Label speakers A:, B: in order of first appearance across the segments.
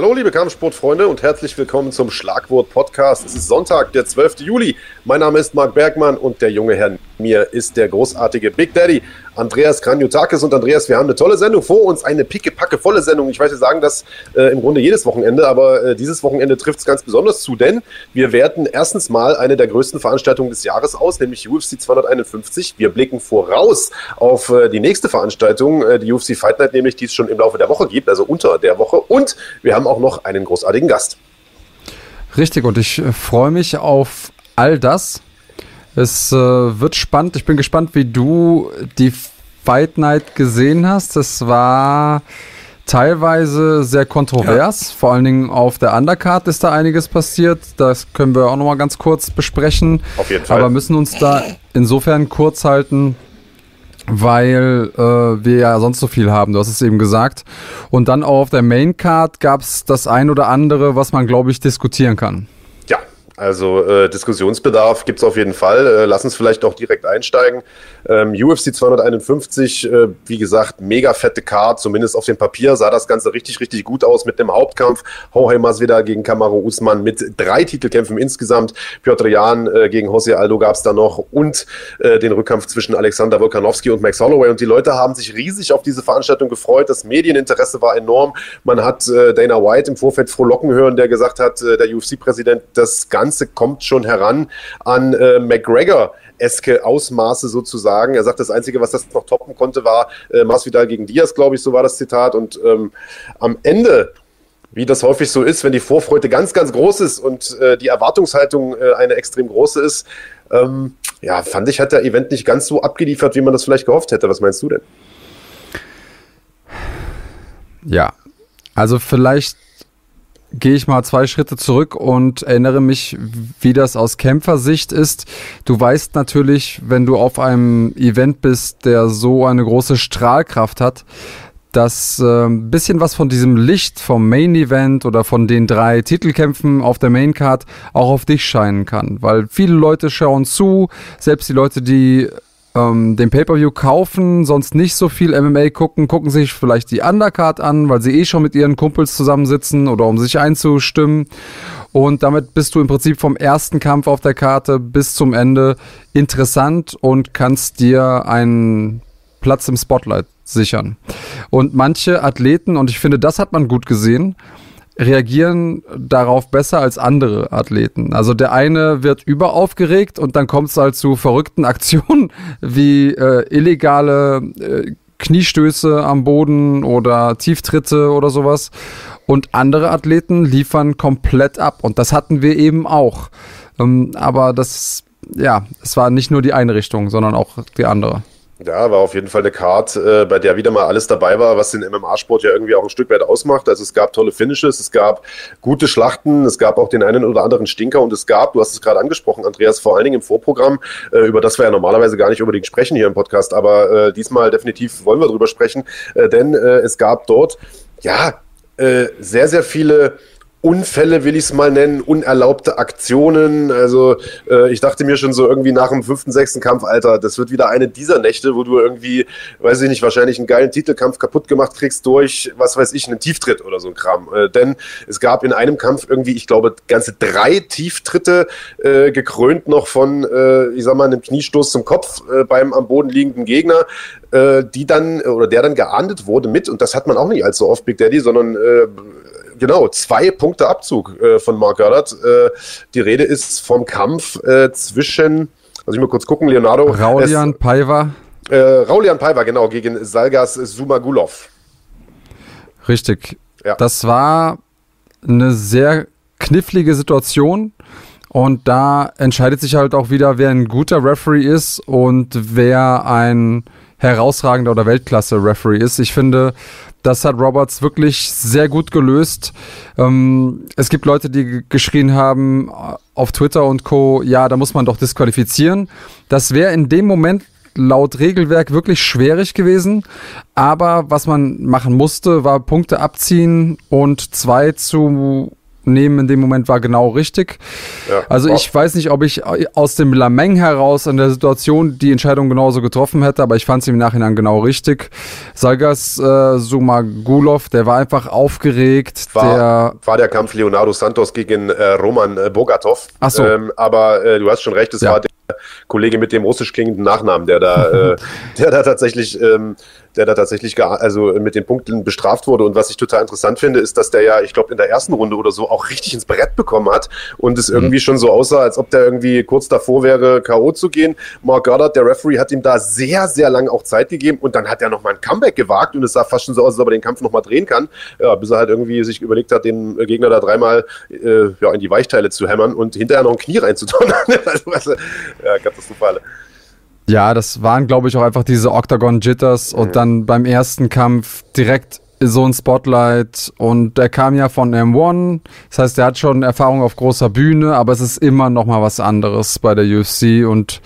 A: Hallo, liebe Kampfsportfreunde und herzlich willkommen zum Schlagwort Podcast. Es ist Sonntag, der 12. Juli. Mein Name ist Marc Bergmann und der junge Herr mir ist der großartige Big Daddy Andreas Kranjotakis. Und Andreas, wir haben eine tolle Sendung vor uns, eine picke-packe volle Sendung. Ich weiß, wir sagen das äh, im Grunde jedes Wochenende, aber äh, dieses Wochenende trifft es ganz besonders zu, denn wir werten erstens mal eine der größten Veranstaltungen des Jahres aus, nämlich UFC 251. Wir blicken voraus auf äh, die nächste Veranstaltung, äh, die UFC Fight Night, nämlich die es schon im Laufe der Woche gibt, also unter der Woche. Und wir haben haben auch noch einen großartigen Gast.
B: Richtig, und ich äh, freue mich auf all das. Es äh, wird spannend. Ich bin gespannt, wie du die Fight Night gesehen hast. Es war teilweise sehr kontrovers. Ja. Vor allen Dingen auf der Undercard ist da einiges passiert. Das können wir auch noch mal ganz kurz besprechen.
A: Auf jeden Fall.
B: Aber müssen uns da insofern kurz halten, weil äh, wir ja sonst so viel haben, du hast es eben gesagt. Und dann auch auf der Maincard gab es das ein oder andere, was man, glaube ich, diskutieren kann.
A: Also äh, Diskussionsbedarf gibt es auf jeden Fall. Äh, lass uns vielleicht auch direkt einsteigen. Ähm, UFC 251, äh, wie gesagt, mega fette Card, zumindest auf dem Papier sah das Ganze richtig, richtig gut aus mit dem Hauptkampf. Jorge Masvidal gegen Kamaru Usman mit drei Titelkämpfen insgesamt. Piotr Jan äh, gegen Jose Aldo gab es da noch und äh, den Rückkampf zwischen Alexander Volkanovski und Max Holloway. Und die Leute haben sich riesig auf diese Veranstaltung gefreut. Das Medieninteresse war enorm. Man hat äh, Dana White im Vorfeld frohlocken hören, der gesagt hat, der UFC-Präsident, das Ganze Ganze kommt schon heran an äh, McGregor. Eske Ausmaße sozusagen. Er sagt, das Einzige, was das noch toppen konnte, war äh, Masvidal gegen Diaz, glaube ich, so war das Zitat. Und ähm, am Ende wie das häufig so ist, wenn die Vorfreude ganz, ganz groß ist und äh, die Erwartungshaltung äh, eine extrem große ist, ähm, ja, fand ich, hat der Event nicht ganz so abgeliefert, wie man das vielleicht gehofft hätte. Was meinst du denn?
B: Ja, also vielleicht gehe ich mal zwei Schritte zurück und erinnere mich, wie das aus Kämpfersicht ist. Du weißt natürlich, wenn du auf einem Event bist, der so eine große Strahlkraft hat, dass äh, ein bisschen was von diesem Licht vom Main Event oder von den drei Titelkämpfen auf der Main Card auch auf dich scheinen kann, weil viele Leute schauen zu, selbst die Leute, die ähm, den Pay-Per-View kaufen, sonst nicht so viel MMA gucken, gucken sich vielleicht die Undercard an, weil sie eh schon mit ihren Kumpels zusammensitzen oder um sich einzustimmen. Und damit bist du im Prinzip vom ersten Kampf auf der Karte bis zum Ende interessant und kannst dir einen Platz im Spotlight sichern. Und manche Athleten, und ich finde, das hat man gut gesehen, reagieren darauf besser als andere Athleten. Also der eine wird überaufgeregt und dann kommt es halt zu verrückten Aktionen wie äh, illegale äh, Kniestöße am Boden oder Tieftritte oder sowas. Und andere Athleten liefern komplett ab. Und das hatten wir eben auch. Ähm, aber das, ja, es war nicht nur die eine Richtung, sondern auch die andere.
A: Ja, war auf jeden Fall eine Card, äh, bei der wieder mal alles dabei war, was den MMA-Sport ja irgendwie auch ein Stück weit ausmacht. Also es gab tolle Finishes, es gab gute Schlachten, es gab auch den einen oder anderen Stinker und es gab, du hast es gerade angesprochen, Andreas, vor allen Dingen im Vorprogramm, äh, über das wir ja normalerweise gar nicht unbedingt sprechen hier im Podcast, aber äh, diesmal definitiv wollen wir drüber sprechen, äh, denn äh, es gab dort, ja, äh, sehr, sehr viele Unfälle, will ich es mal nennen, unerlaubte Aktionen. Also äh, ich dachte mir schon so irgendwie nach dem fünften, sechsten Kampf, Alter, das wird wieder eine dieser Nächte, wo du irgendwie, weiß ich nicht, wahrscheinlich einen geilen Titelkampf kaputt gemacht kriegst durch, was weiß ich, einen Tieftritt oder so ein Kram. Äh, denn es gab in einem Kampf irgendwie, ich glaube, ganze drei Tieftritte, äh, gekrönt noch von, äh, ich sag mal, einem Kniestoß zum Kopf äh, beim am Boden liegenden Gegner, äh, die dann, oder der dann geahndet wurde mit, und das hat man auch nicht allzu oft, Big Daddy, sondern äh, genau, zwei Punkte Abzug äh, von Mark Goddard. Äh, die Rede ist vom Kampf äh, zwischen, lass ich mal kurz gucken, Leonardo.
B: Raulian Paiva.
A: Äh, Raulian Paiva, genau, gegen Salgas Sumagulov.
B: Richtig. Ja. Das war eine sehr knifflige Situation. Und da entscheidet sich halt auch wieder, wer ein guter Referee ist und wer ein herausragender oder Weltklasse-Referee ist. Ich finde, das hat Roberts wirklich sehr gut gelöst. Ähm, es gibt Leute, die geschrien haben äh, auf Twitter und Co., ja, da muss man doch disqualifizieren. Das wäre in dem Moment laut Regelwerk wirklich schwierig gewesen. Aber was man machen musste, war Punkte abziehen und zwei zu nehmen in dem Moment war genau richtig. Ja, also ich weiß nicht, ob ich aus dem Lameng heraus in der Situation die Entscheidung genauso getroffen hätte, aber ich fand sie im Nachhinein genau richtig. Salgas äh, Sumagulov, der war einfach aufgeregt.
A: War der, war der Kampf Leonardo Santos gegen äh, Roman äh, Bogatov.
B: Ach so.
A: Ähm, aber äh, du hast schon recht, es ja. war der Kollege mit dem russisch klingenden Nachnamen, der da, äh, der da tatsächlich ähm, der da tatsächlich also mit den Punkten bestraft wurde. Und was ich total interessant finde, ist, dass der ja, ich glaube, in der ersten Runde oder so auch richtig ins Brett bekommen hat und es irgendwie mhm. schon so aussah, als ob der irgendwie kurz davor wäre, K.O. zu gehen. Mark Goddard, der Referee, hat ihm da sehr, sehr lange auch Zeit gegeben und dann hat er nochmal ein Comeback gewagt und es sah fast schon so aus, als ob er den Kampf nochmal drehen kann, ja, bis er halt irgendwie sich überlegt hat, den Gegner da dreimal äh, ja, in die Weichteile zu hämmern und hinterher noch ein Knie reinzutun. also, also, ja, katastrophale.
B: Ja, das waren, glaube ich, auch einfach diese Octagon Jitters mhm. und dann beim ersten Kampf direkt so ein Spotlight und er kam ja von M1, das heißt, er hat schon Erfahrung auf großer Bühne, aber es ist immer noch mal was anderes bei der UFC und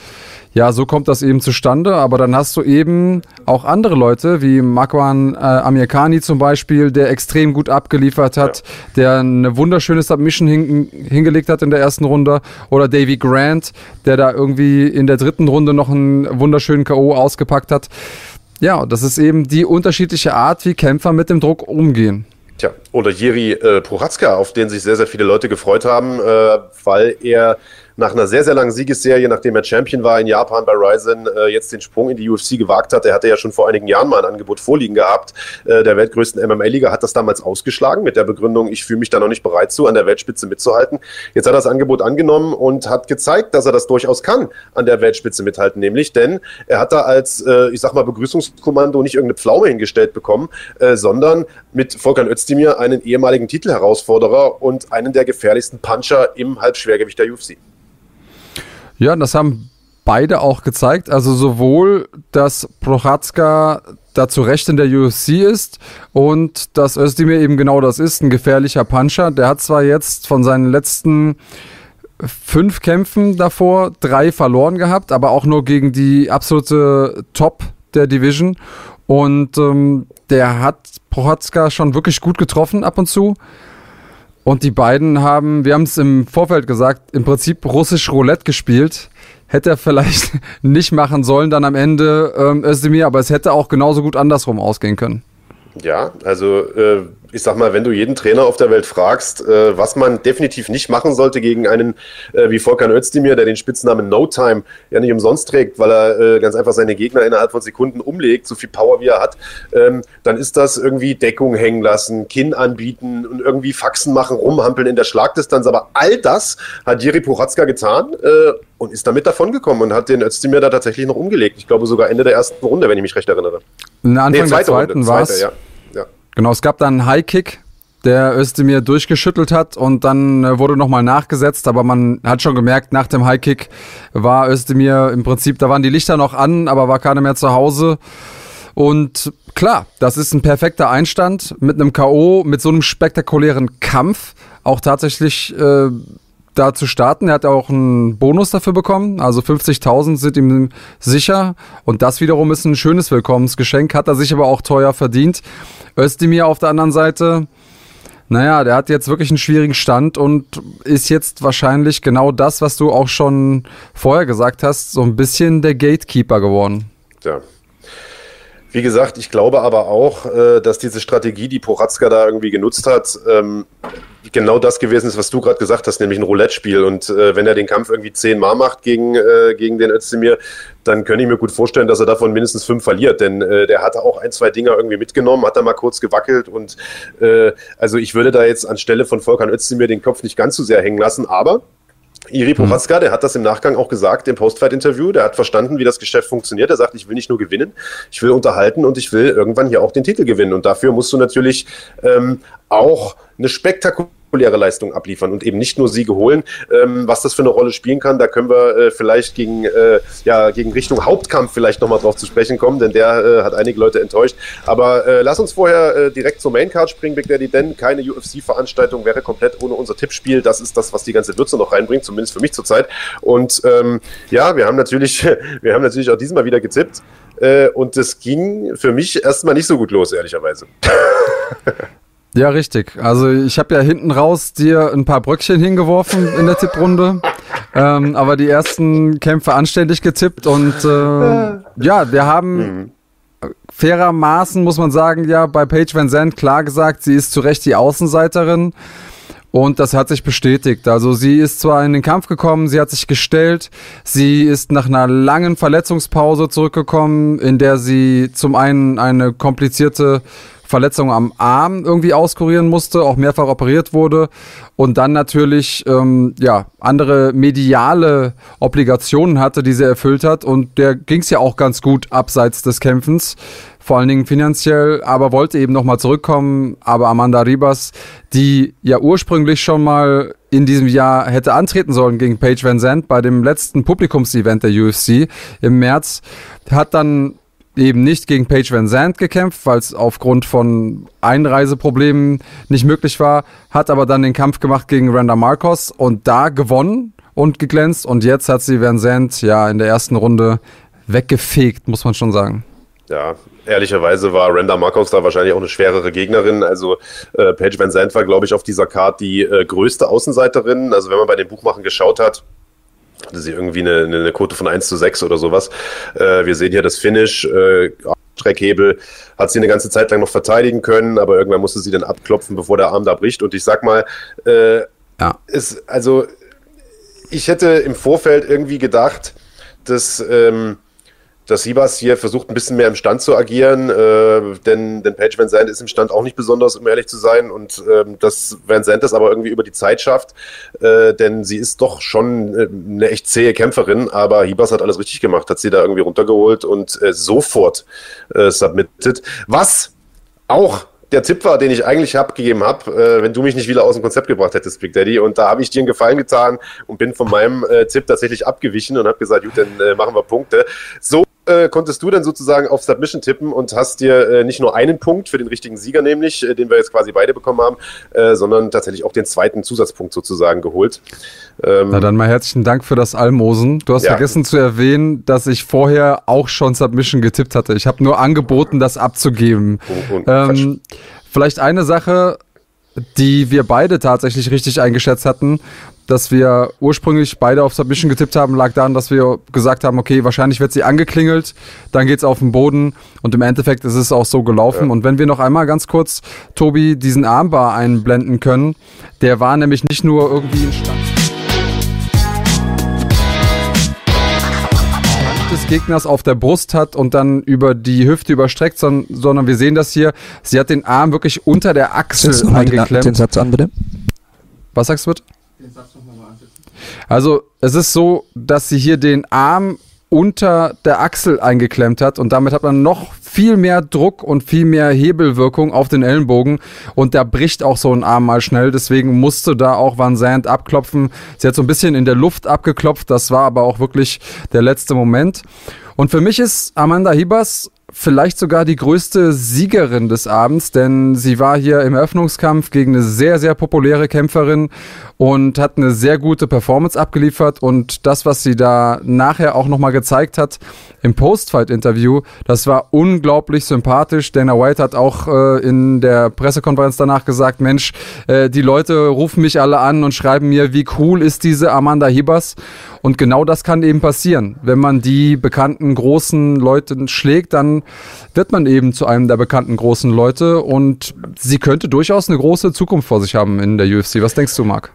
B: ja, so kommt das eben zustande, aber dann hast du eben auch andere Leute, wie Makwan äh, Amirkani zum Beispiel, der extrem gut abgeliefert hat, ja. der eine wunderschöne Submission hin, hingelegt hat in der ersten Runde, oder Davy Grant, der da irgendwie in der dritten Runde noch einen wunderschönen K.O. ausgepackt hat. Ja, das ist eben die unterschiedliche Art, wie Kämpfer mit dem Druck umgehen.
A: Tja, oder Jiri äh, Prochatzka, auf den sich sehr, sehr viele Leute gefreut haben, äh, weil er nach einer sehr, sehr langen Siegesserie, nachdem er Champion war in Japan bei Ryzen, äh, jetzt den Sprung in die UFC gewagt hat. Er hatte ja schon vor einigen Jahren mal ein Angebot vorliegen gehabt. Äh, der weltgrößten MMA-Liga hat das damals ausgeschlagen mit der Begründung, ich fühle mich da noch nicht bereit zu, an der Weltspitze mitzuhalten. Jetzt hat er das Angebot angenommen und hat gezeigt, dass er das durchaus kann, an der Weltspitze mithalten, nämlich, denn er hat da als, äh, ich sag mal, Begrüßungskommando nicht irgendeine Pflaume hingestellt bekommen, äh, sondern mit Volkan Özdemir einen ehemaligen Titelherausforderer und einen der gefährlichsten Puncher im Halbschwergewicht der UFC.
B: Ja, das haben beide auch gezeigt. Also sowohl, dass Prochatzka da zu Recht in der UFC ist und dass Özdemir eben genau das ist, ein gefährlicher Puncher. Der hat zwar jetzt von seinen letzten fünf Kämpfen davor drei verloren gehabt, aber auch nur gegen die absolute Top der Division. Und ähm, der hat Prochatzka schon wirklich gut getroffen ab und zu. Und die beiden haben, wir haben es im Vorfeld gesagt, im Prinzip russisch Roulette gespielt. Hätte er vielleicht nicht machen sollen dann am Ende ähm, Özdemir, aber es hätte auch genauso gut andersrum ausgehen können.
A: Ja, also äh, ich sag mal, wenn du jeden Trainer auf der Welt fragst, äh, was man definitiv nicht machen sollte gegen einen äh, wie Volkan Özdemir, der den Spitznamen No Time ja nicht umsonst trägt, weil er äh, ganz einfach seine Gegner innerhalb von Sekunden umlegt, so viel Power wie er hat, ähm, dann ist das irgendwie Deckung hängen lassen, Kinn anbieten und irgendwie Faxen machen, rumhampeln in der Schlagdistanz. Aber all das hat Jiri Puchatzka getan äh, und ist damit davongekommen und hat den Özdemir da tatsächlich noch umgelegt. Ich glaube sogar Ende der ersten Runde, wenn ich mich recht erinnere.
B: Na, Anfang nee, der zweiten war es. Genau, es gab dann einen High-Kick, der Özdemir durchgeschüttelt hat und dann äh, wurde nochmal nachgesetzt, aber man hat schon gemerkt, nach dem High-Kick war Özdemir im Prinzip, da waren die Lichter noch an, aber war keiner mehr zu Hause. Und klar, das ist ein perfekter Einstand mit einem K.O., mit so einem spektakulären Kampf. Auch tatsächlich äh, da zu starten. Er hat auch einen Bonus dafür bekommen. Also 50.000 sind ihm sicher. Und das wiederum ist ein schönes Willkommensgeschenk. Hat er sich aber auch teuer verdient. Özdemir auf der anderen Seite, naja, der hat jetzt wirklich einen schwierigen Stand und ist jetzt wahrscheinlich genau das, was du auch schon vorher gesagt hast, so ein bisschen der Gatekeeper geworden.
A: Ja, wie gesagt, ich glaube aber auch, äh, dass diese Strategie, die Poratzka da irgendwie genutzt hat, ähm, genau das gewesen ist, was du gerade gesagt hast, nämlich ein Roulette-Spiel. Und äh, wenn er den Kampf irgendwie zehnmal macht gegen, äh, gegen den Özdemir, dann könnte ich mir gut vorstellen, dass er davon mindestens fünf verliert. Denn der hatte auch ein, zwei Dinger irgendwie mitgenommen, hat da mal kurz gewackelt. Und also ich würde da jetzt anstelle von Volkan Özdemir den Kopf nicht ganz so sehr hängen lassen. Aber Iri Prochatzka, der hat das im Nachgang auch gesagt im Postfight-Interview. Der hat verstanden, wie das Geschäft funktioniert. Er sagt, ich will nicht nur gewinnen, ich will unterhalten und ich will irgendwann hier auch den Titel gewinnen. Und dafür musst du natürlich ähm, auch eine spektakuläre spektakuläre Leistung abliefern und eben nicht nur Siege holen. Ähm, was das für eine Rolle spielen kann, da können wir äh, vielleicht gegen, äh, ja, gegen Richtung Hauptkampf vielleicht nochmal drauf zu sprechen kommen, denn der äh, hat einige Leute enttäuscht. Aber äh, lass uns vorher äh, direkt zur Maincard springen, Big Daddy, denn keine UFC-Veranstaltung wäre komplett ohne unser Tippspiel. Das ist das, was die ganze Würze noch reinbringt, zumindest für mich zurzeit. Und ähm, ja, wir haben natürlich, wir haben natürlich auch diesmal wieder getippt. Äh, und das ging für mich erstmal nicht so gut los, ehrlicherweise.
B: Ja, richtig. Also ich habe ja hinten raus dir ein paar Bröckchen hingeworfen in der Tipprunde. ähm, aber die ersten Kämpfe anständig getippt und äh, ja, wir haben mhm. fairermaßen, muss man sagen, ja, bei Paige Van Zandt klar gesagt, sie ist zu Recht die Außenseiterin. Und das hat sich bestätigt. Also sie ist zwar in den Kampf gekommen, sie hat sich gestellt, sie ist nach einer langen Verletzungspause zurückgekommen, in der sie zum einen eine komplizierte Verletzung am Arm irgendwie auskurieren musste, auch mehrfach operiert wurde. Und dann natürlich ähm, ja andere mediale Obligationen hatte, die sie erfüllt hat. Und der ging es ja auch ganz gut abseits des Kämpfens, vor allen Dingen finanziell, aber wollte eben nochmal zurückkommen. Aber Amanda Ribas, die ja ursprünglich schon mal in diesem Jahr hätte antreten sollen gegen Paige Van Zandt bei dem letzten Publikumsevent der UFC im März, hat dann eben nicht gegen Paige Van Zandt gekämpft, weil es aufgrund von Einreiseproblemen nicht möglich war, hat aber dann den Kampf gemacht gegen Randa Marcos und da gewonnen und geglänzt und jetzt hat sie Van Zandt ja in der ersten Runde weggefegt, muss man schon sagen.
A: Ja, ehrlicherweise war Randa Marcos da wahrscheinlich auch eine schwerere Gegnerin. Also äh, Paige Van Zandt war, glaube ich, auf dieser Karte die äh, größte Außenseiterin. Also wenn man bei den Buchmachen geschaut hat, hatte sie irgendwie eine, eine Quote von 1 zu 6 oder sowas. Äh, wir sehen hier das Finish. Äh, Streckhebel hat sie eine ganze Zeit lang noch verteidigen können, aber irgendwann musste sie dann abklopfen, bevor der Arm da bricht. Und ich sag mal, äh, ja. ist, also ich hätte im Vorfeld irgendwie gedacht, dass ähm, dass Sibas hier versucht, ein bisschen mehr im Stand zu agieren, äh, denn, denn Page Van Zandt ist im Stand auch nicht besonders, um ehrlich zu sein, und ähm, dass Van Zandt das aber irgendwie über die Zeit schafft, äh, denn sie ist doch schon äh, eine echt zähe Kämpferin, aber Hibas hat alles richtig gemacht, hat sie da irgendwie runtergeholt und äh, sofort äh, submitted, was auch der Tipp war, den ich eigentlich abgegeben habe, äh, wenn du mich nicht wieder aus dem Konzept gebracht hättest, Big Daddy. Und da habe ich dir einen Gefallen getan und bin von meinem äh, Tipp tatsächlich abgewichen und habe gesagt, gut, dann äh, machen wir Punkte. So äh, konntest du dann sozusagen auf Submission tippen und hast dir äh, nicht nur einen Punkt für den richtigen Sieger, nämlich, äh, den wir jetzt quasi beide bekommen haben, äh, sondern tatsächlich auch den zweiten Zusatzpunkt sozusagen geholt.
B: Ähm, Na dann mal herzlichen Dank für das Almosen. Du hast ja. vergessen zu erwähnen, dass ich vorher auch schon Submission getippt hatte. Ich habe nur angeboten, das abzugeben. Oh, oh, ähm, vielleicht eine Sache, die wir beide tatsächlich richtig eingeschätzt hatten, dass wir ursprünglich beide auf Submission getippt haben, lag daran, dass wir gesagt haben, okay, wahrscheinlich wird sie angeklingelt, dann geht's auf den Boden und im Endeffekt ist es auch so gelaufen. Ja. Und wenn wir noch einmal ganz kurz, Tobi, diesen Armbar einblenden können, der war nämlich nicht nur irgendwie in Stand. Des Gegners auf der Brust hat und dann über die Hüfte überstreckt, sondern wir sehen das hier. Sie hat den Arm wirklich unter der Achsel eingeklemmt. Den Satz an, bitte. Was sagst du bitte? Den Satz nochmal ansetzen. Also, es ist so, dass sie hier den Arm unter der Achsel eingeklemmt hat und damit hat man noch viel mehr Druck und viel mehr Hebelwirkung auf den Ellenbogen und da bricht auch so ein Arm mal schnell, deswegen musste da auch Van Zandt abklopfen. Sie hat so ein bisschen in der Luft abgeklopft, das war aber auch wirklich der letzte Moment. Und für mich ist Amanda Hibas vielleicht sogar die größte Siegerin des Abends, denn sie war hier im Eröffnungskampf gegen eine sehr, sehr populäre Kämpferin und hat eine sehr gute Performance abgeliefert und das, was sie da nachher auch nochmal gezeigt hat im Post-Fight-Interview, das war unglaublich sympathisch. Dana White hat auch äh, in der Pressekonferenz danach gesagt, Mensch, äh, die Leute rufen mich alle an und schreiben mir, wie cool ist diese Amanda Hibas und genau das kann eben passieren. Wenn man die bekannten großen Leute schlägt, dann wird man eben zu einem der bekannten großen Leute und sie könnte durchaus eine große Zukunft vor sich haben in der UFC. Was denkst du, Marc?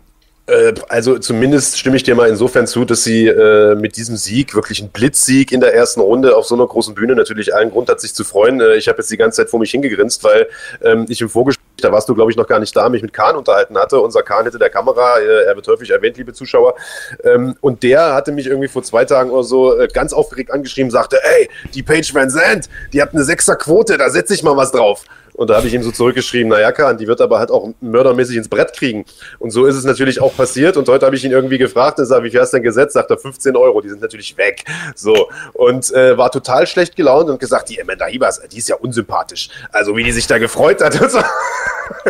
A: Äh, also zumindest stimme ich dir mal insofern zu, dass sie äh, mit diesem Sieg, wirklich ein Blitzsieg in der ersten Runde auf so einer großen Bühne natürlich allen Grund hat, sich zu freuen. Äh, ich habe jetzt die ganze Zeit vor mich hingegrinst, weil ähm, ich im Vorgespräch, da warst du glaube ich noch gar nicht da, mich mit Kahn unterhalten hatte. Unser Kahn hinter der Kamera, äh, er wird häufig erwähnt, liebe Zuschauer. Ähm, und der hatte mich irgendwie vor zwei Tagen oder so äh, ganz aufgeregt angeschrieben, sagte, ey, die Page Van Zandt, die hat eine Sechser-Quote, da setze ich mal was drauf. Und da habe ich ihm so zurückgeschrieben, naja, Kahn, die wird aber halt auch mördermäßig ins Brett kriegen. Und so ist es natürlich auch passiert. Und heute habe ich ihn irgendwie gefragt und sage, wie viel hast du denn gesetzt? Sagt er, 15 Euro, die sind natürlich weg. So. Und äh, war total schlecht gelaunt und gesagt, die Amanda Hibas, die ist ja unsympathisch. Also wie die sich da gefreut hat. Und so.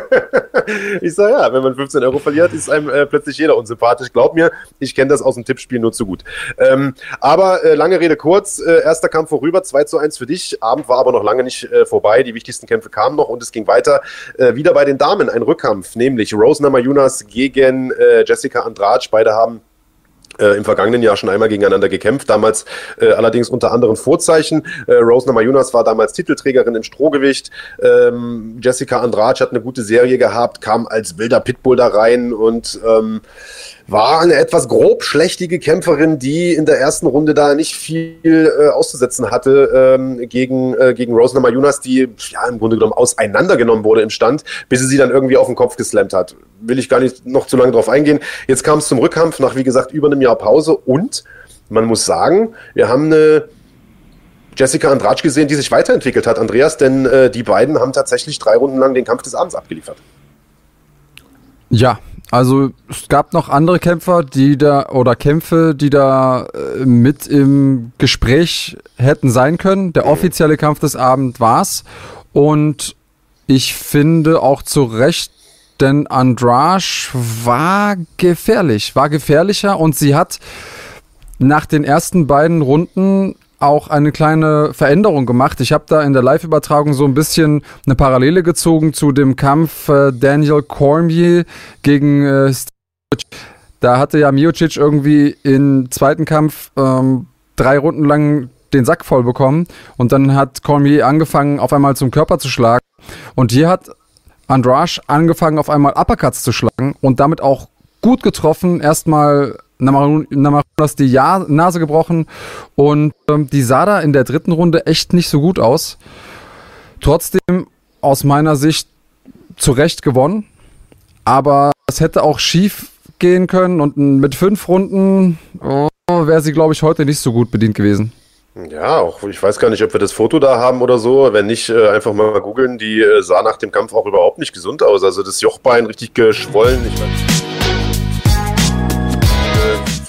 A: ich sage ja, wenn man 15 Euro verliert, ist einem äh, plötzlich jeder unsympathisch. Glaub mir, ich kenne das aus dem Tippspiel nur zu gut. Ähm, aber äh, lange Rede kurz, äh, erster Kampf vorüber, 2 zu 1 für dich. Abend war aber noch lange nicht äh, vorbei. Die wichtigsten Kämpfe kamen noch und es ging weiter. Äh, wieder bei den Damen ein Rückkampf, nämlich Rose Namajunas gegen äh, Jessica Andrade. Beide haben äh, im vergangenen Jahr schon einmal gegeneinander gekämpft, damals äh, allerdings unter anderen Vorzeichen. Äh, Rose Namajunas war damals Titelträgerin im Strohgewicht. Ähm, Jessica Andrade hat eine gute Serie gehabt, kam als wilder Pitbull da rein und ähm, war eine etwas grob schlechtige Kämpferin, die in der ersten Runde da nicht viel äh, auszusetzen hatte ähm, gegen, äh, gegen Rose Namajunas, die ja im Grunde genommen auseinandergenommen wurde im Stand, bis sie sie dann irgendwie auf den Kopf geslammt hat. Will ich gar nicht noch zu lange drauf eingehen. Jetzt kam es zum Rückkampf nach, wie gesagt, über einem Jahr Pause und man muss sagen, wir haben eine Jessica Andrade gesehen, die sich weiterentwickelt hat, Andreas, denn äh, die beiden haben tatsächlich drei Runden lang den Kampf des Abends abgeliefert.
B: Ja, also es gab noch andere Kämpfer, die da oder Kämpfe, die da äh, mit im Gespräch hätten sein können. Der offizielle Kampf des Abends war's. Und ich finde auch zu Recht, denn Andrade war gefährlich, war gefährlicher. Und sie hat nach den ersten beiden Runden auch eine kleine Veränderung gemacht. Ich habe da in der Live-Übertragung so ein bisschen eine Parallele gezogen zu dem Kampf äh, Daniel Cormier gegen äh, Da hatte ja Miocic irgendwie im zweiten Kampf ähm, drei Runden lang den Sack voll bekommen und dann hat Cormier angefangen, auf einmal zum Körper zu schlagen. Und hier hat Andrasch angefangen, auf einmal Uppercuts zu schlagen und damit auch gut getroffen. Erstmal Namarunas die ja Nase gebrochen und ähm, die sah da in der dritten Runde echt nicht so gut aus. Trotzdem aus meiner Sicht zu Recht gewonnen, aber es hätte auch schief gehen können und mit fünf Runden oh, wäre sie, glaube ich, heute nicht so gut bedient gewesen.
A: Ja, auch ich weiß gar nicht, ob wir das Foto da haben oder so. Wenn nicht, äh, einfach mal googeln. Die äh, sah nach dem Kampf auch überhaupt nicht gesund aus. Also das Jochbein richtig geschwollen. Ich weiß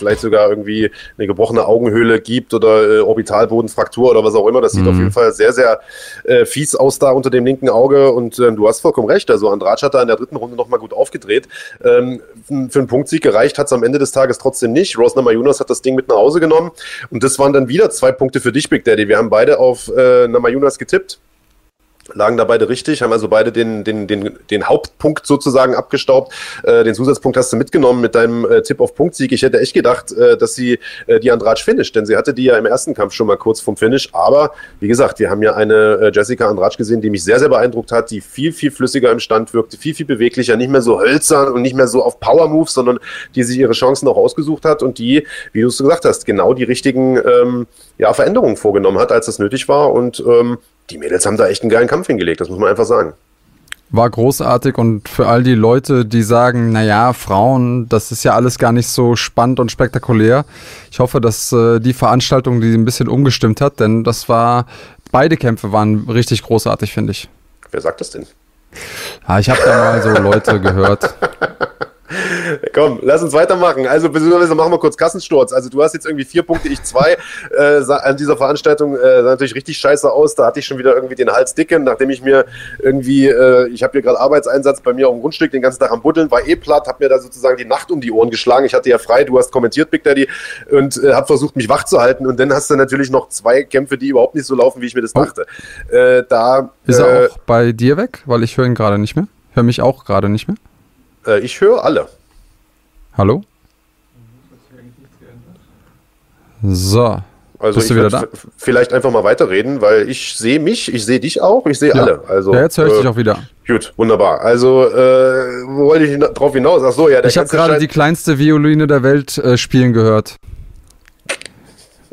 A: vielleicht sogar irgendwie eine gebrochene Augenhöhle gibt oder äh, Orbitalbodenfraktur oder was auch immer. Das sieht mhm. auf jeden Fall sehr, sehr äh, fies aus da unter dem linken Auge und äh, du hast vollkommen recht. Also Andrade hat da in der dritten Runde nochmal gut aufgedreht. Ähm, für einen Punktsieg gereicht hat es am Ende des Tages trotzdem nicht. Rosna Mayunas hat das Ding mit nach Hause genommen und das waren dann wieder zwei Punkte für dich, Big Daddy. Wir haben beide auf äh, Namayunas getippt lagen da beide richtig, haben also beide den, den, den, den Hauptpunkt sozusagen abgestaubt. Äh, den Zusatzpunkt hast du mitgenommen mit deinem äh, Tipp auf Punktsieg. Ich hätte echt gedacht, äh, dass sie äh, die Andrade finisht, denn sie hatte die ja im ersten Kampf schon mal kurz vom Finish. Aber wie gesagt, wir haben ja eine äh, Jessica Andrade gesehen, die mich sehr, sehr beeindruckt hat, die viel, viel flüssiger im Stand wirkte, viel, viel beweglicher, nicht mehr so hölzern und nicht mehr so auf Power Moves, sondern die sich ihre Chancen auch ausgesucht hat und die, wie du es gesagt hast, genau die richtigen ähm, ja, Veränderungen vorgenommen hat, als das nötig war. Und ähm, die Mädels haben da echt einen geilen Kampf hingelegt, das muss man einfach sagen.
B: War großartig und für all die Leute, die sagen, naja, Frauen, das ist ja alles gar nicht so spannend und spektakulär. Ich hoffe, dass äh, die Veranstaltung die ein bisschen umgestimmt hat, denn das war, beide Kämpfe waren richtig großartig, finde ich.
A: Wer sagt das denn?
B: Ja, ich habe da mal so Leute gehört.
A: Komm, lass uns weitermachen. Also, beziehungsweise machen wir kurz Kassensturz. Also, du hast jetzt irgendwie vier Punkte, ich zwei. Äh, an dieser Veranstaltung äh, sah natürlich richtig scheiße aus. Da hatte ich schon wieder irgendwie den Hals dicken, nachdem ich mir irgendwie, äh, ich habe hier gerade Arbeitseinsatz bei mir auf dem Grundstück den ganzen Tag am Buddeln, war eh platt, habe mir da sozusagen die Nacht um die Ohren geschlagen. Ich hatte ja frei, du hast kommentiert, Big Daddy, und äh, habe versucht, mich wach zu halten. Und dann hast du natürlich noch zwei Kämpfe, die überhaupt nicht so laufen, wie ich mir das oh. dachte. Äh, da,
B: Ist er äh, auch bei dir weg? Weil ich höre ihn gerade nicht mehr. Hör mich auch gerade nicht mehr.
A: Äh, ich höre alle.
B: Hallo? So.
A: Also Bist ich du wieder da? vielleicht einfach mal weiterreden, weil ich sehe mich, ich sehe dich auch, ich sehe ja. alle. Also,
B: ja, jetzt höre ich äh, dich auch wieder.
A: Gut, wunderbar. Also, äh, wo wollte ich drauf hinaus? Ach so, ja.
B: Der ich habe gerade die kleinste Violine der Welt äh, spielen gehört.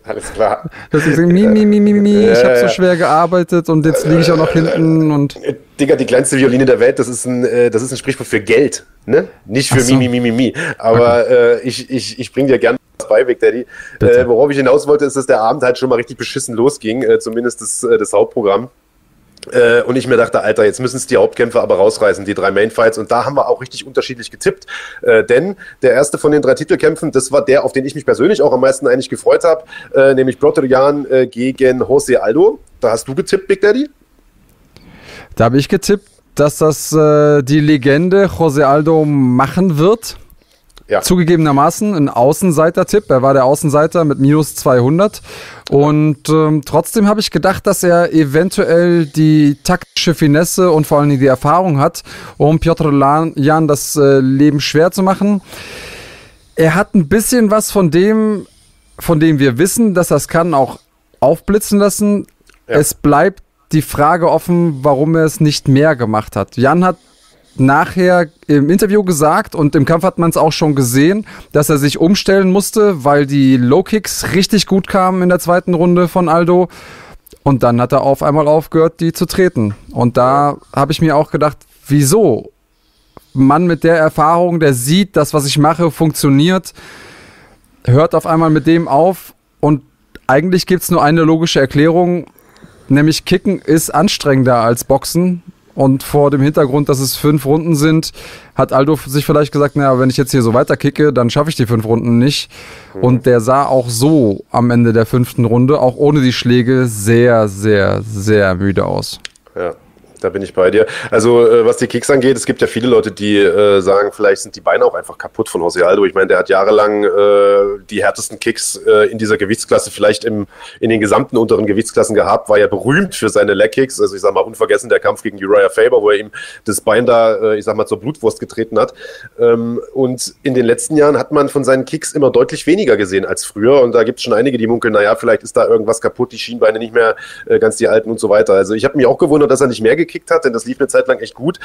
A: Alles klar.
B: Das ist mi, mi, mi, mi, mi. Ich habe so schwer gearbeitet und jetzt liege ich auch noch hinten und.
A: Digga, die kleinste Violine der Welt, das ist ein, äh, das ist ein Sprichwort für Geld, ne? Nicht für so. mi, mi, mi, mi, mi. Aber okay. äh, ich, ich, ich bring dir gerne was bei, Big Daddy. Äh, worauf ich hinaus wollte, ist, dass der Abend halt schon mal richtig beschissen losging, äh, zumindest das, äh, das Hauptprogramm. Äh, und ich mir dachte, Alter, jetzt müssen es die Hauptkämpfe aber rausreißen, die drei Mainfights. Und da haben wir auch richtig unterschiedlich getippt. Äh, denn der erste von den drei Titelkämpfen, das war der, auf den ich mich persönlich auch am meisten eigentlich gefreut habe, äh, nämlich Broterian äh, gegen Jose Aldo. Da hast du getippt, Big Daddy?
B: Da habe ich getippt dass das äh, die Legende José Aldo machen wird. Ja. Zugegebenermaßen ein Außenseiter-Tipp. Er war der Außenseiter mit minus 200. Und ähm, trotzdem habe ich gedacht, dass er eventuell die taktische Finesse und vor allem die Erfahrung hat, um Piotr Jan das äh, Leben schwer zu machen. Er hat ein bisschen was von dem, von dem wir wissen, dass er es kann, auch aufblitzen lassen. Ja. Es bleibt die Frage offen, warum er es nicht mehr gemacht hat. Jan hat nachher im Interview gesagt und im Kampf hat man es auch schon gesehen, dass er sich umstellen musste, weil die Low Kicks richtig gut kamen in der zweiten Runde von Aldo. Und dann hat er auf einmal aufgehört, die zu treten. Und da habe ich mir auch gedacht, wieso? Mann mit der Erfahrung, der sieht, dass was ich mache funktioniert, hört auf einmal mit dem auf und eigentlich gibt es nur eine logische Erklärung, nämlich Kicken ist anstrengender als Boxen und vor dem Hintergrund, dass es fünf Runden sind, hat Aldo sich vielleicht gesagt, naja, wenn ich jetzt hier so weiterkicke, dann schaffe ich die fünf Runden nicht. Mhm. Und der sah auch so am Ende der fünften Runde, auch ohne die Schläge, sehr, sehr, sehr müde aus.
A: Ja. Da bin ich bei dir. Also äh, was die Kicks angeht, es gibt ja viele Leute, die äh, sagen, vielleicht sind die Beine auch einfach kaputt von Jose Aldo. Ich meine, der hat jahrelang äh, die härtesten Kicks äh, in dieser Gewichtsklasse, vielleicht im, in den gesamten unteren Gewichtsklassen gehabt, war ja berühmt für seine Leg Kicks. Also ich sag mal, unvergessen der Kampf gegen Uriah Faber, wo er ihm das Bein da, äh, ich sag mal, zur Blutwurst getreten hat. Ähm, und in den letzten Jahren hat man von seinen Kicks immer deutlich weniger gesehen als früher. Und da gibt es schon einige, die munkeln, naja, vielleicht ist da irgendwas kaputt, die Schienbeine nicht mehr äh, ganz die alten und so weiter. Also ich habe mich auch gewundert, dass er nicht mehr gekickt gekickt hat, denn das lief eine Zeit lang echt gut.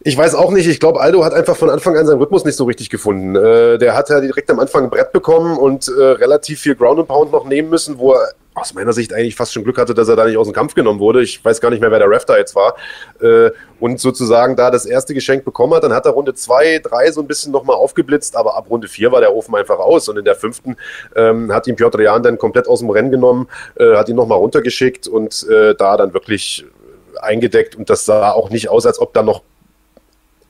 A: Ich weiß auch nicht, ich glaube, Aldo hat einfach von Anfang an seinen Rhythmus nicht so richtig gefunden. Äh, der hat ja direkt am Anfang ein Brett bekommen und äh, relativ viel Ground and Pound noch nehmen müssen, wo er aus meiner Sicht eigentlich fast schon Glück hatte, dass er da nicht aus dem Kampf genommen wurde. Ich weiß gar nicht mehr, wer der Ref da jetzt war. Äh, und sozusagen da das erste Geschenk bekommen hat, dann hat er Runde zwei, drei so ein bisschen nochmal aufgeblitzt, aber ab Runde vier war der Ofen einfach aus. Und in der fünften ähm, hat ihn Piotr Jan dann komplett aus dem Rennen genommen, äh, hat ihn nochmal runtergeschickt und äh, da dann wirklich eingedeckt und das sah auch nicht aus, als ob da noch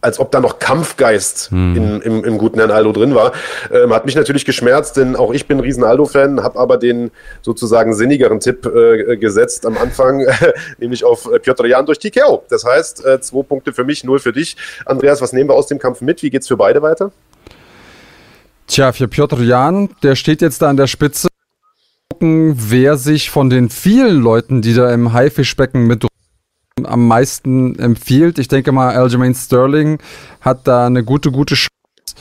A: als ob da noch Kampfgeist hm. in, im, im guten Herrn Aldo drin war. Ähm, hat mich natürlich geschmerzt, denn auch ich bin ein riesen Aldo-Fan, habe aber den sozusagen sinnigeren Tipp äh, gesetzt am Anfang, nämlich auf Piotr Jan durch TKO. Das heißt, äh, zwei Punkte für mich, null für dich. Andreas, was nehmen wir aus dem Kampf mit? Wie geht's für beide weiter?
B: Tja, für Piotr Jan, der steht jetzt da an der Spitze. Gucken, wer sich von den vielen Leuten, die da im Haifischbecken mit am meisten empfiehlt. Ich denke mal, Aljamain Sterling hat da eine gute, gute Chance,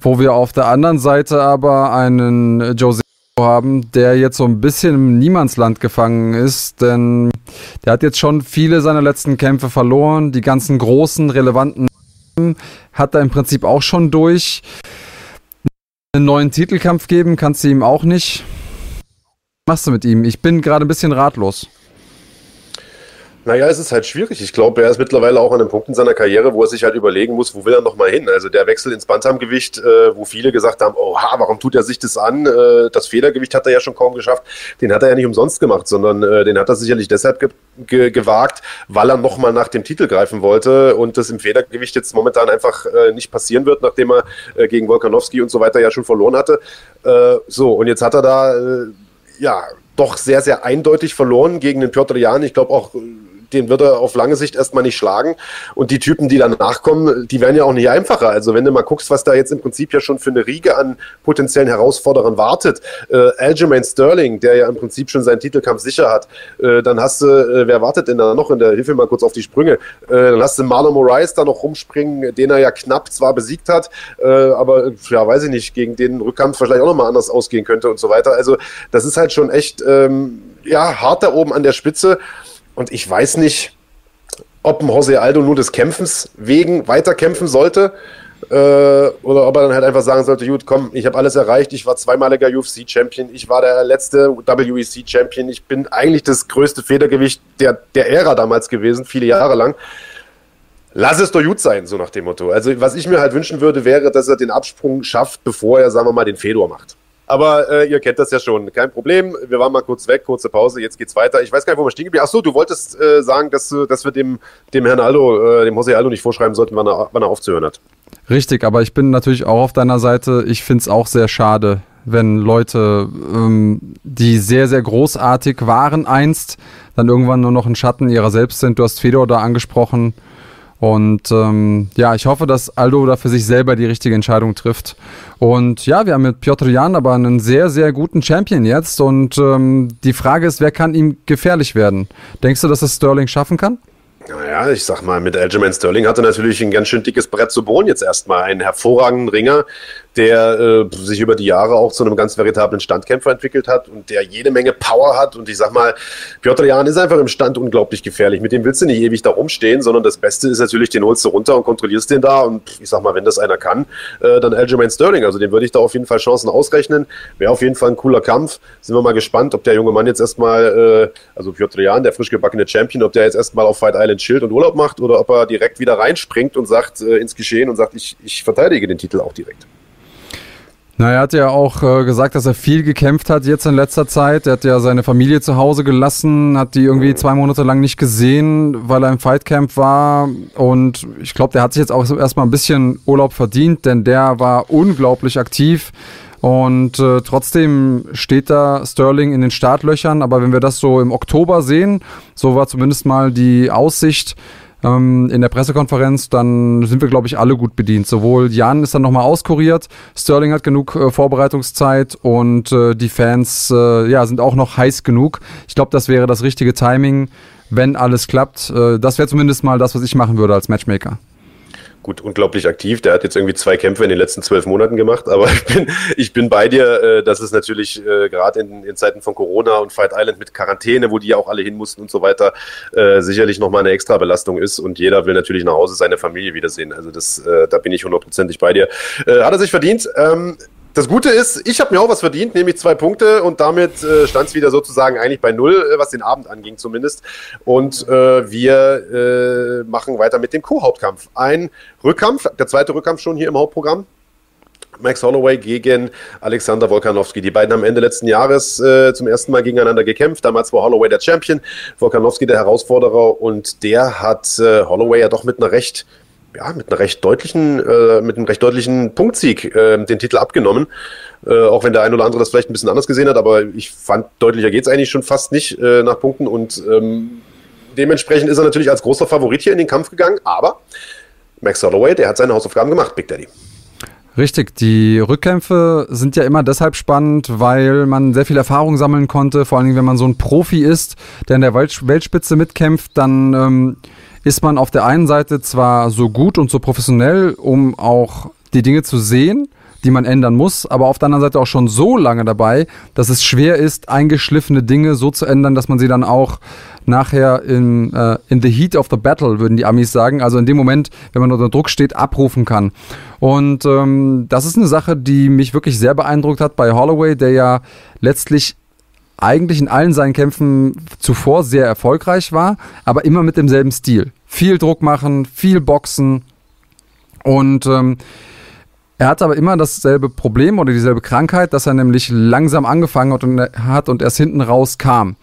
B: wo wir auf der anderen Seite aber einen Jose haben, der jetzt so ein bisschen im Niemandsland gefangen ist, denn der hat jetzt schon viele seiner letzten Kämpfe verloren. Die ganzen großen, relevanten hat er im Prinzip auch schon durch. Einen neuen Titelkampf geben kannst du ihm auch nicht. Was machst du mit ihm? Ich bin gerade ein bisschen ratlos.
A: Naja, es ist halt schwierig. Ich glaube, er ist mittlerweile auch an einem Punkt in seiner Karriere, wo er sich halt überlegen muss, wo will er nochmal hin. Also der Wechsel ins Bantamgewicht, äh, wo viele gesagt haben, oh, warum tut er sich das an? Äh, das Federgewicht hat er ja schon kaum geschafft. Den hat er ja nicht umsonst gemacht, sondern äh, den hat er sicherlich deshalb ge ge gewagt, weil er nochmal nach dem Titel greifen wollte und das im Federgewicht jetzt momentan einfach äh, nicht passieren wird, nachdem er äh, gegen Volkanowski und so weiter ja schon verloren hatte. Äh, so, und jetzt hat er da, ja, doch sehr, sehr eindeutig verloren gegen den Piotr Jan. Ich glaube auch den wird er auf lange Sicht erstmal nicht schlagen. Und die Typen, die danach kommen, die werden ja auch nicht einfacher. Also wenn du mal guckst, was da jetzt im Prinzip ja schon für eine Riege an potenziellen Herausforderern wartet, äh, Aljamain Sterling, der ja im Prinzip schon seinen Titelkampf sicher hat, äh, dann hast du, äh, wer wartet denn da noch in der, hilf mir mal kurz auf die Sprünge, äh, dann hast du Marlon Moraes da noch rumspringen, den er ja knapp zwar besiegt hat, äh, aber ja, weiß ich nicht, gegen den Rückkampf vielleicht auch nochmal anders ausgehen könnte und so weiter. Also das ist halt schon echt, ähm, ja, hart da oben an der Spitze. Und ich weiß nicht, ob ein Jose Aldo nur des Kämpfens wegen weiterkämpfen sollte äh, oder ob er dann halt einfach sagen sollte, gut, komm, ich habe alles erreicht, ich war zweimaliger UFC-Champion, ich war der letzte WEC-Champion, ich bin eigentlich das größte Federgewicht der, der Ära damals gewesen, viele Jahre lang. Lass es doch gut sein, so nach dem Motto. Also was ich mir halt wünschen würde, wäre, dass er den Absprung schafft, bevor er, sagen wir mal, den Fedor macht. Aber äh, ihr kennt das ja schon. Kein Problem. Wir waren mal kurz weg, kurze Pause. Jetzt geht's weiter. Ich weiß gar nicht, wo wir stehen geblieben Ach so, du wolltest äh, sagen, dass, dass wir dem, dem Herrn Aldo, äh, dem Jose Aldo nicht vorschreiben sollten, wann er, wann er aufzuhören hat.
B: Richtig, aber ich bin natürlich auch auf deiner Seite. Ich find's auch sehr schade, wenn Leute, ähm, die sehr, sehr großartig waren einst, dann irgendwann nur noch ein Schatten ihrer selbst sind. Du hast Fedor da angesprochen. Und ähm, ja, ich hoffe, dass Aldo da für sich selber die richtige Entscheidung trifft. Und ja, wir haben mit Piotr Jan aber einen sehr, sehr guten Champion jetzt. Und ähm, die Frage ist, wer kann ihm gefährlich werden? Denkst du, dass es Sterling schaffen kann?
A: Naja, ich sag mal, mit Aljamain Sterling hatte natürlich ein ganz schön dickes Brett zu bohren jetzt erstmal. Einen hervorragenden Ringer, der äh, sich über die Jahre auch zu einem ganz veritablen Standkämpfer entwickelt hat und der jede Menge Power hat. Und ich sag mal, Piotr Jan ist einfach im Stand unglaublich gefährlich. Mit dem willst du nicht ewig da rumstehen, sondern das Beste ist natürlich, den holst du runter und kontrollierst den da. Und ich sag mal, wenn das einer kann, äh, dann Aljamain Sterling. Also dem würde ich da auf jeden Fall Chancen ausrechnen. Wäre auf jeden Fall ein cooler Kampf. Sind wir mal gespannt, ob der junge Mann jetzt erstmal, äh, also Piotr Jan, der frisch gebackene Champion, ob der jetzt erstmal auf Fight Island chillt und Urlaub macht oder ob er direkt wieder reinspringt und sagt äh, ins Geschehen und sagt, ich, ich verteidige den Titel auch direkt.
B: Na, er hat ja auch äh, gesagt, dass er viel gekämpft hat jetzt in letzter Zeit. Er hat ja seine Familie zu Hause gelassen, hat die irgendwie zwei Monate lang nicht gesehen, weil er im Fightcamp war. Und ich glaube, der hat sich jetzt auch erstmal ein bisschen Urlaub verdient, denn der war unglaublich aktiv. Und äh, trotzdem steht da Sterling in den Startlöchern. Aber wenn wir das so im Oktober sehen, so war zumindest mal die Aussicht, ähm, in der Pressekonferenz, dann sind wir, glaube ich, alle gut bedient. Sowohl Jan ist dann nochmal auskuriert, Sterling hat genug äh, Vorbereitungszeit und äh, die Fans äh, ja, sind auch noch heiß genug. Ich glaube, das wäre das richtige Timing, wenn alles klappt. Äh, das wäre zumindest mal das, was ich machen würde als Matchmaker
A: gut, unglaublich aktiv. Der hat jetzt irgendwie zwei Kämpfe in den letzten zwölf Monaten gemacht, aber ich bin, ich bin bei dir. Äh, das ist natürlich äh, gerade in, in Zeiten von Corona und Fight Island mit Quarantäne, wo die ja auch alle hin mussten und so weiter, äh, sicherlich nochmal eine extra Belastung ist und jeder will natürlich nach Hause seine Familie wiedersehen. Also das, da bin ich hundertprozentig bei dir. Hat er sich verdient. Ähm, das Gute ist, ich habe mir auch was verdient, nämlich zwei Punkte und damit äh, stand es wieder sozusagen eigentlich bei null, äh, was den Abend anging zumindest. Und äh, wir äh, machen weiter mit dem Co-Hauptkampf. Ein Rückkampf, der zweite Rückkampf schon hier im Hauptprogramm. Max Holloway gegen Alexander Volkanowski. Die beiden haben Ende letzten Jahres äh, zum ersten Mal gegeneinander gekämpft. Damals war Holloway der Champion, Volkanowski der Herausforderer und der hat äh, Holloway ja doch mit einer recht ja, mit einer recht deutlichen, äh, mit einem recht deutlichen Punktsieg äh, den Titel abgenommen. Äh, auch wenn der ein oder andere das vielleicht ein bisschen anders gesehen hat, aber ich fand, deutlicher geht es eigentlich schon fast nicht äh, nach Punkten und ähm, dementsprechend ist er natürlich als großer Favorit hier in den Kampf gegangen, aber Max Holloway, der hat seine Hausaufgaben gemacht, Big Daddy.
B: Richtig, die Rückkämpfe sind ja immer deshalb spannend, weil man sehr viel Erfahrung sammeln konnte, vor allem wenn man so ein Profi ist, der in der Weltspitze mitkämpft, dann ähm, ist man auf der einen Seite zwar so gut und so professionell, um auch die Dinge zu sehen, die man ändern muss, aber auf der anderen Seite auch schon so lange dabei, dass es schwer ist, eingeschliffene Dinge so zu ändern, dass man sie dann auch nachher in, äh, in the heat of the battle, würden die Amis sagen, also in dem Moment, wenn man unter Druck steht, abrufen kann. Und ähm, das ist eine Sache, die mich wirklich sehr beeindruckt hat bei Holloway, der ja letztlich eigentlich in allen seinen Kämpfen zuvor sehr erfolgreich war, aber immer mit demselben Stil. Viel Druck machen, viel Boxen und ähm, er hat aber immer dasselbe Problem oder dieselbe Krankheit, dass er nämlich langsam angefangen hat und, hat und erst hinten raus kam.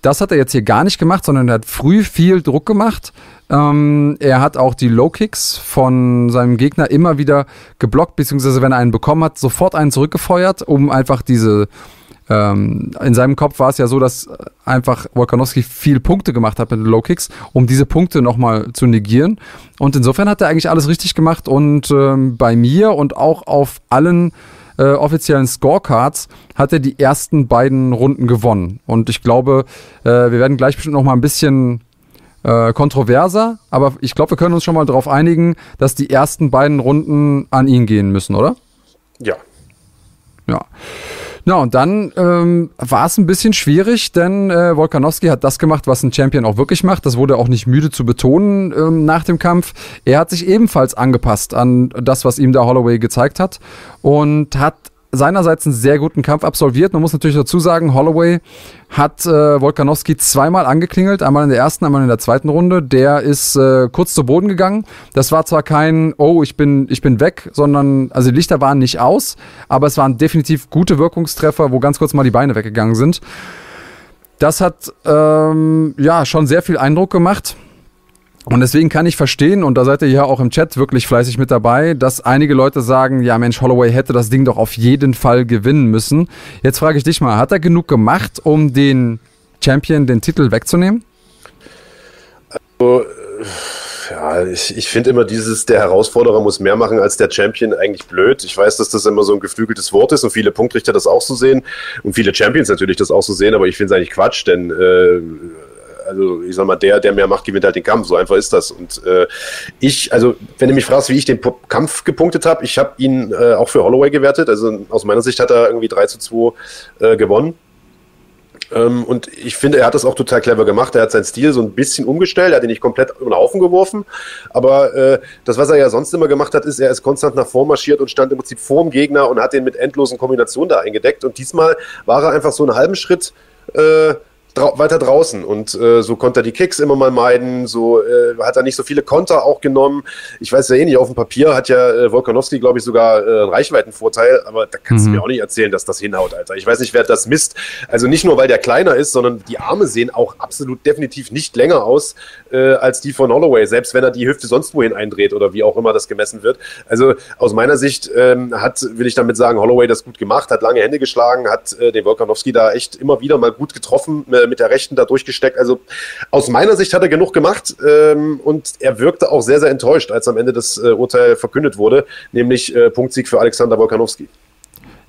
B: Das hat er jetzt hier gar nicht gemacht, sondern er hat früh viel Druck gemacht. Ähm, er hat auch die Low Kicks von seinem Gegner immer wieder geblockt, beziehungsweise wenn er einen bekommen hat, sofort einen zurückgefeuert, um einfach diese ähm, in seinem Kopf war es ja so, dass einfach Wolkanowski viel Punkte gemacht hat mit den Low Kicks, um diese Punkte nochmal zu negieren. Und insofern hat er eigentlich alles richtig gemacht und ähm, bei mir und auch auf allen äh, offiziellen Scorecards hat er die ersten beiden Runden gewonnen. Und ich glaube, äh, wir werden gleich bestimmt noch mal ein bisschen äh, kontroverser, aber ich glaube, wir können uns schon mal darauf einigen, dass die ersten beiden Runden an ihn gehen müssen, oder?
A: Ja.
B: Ja. Ja, und dann ähm, war es ein bisschen schwierig, denn äh, Volkanowski hat das gemacht, was ein Champion auch wirklich macht. Das wurde auch nicht müde zu betonen ähm, nach dem Kampf. Er hat sich ebenfalls angepasst an das, was ihm der Holloway gezeigt hat und hat seinerseits einen sehr guten Kampf absolviert. Man muss natürlich dazu sagen, Holloway hat äh, Volkanowski zweimal angeklingelt, einmal in der ersten, einmal in der zweiten Runde. Der ist äh, kurz zu Boden gegangen. Das war zwar kein, oh, ich bin, ich bin weg, sondern, also die Lichter waren nicht aus, aber es waren definitiv gute Wirkungstreffer, wo ganz kurz mal die Beine weggegangen sind. Das hat ähm, ja schon sehr viel Eindruck gemacht. Und deswegen kann ich verstehen, und da seid ihr ja auch im Chat wirklich fleißig mit dabei, dass einige Leute sagen, ja Mensch, Holloway hätte das Ding doch auf jeden Fall gewinnen müssen. Jetzt frage ich dich mal, hat er genug gemacht, um den Champion den Titel wegzunehmen?
A: Also, ja, ich, ich finde immer dieses, der Herausforderer muss mehr machen als der Champion eigentlich blöd. Ich weiß, dass das immer so ein geflügeltes Wort ist und viele Punktrichter das auch so sehen und viele Champions natürlich das auch so sehen, aber ich finde es eigentlich Quatsch, denn äh, also ich sag mal, der, der mehr macht, gewinnt halt den Kampf. So einfach ist das. Und äh, ich, also wenn du mich fragst, wie ich den Kampf gepunktet habe, ich habe ihn äh, auch für Holloway gewertet. Also aus meiner Sicht hat er irgendwie 3 zu 2 äh, gewonnen. Ähm, und ich finde, er hat das auch total clever gemacht. Er hat seinen Stil so ein bisschen umgestellt, er hat ihn nicht komplett über den Haufen geworfen. Aber äh, das, was er ja sonst immer gemacht hat, ist, er ist konstant nach vorn marschiert und stand im Prinzip vor dem Gegner und hat den mit endlosen Kombinationen da eingedeckt. Und diesmal war er einfach so einen halben Schritt äh, weiter draußen und äh, so konnte er die Kicks immer mal meiden, so äh, hat er nicht so viele Konter auch genommen. Ich weiß ja eh nicht, auf dem Papier hat ja äh, Volkanowski, glaube ich, sogar äh, einen Reichweitenvorteil, aber da kannst mhm. du mir auch nicht erzählen, dass das hinhaut, Alter. Ich weiß nicht, wer das misst. Also nicht nur, weil der kleiner ist, sondern die Arme sehen auch absolut definitiv nicht länger aus äh, als die von Holloway, selbst wenn er die Hüfte sonst wohin eindreht oder wie auch immer das gemessen wird. Also aus meiner Sicht ähm, hat, will ich damit sagen, Holloway das gut gemacht, hat lange Hände geschlagen, hat äh, den Volkanowski da echt immer wieder mal gut getroffen, äh, mit der Rechten da durchgesteckt. Also aus meiner Sicht hat er genug gemacht ähm, und er wirkte auch sehr, sehr enttäuscht, als am Ende das äh, Urteil verkündet wurde, nämlich äh, Punktsieg für Alexander Volkanowski.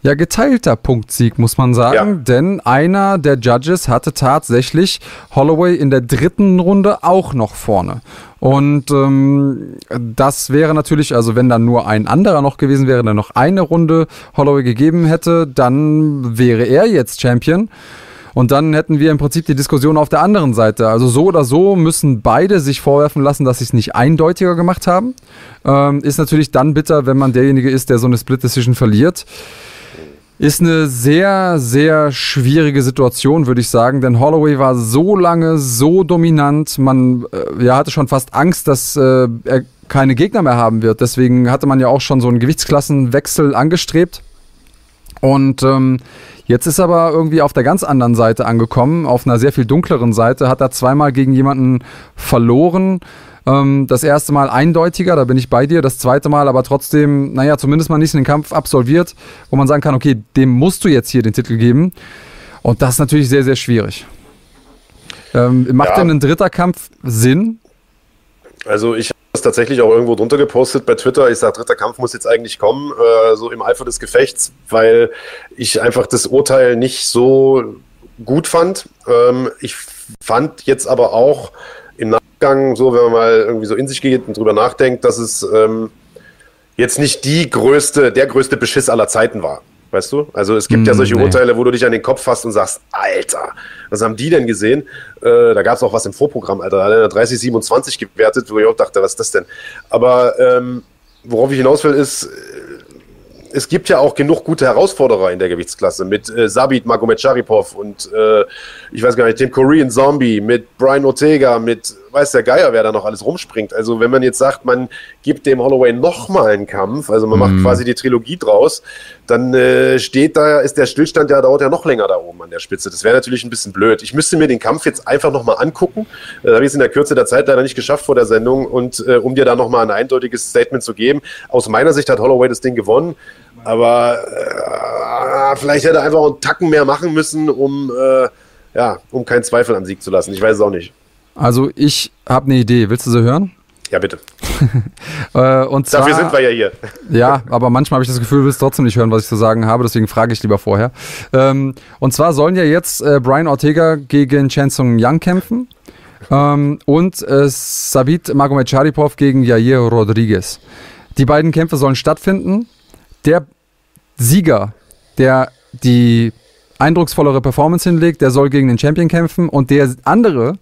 B: Ja, geteilter Punktsieg, muss man sagen, ja. denn einer der Judges hatte tatsächlich Holloway in der dritten Runde auch noch vorne. Und ähm, das wäre natürlich, also wenn dann nur ein anderer noch gewesen wäre, der noch eine Runde Holloway gegeben hätte, dann wäre er jetzt Champion. Und dann hätten wir im Prinzip die Diskussion auf der anderen Seite. Also so oder so müssen beide sich vorwerfen lassen, dass sie es nicht eindeutiger gemacht haben. Ähm, ist natürlich dann bitter, wenn man derjenige ist, der so eine Split Decision verliert. Ist eine sehr, sehr schwierige Situation, würde ich sagen, denn Holloway war so lange so dominant, man äh, ja, hatte schon fast Angst, dass äh, er keine Gegner mehr haben wird. Deswegen hatte man ja auch schon so einen Gewichtsklassenwechsel angestrebt. Und ähm, Jetzt ist aber irgendwie auf der ganz anderen Seite angekommen, auf einer sehr viel dunkleren Seite, hat er zweimal gegen jemanden verloren. Ähm, das erste Mal eindeutiger, da bin ich bei dir. Das zweite Mal aber trotzdem, naja, zumindest mal nicht in den Kampf absolviert, wo man sagen kann, okay, dem musst du jetzt hier den Titel geben. Und das ist natürlich sehr, sehr schwierig. Ähm, macht ja. denn ein dritter Kampf Sinn?
A: Also ich das tatsächlich auch irgendwo drunter gepostet bei Twitter. Ich sage, dritter Kampf muss jetzt eigentlich kommen, äh, so im Eifer des Gefechts, weil ich einfach das Urteil nicht so gut fand. Ähm, ich fand jetzt aber auch im Nachgang, so wenn man mal irgendwie so in sich geht und drüber nachdenkt, dass es ähm, jetzt nicht die größte, der größte Beschiss aller Zeiten war. Weißt du? Also es gibt mm, ja solche nee. Urteile, wo du dich an den Kopf fasst und sagst, Alter, was haben die denn gesehen? Äh, da gab es auch was im Vorprogramm, Alter. Da hat er 30, 27 gewertet, wo ich auch dachte, was ist das denn? Aber ähm, worauf ich hinaus will, ist, es gibt ja auch genug gute Herausforderer in der Gewichtsklasse mit äh, Sabit Magomed Sharipov und äh, ich weiß gar nicht, dem Korean Zombie, mit Brian Ortega, mit weiß der Geier, wer da noch alles rumspringt. Also wenn man jetzt sagt, man gibt dem Holloway nochmal einen Kampf, also man mhm. macht quasi die Trilogie draus, dann äh, steht da, ist der Stillstand, der dauert ja noch länger da oben an der Spitze. Das wäre natürlich ein bisschen blöd. Ich müsste mir den Kampf jetzt einfach nochmal angucken. Äh, habe ich es in der Kürze der Zeit leider nicht geschafft vor der Sendung und äh, um dir da nochmal ein eindeutiges Statement zu geben. Aus meiner Sicht hat Holloway das Ding gewonnen, aber äh, vielleicht hätte er einfach einen Tacken mehr machen müssen, um, äh, ja, um keinen Zweifel am Sieg zu lassen. Ich weiß es auch nicht.
B: Also ich habe eine Idee. Willst du sie hören?
A: Ja, bitte.
B: äh, und zwar,
A: Dafür sind wir ja hier.
B: ja, aber manchmal habe ich das Gefühl, du willst trotzdem nicht hören, was ich zu sagen habe, deswegen frage ich lieber vorher. Ähm, und zwar sollen ja jetzt äh, Brian Ortega gegen Chen Sung Yang kämpfen ähm, und äh, Sabit Magomed gegen Jair Rodriguez. Die beiden Kämpfe sollen stattfinden. Der Sieger, der die eindrucksvollere Performance hinlegt, der soll gegen den Champion kämpfen und der andere,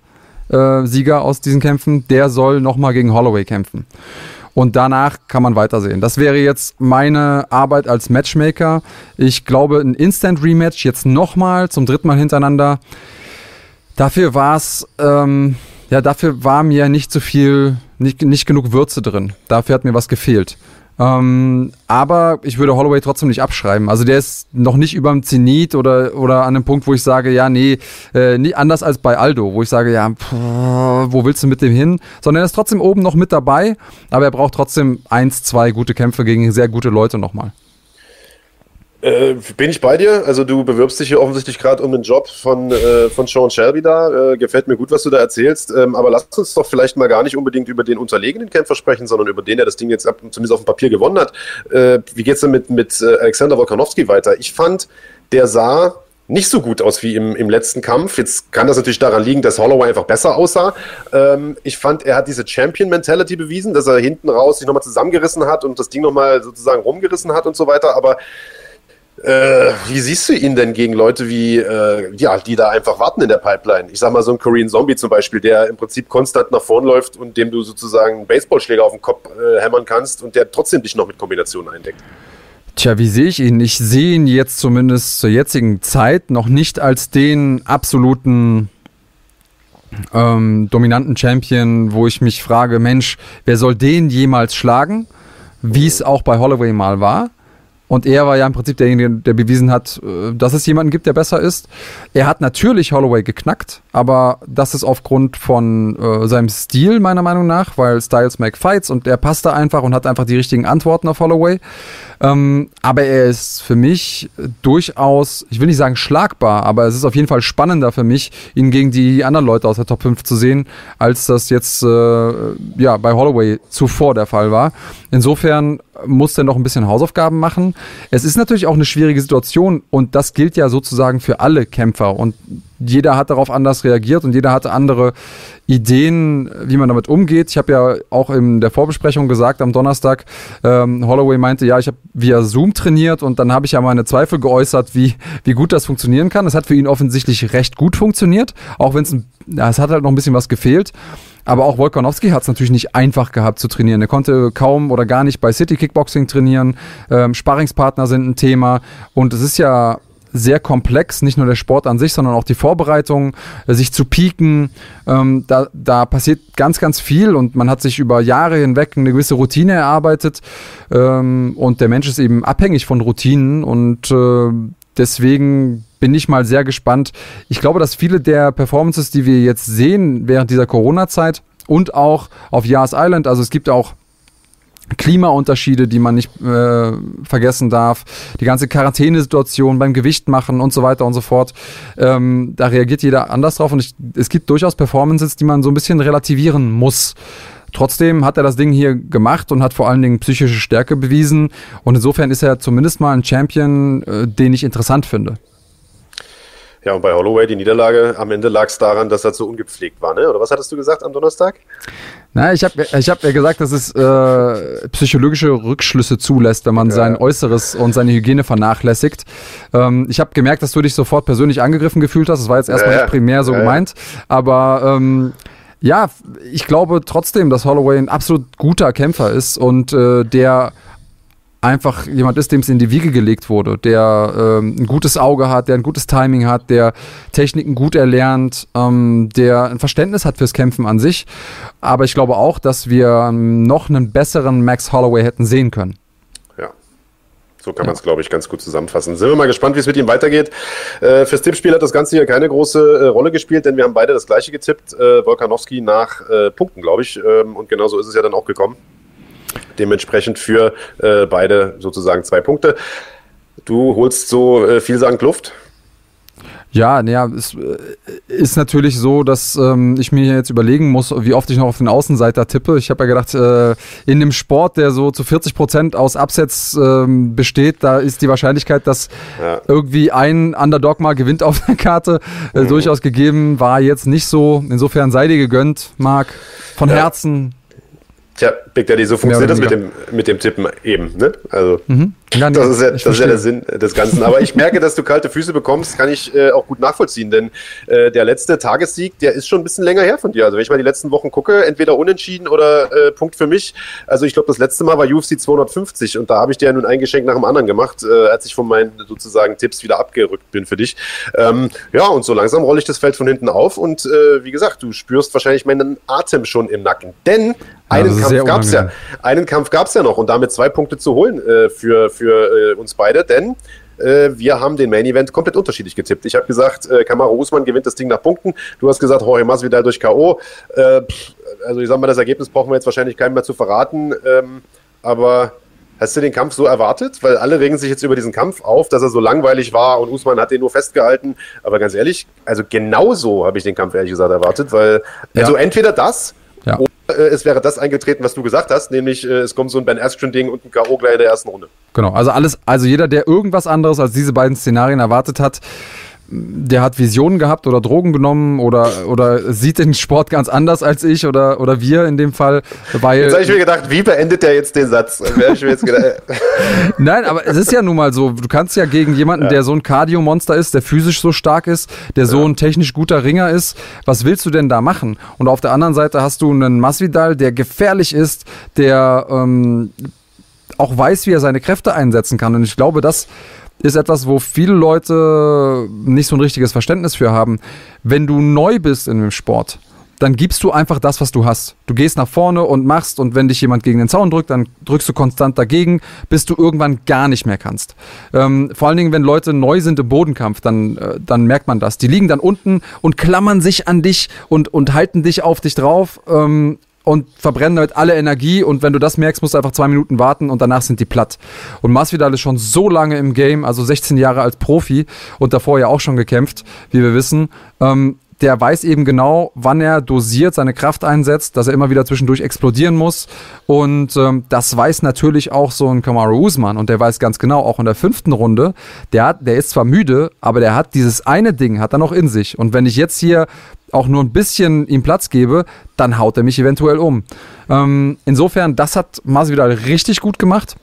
B: Sieger aus diesen Kämpfen, der soll nochmal gegen Holloway kämpfen. Und danach kann man weitersehen. Das wäre jetzt meine Arbeit als Matchmaker. Ich glaube, ein Instant Rematch jetzt nochmal zum dritten Mal hintereinander. Dafür war es, ähm, ja, dafür war mir nicht so viel, nicht, nicht genug Würze drin. Dafür hat mir was gefehlt. Ähm, aber ich würde Holloway trotzdem nicht abschreiben. Also der ist noch nicht über dem Zenit oder, oder an einem Punkt, wo ich sage, ja, nee, äh, nie anders als bei Aldo, wo ich sage, ja, pff, wo willst du mit dem hin? Sondern er ist trotzdem oben noch mit dabei, aber er braucht trotzdem eins, zwei gute Kämpfe gegen sehr gute Leute nochmal.
A: Äh, bin ich bei dir? Also du bewirbst dich hier offensichtlich gerade um den Job von, äh, von Sean Shelby da. Äh, gefällt mir gut, was du da erzählst. Ähm, aber lass uns doch vielleicht mal gar nicht unbedingt über den unterlegenen Kämpfer sprechen, sondern über den, der das Ding jetzt ab, zumindest auf dem Papier gewonnen hat. Äh, wie geht's denn mit, mit äh, Alexander Wolkanowski weiter? Ich fand, der sah nicht so gut aus wie im, im letzten Kampf. Jetzt kann das natürlich daran liegen, dass Holloway einfach besser aussah. Ähm, ich fand, er hat diese Champion-Mentality bewiesen, dass er hinten raus sich nochmal zusammengerissen hat und das Ding nochmal sozusagen rumgerissen hat und so weiter. Aber äh, wie siehst du ihn denn gegen Leute wie, äh, ja, die da einfach warten in der Pipeline? Ich sag mal so ein Korean Zombie zum Beispiel, der im Prinzip konstant nach vorn läuft und dem du sozusagen Baseballschläger auf den Kopf äh, hämmern kannst und der trotzdem dich noch mit Kombinationen eindeckt.
B: Tja, wie sehe ich ihn? Ich sehe ihn jetzt zumindest zur jetzigen Zeit noch nicht als den absoluten ähm, dominanten Champion, wo ich mich frage, Mensch, wer soll den jemals schlagen? Wie es auch bei Holloway mal war. Und er war ja im Prinzip derjenige, der bewiesen hat, äh, dass es jemanden gibt, der besser ist. Er hat natürlich Holloway geknackt, aber das ist aufgrund von äh, seinem Stil meiner Meinung nach, weil Styles make fights und er passte einfach und hat einfach die richtigen Antworten auf Holloway. Ähm, aber er ist für mich durchaus, ich will nicht sagen schlagbar, aber es ist auf jeden Fall spannender für mich, ihn gegen die anderen Leute aus der Top 5 zu sehen, als das jetzt äh, ja, bei Holloway zuvor der Fall war. Insofern muss er noch ein bisschen Hausaufgaben machen. Es ist natürlich auch eine schwierige Situation und das gilt ja sozusagen für alle Kämpfer und jeder hat darauf anders reagiert und jeder hatte andere Ideen, wie man damit umgeht. Ich habe ja auch in der Vorbesprechung gesagt am Donnerstag, ähm, Holloway meinte, ja, ich habe via Zoom trainiert und dann habe ich ja meine Zweifel geäußert, wie, wie gut das funktionieren kann. Es hat für ihn offensichtlich recht gut funktioniert, auch wenn es, es hat halt noch ein bisschen was gefehlt. Aber auch Wolkonowski hat es natürlich nicht einfach gehabt zu trainieren. Er konnte kaum oder gar nicht bei City Kickboxing trainieren. Ähm, Sparringspartner sind ein Thema. Und es ist ja sehr komplex, nicht nur der Sport an sich, sondern auch die Vorbereitung, äh, sich zu pieken. Ähm, da, da passiert ganz, ganz viel und man hat sich über Jahre hinweg eine gewisse Routine erarbeitet ähm, und der Mensch ist eben abhängig von Routinen und äh, deswegen bin ich mal sehr gespannt. Ich glaube, dass viele der Performances, die wir jetzt sehen während dieser Corona-Zeit und auch auf Yas Island, also es gibt auch Klimaunterschiede, die man nicht äh, vergessen darf, die ganze Quarantänesituation beim Gewicht machen und so weiter und so fort. Ähm, da reagiert jeder anders drauf und ich, es gibt durchaus Performances, die man so ein bisschen relativieren muss. Trotzdem hat er das Ding hier gemacht und hat vor allen Dingen psychische Stärke bewiesen und insofern ist er zumindest mal ein Champion, äh, den ich interessant finde.
A: Ja, und bei Holloway, die Niederlage, am Ende lag es daran, dass er zu ungepflegt war, ne? Oder was hattest du gesagt am Donnerstag?
B: Na, ich habe ich hab ja gesagt, dass es äh, psychologische Rückschlüsse zulässt, wenn man ja. sein Äußeres und seine Hygiene vernachlässigt. Ähm, ich habe gemerkt, dass du dich sofort persönlich angegriffen gefühlt hast. Das war jetzt erstmal ja, nicht primär so ja, gemeint. Aber ähm, ja, ich glaube trotzdem, dass Holloway ein absolut guter Kämpfer ist und äh, der einfach jemand ist, dem es in die Wiege gelegt wurde, der ähm, ein gutes Auge hat, der ein gutes Timing hat, der Techniken gut erlernt, ähm, der ein Verständnis hat fürs Kämpfen an sich. Aber ich glaube auch, dass wir noch einen besseren Max Holloway hätten sehen können.
A: Ja, so kann man es, glaube ich, ganz gut zusammenfassen. Sind wir mal gespannt, wie es mit ihm weitergeht. Äh, fürs Tippspiel hat das Ganze hier keine große äh, Rolle gespielt, denn wir haben beide das gleiche getippt. Äh, Volkanowski nach äh, Punkten, glaube ich. Ähm, und genauso ist es ja dann auch gekommen. Dementsprechend für äh, beide sozusagen zwei Punkte. Du holst so äh, vielsagend Luft.
B: Ja, naja, es äh, ist natürlich so, dass ähm, ich mir jetzt überlegen muss, wie oft ich noch auf den Außenseiter tippe. Ich habe ja gedacht, äh, in dem Sport, der so zu 40 Prozent aus Absatz ähm, besteht, da ist die Wahrscheinlichkeit, dass ja. irgendwie ein Underdog mal gewinnt auf der Karte, äh, mhm. durchaus gegeben, war jetzt nicht so. Insofern sei dir gegönnt, Marc, von ja. Herzen.
A: Tja, Big Daddy, so funktioniert das mit dem, mit dem Tippen eben. Ne? Also, mhm. Nee, das, ist ja, das ist ja der Sinn des Ganzen. Aber ich merke, dass du kalte Füße bekommst, kann ich äh, auch gut nachvollziehen, denn äh, der letzte Tagessieg, der ist schon ein bisschen länger her von dir. Also, wenn ich mal die letzten Wochen gucke, entweder unentschieden oder äh, Punkt für mich. Also, ich glaube, das letzte Mal war UFC 250 und da habe ich dir ja nun ein Geschenk nach dem anderen gemacht, äh, als ich von meinen sozusagen Tipps wieder abgerückt bin für dich. Ähm, ja, und so langsam rolle ich das Feld von hinten auf und äh, wie gesagt, du spürst wahrscheinlich meinen Atem schon im Nacken. Denn einen Kampf gab es ja. Einen Kampf gab es ja noch und damit zwei Punkte zu holen äh, für, für äh, uns beide, denn äh, wir haben den Main Event komplett unterschiedlich getippt. Ich habe gesagt, äh, Kamara Usman gewinnt das Ding nach Punkten. Du hast gesagt, Jorge Masvidal durch K.O. Äh, also ich sag mal, das Ergebnis brauchen wir jetzt wahrscheinlich keinem mehr zu verraten. Ähm, aber Hast du den Kampf so erwartet? Weil alle regen sich jetzt über diesen Kampf auf, dass er so langweilig war und Usman hat den nur festgehalten. Aber ganz ehrlich, also genauso habe ich den Kampf ehrlich gesagt erwartet, weil also ja. entweder das ja. oder äh, es wäre das eingetreten, was du gesagt hast, nämlich äh, es kommt so ein Ben Askren-Ding und ein K.O. gleich in der ersten Runde.
B: Genau, also alles, also jeder, der irgendwas anderes als diese beiden Szenarien erwartet hat, der hat Visionen gehabt oder Drogen genommen oder, oder sieht den Sport ganz anders als ich oder, oder wir in dem Fall.
A: Weil jetzt habe ich mir gedacht, wie beendet der jetzt den Satz?
B: Nein, aber es ist ja nun mal so, du kannst ja gegen jemanden, ja. der so ein Cardio-Monster ist, der physisch so stark ist, der so ein technisch guter Ringer ist, was willst du denn da machen? Und auf der anderen Seite hast du einen Masvidal, der gefährlich ist, der ähm, auch weiß, wie er seine Kräfte einsetzen kann. Und ich glaube, das ist etwas, wo viele Leute nicht so ein richtiges Verständnis für haben. Wenn du neu bist in dem Sport, dann gibst du einfach das, was du hast. Du gehst nach vorne und machst und wenn dich jemand gegen den Zaun drückt, dann drückst du konstant dagegen, bis du irgendwann gar nicht mehr kannst. Ähm, vor allen Dingen, wenn Leute neu sind im Bodenkampf, dann, äh, dann merkt man das. Die liegen dann unten und klammern sich an dich und, und halten dich auf dich drauf. Ähm, und verbrennen damit alle Energie und wenn du das merkst, musst du einfach zwei Minuten warten und danach sind die platt. Und Masvidal ist schon so lange im Game, also 16 Jahre als Profi und davor ja auch schon gekämpft, wie wir wissen. Ähm, der weiß eben genau, wann er dosiert seine Kraft einsetzt, dass er immer wieder zwischendurch explodieren muss. Und ähm, das weiß natürlich auch so ein Kamaru Usman. Und der weiß ganz genau, auch in der fünften Runde, der, hat, der ist zwar müde, aber der hat dieses eine Ding, hat er noch in sich. Und wenn ich jetzt hier auch nur ein bisschen ihm Platz gebe, dann haut er mich eventuell um. Ähm, insofern, das hat Masvidal richtig gut gemacht.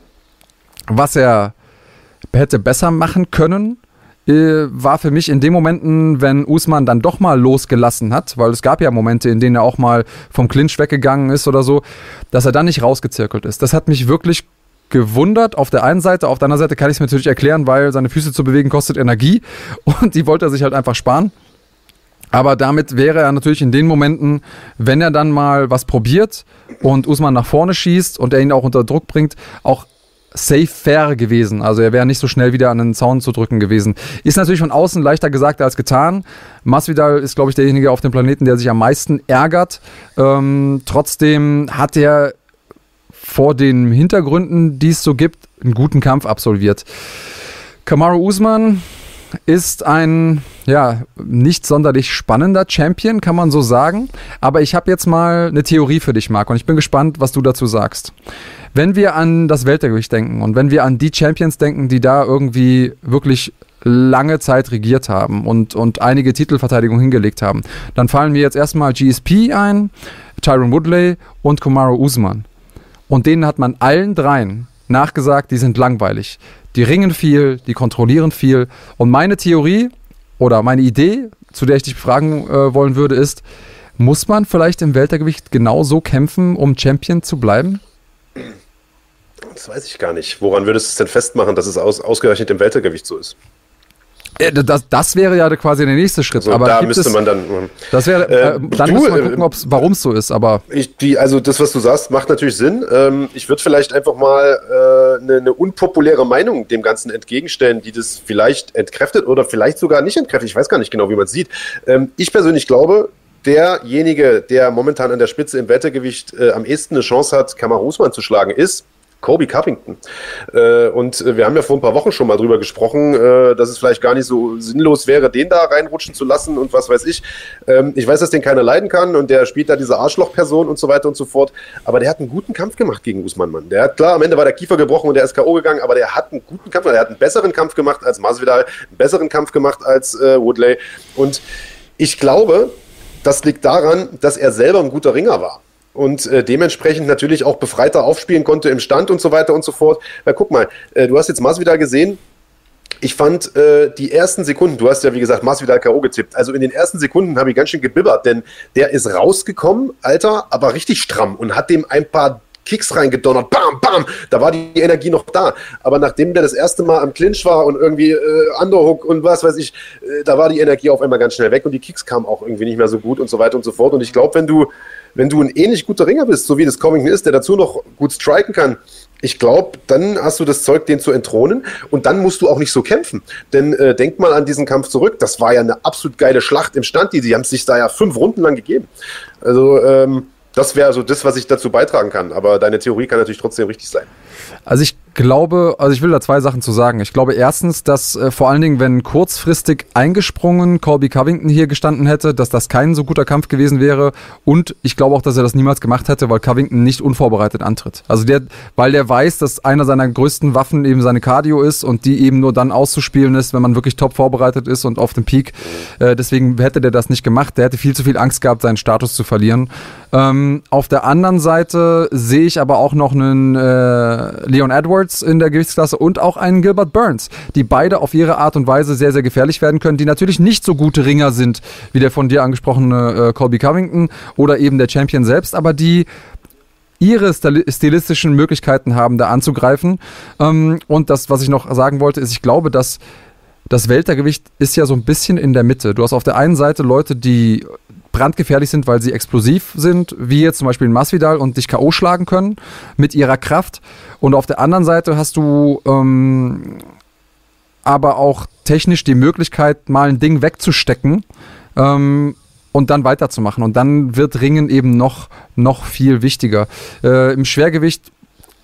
B: Was er hätte besser machen können, war für mich in den Momenten, wenn Usman dann doch mal losgelassen hat, weil es gab ja Momente, in denen er auch mal vom Clinch weggegangen ist oder so, dass er dann nicht rausgezirkelt ist. Das hat mich wirklich gewundert auf der einen Seite, auf der anderen Seite kann ich es mir natürlich erklären, weil seine Füße zu bewegen kostet Energie und die wollte er sich halt einfach sparen. Aber damit wäre er natürlich in den Momenten, wenn er dann mal was probiert und Usman nach vorne schießt und er ihn auch unter Druck bringt, auch safe fair gewesen. Also er wäre nicht so schnell wieder an den Zaun zu drücken gewesen. Ist natürlich von außen leichter gesagt als getan. Masvidal ist, glaube ich, derjenige auf dem Planeten, der sich am meisten ärgert. Ähm, trotzdem hat er vor den Hintergründen, die es so gibt, einen guten Kampf absolviert. Kamaru Usman ist ein ja, nicht sonderlich spannender Champion, kann man so sagen. Aber ich habe jetzt mal eine Theorie für dich, Marc, und ich bin gespannt, was du dazu sagst. Wenn wir an das Weltergewicht denken und wenn wir an die Champions denken, die da irgendwie wirklich lange Zeit regiert haben und, und einige Titelverteidigungen hingelegt haben, dann fallen mir jetzt erstmal GSP ein, Tyron Woodley und Kamaru Usman. Und denen hat man allen dreien nachgesagt, die sind langweilig. Die ringen viel, die kontrollieren viel. Und meine Theorie oder meine Idee, zu der ich dich fragen äh, wollen würde, ist, muss man vielleicht im Weltergewicht genauso kämpfen, um Champion zu bleiben?
A: Das weiß ich gar nicht. Woran würdest du es denn festmachen, dass es aus, ausgerechnet im Weltergewicht so ist?
B: Das, das wäre ja quasi der nächste Schritt.
A: Also aber da müsste es, man dann.
B: Das wäre, äh, dann du, müssen wir gucken, äh, warum es so ist. Aber
A: ich, die, also das, was du sagst, macht natürlich Sinn. Ähm, ich würde vielleicht einfach mal äh, eine, eine unpopuläre Meinung dem Ganzen entgegenstellen, die das vielleicht entkräftet oder vielleicht sogar nicht entkräftet. Ich weiß gar nicht genau, wie man es sieht. Ähm, ich persönlich glaube, derjenige, der momentan an der Spitze im Wettergewicht äh, am ehesten eine Chance hat, Kamar Usman zu schlagen, ist Kobe Cuppington. Äh, und äh, wir haben ja vor ein paar Wochen schon mal drüber gesprochen, äh, dass es vielleicht gar nicht so sinnlos wäre, den da reinrutschen zu lassen und was weiß ich. Ähm, ich weiß, dass den keiner leiden kann und der spielt da diese Arschlochperson und so weiter und so fort. Aber der hat einen guten Kampf gemacht gegen Usman, Mann. Der hat, klar, am Ende war der Kiefer gebrochen und der ist K.O. gegangen, aber der hat einen guten Kampf, der hat einen besseren Kampf gemacht als Masvidal, einen besseren Kampf gemacht als Woodley. Und ich glaube, das liegt daran, dass er selber ein guter Ringer war und äh, dementsprechend natürlich auch befreiter aufspielen konnte im Stand und so weiter und so fort. Weil guck mal, äh, du hast jetzt Masvidal gesehen. Ich fand äh, die ersten Sekunden, du hast ja wie gesagt Masvidal K.O. getippt, also in den ersten Sekunden habe ich ganz schön gebibbert, denn der ist rausgekommen, Alter, aber richtig stramm und hat dem ein paar Kicks reingedonnert, bam, bam, da war die Energie noch da. Aber nachdem der das erste Mal am Clinch war und irgendwie äh, Underhook und was weiß ich, äh, da war die Energie auf einmal ganz schnell weg und die Kicks kamen auch irgendwie nicht mehr so gut und so weiter und so fort. Und ich glaube, wenn du wenn du ein ähnlich guter Ringer bist, so wie das Covington ist, der dazu noch gut striken kann, ich glaube, dann hast du das Zeug, den zu entthronen und dann musst du auch nicht so kämpfen. Denn äh, denk mal an diesen Kampf zurück, das war ja eine absolut geile Schlacht im Stand, die, die haben sich da ja fünf Runden lang gegeben. Also ähm, das wäre so das, was ich dazu beitragen kann. Aber deine Theorie kann natürlich trotzdem richtig sein.
B: Also ich glaube, also ich will da zwei Sachen zu sagen. Ich glaube erstens, dass äh, vor allen Dingen, wenn kurzfristig eingesprungen Colby Covington hier gestanden hätte, dass das kein so guter Kampf gewesen wäre. Und ich glaube auch, dass er das niemals gemacht hätte, weil Covington nicht unvorbereitet antritt. Also der, weil der weiß, dass einer seiner größten Waffen eben seine Cardio ist und die eben nur dann auszuspielen ist, wenn man wirklich top vorbereitet ist und auf dem Peak. Äh, deswegen hätte der das nicht gemacht. Der hätte viel zu viel Angst gehabt, seinen Status zu verlieren. Ähm, auf der anderen Seite sehe ich aber auch noch einen äh, Leon Edwards in der Gewichtsklasse und auch einen Gilbert Burns, die beide auf ihre Art und Weise sehr, sehr gefährlich werden können, die natürlich nicht so gute Ringer sind wie der von dir angesprochene äh, Colby Covington oder eben der Champion selbst, aber die ihre stilistischen Möglichkeiten haben, da anzugreifen. Ähm, und das, was ich noch sagen wollte, ist, ich glaube, dass das Weltergewicht ist ja so ein bisschen in der Mitte. Du hast auf der einen Seite Leute, die brandgefährlich sind, weil sie explosiv sind, wie jetzt zum Beispiel Masvidal und dich K.O. schlagen können mit ihrer Kraft. Und auf der anderen Seite hast du ähm, aber auch technisch die Möglichkeit, mal ein Ding wegzustecken ähm, und dann weiterzumachen. Und dann wird Ringen eben noch, noch viel wichtiger. Äh, Im Schwergewicht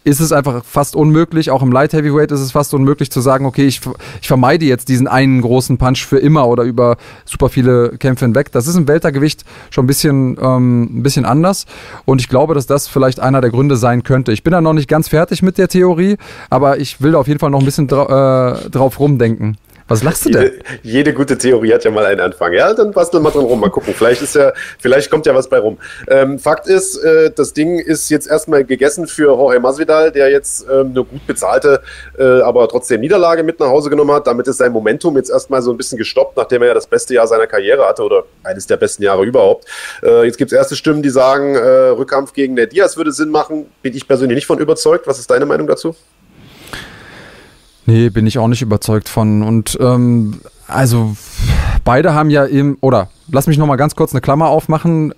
B: ist es einfach fast unmöglich, auch im Light Heavyweight ist es fast unmöglich zu sagen, okay, ich, ich vermeide jetzt diesen einen großen Punch für immer oder über super viele Kämpfe hinweg. Das ist im Weltergewicht schon ein bisschen, ähm, ein bisschen anders und ich glaube, dass das vielleicht einer der Gründe sein könnte. Ich bin da noch nicht ganz fertig mit der Theorie, aber ich will da auf jeden Fall noch ein bisschen dra äh, drauf rumdenken. Was lachst du denn?
A: Jede, gute Theorie hat ja mal einen Anfang. Ja, dann basteln wir drin rum. Mal gucken. Vielleicht ist ja, vielleicht kommt ja was bei rum. Ähm, Fakt ist, äh, das Ding ist jetzt erstmal gegessen für Jorge Masvidal, der jetzt ähm, eine gut bezahlte, äh, aber trotzdem Niederlage mit nach Hause genommen hat. Damit ist sein Momentum jetzt erstmal so ein bisschen gestoppt, nachdem er ja das beste Jahr seiner Karriere hatte oder eines der besten Jahre überhaupt. Äh, jetzt gibt es erste Stimmen, die sagen, äh, Rückkampf gegen der Diaz würde Sinn machen. Bin ich persönlich nicht von überzeugt. Was ist deine Meinung dazu?
B: Nee, bin ich auch nicht überzeugt von. Und ähm, also beide haben ja eben, oder lass mich nochmal ganz kurz eine Klammer aufmachen, äh,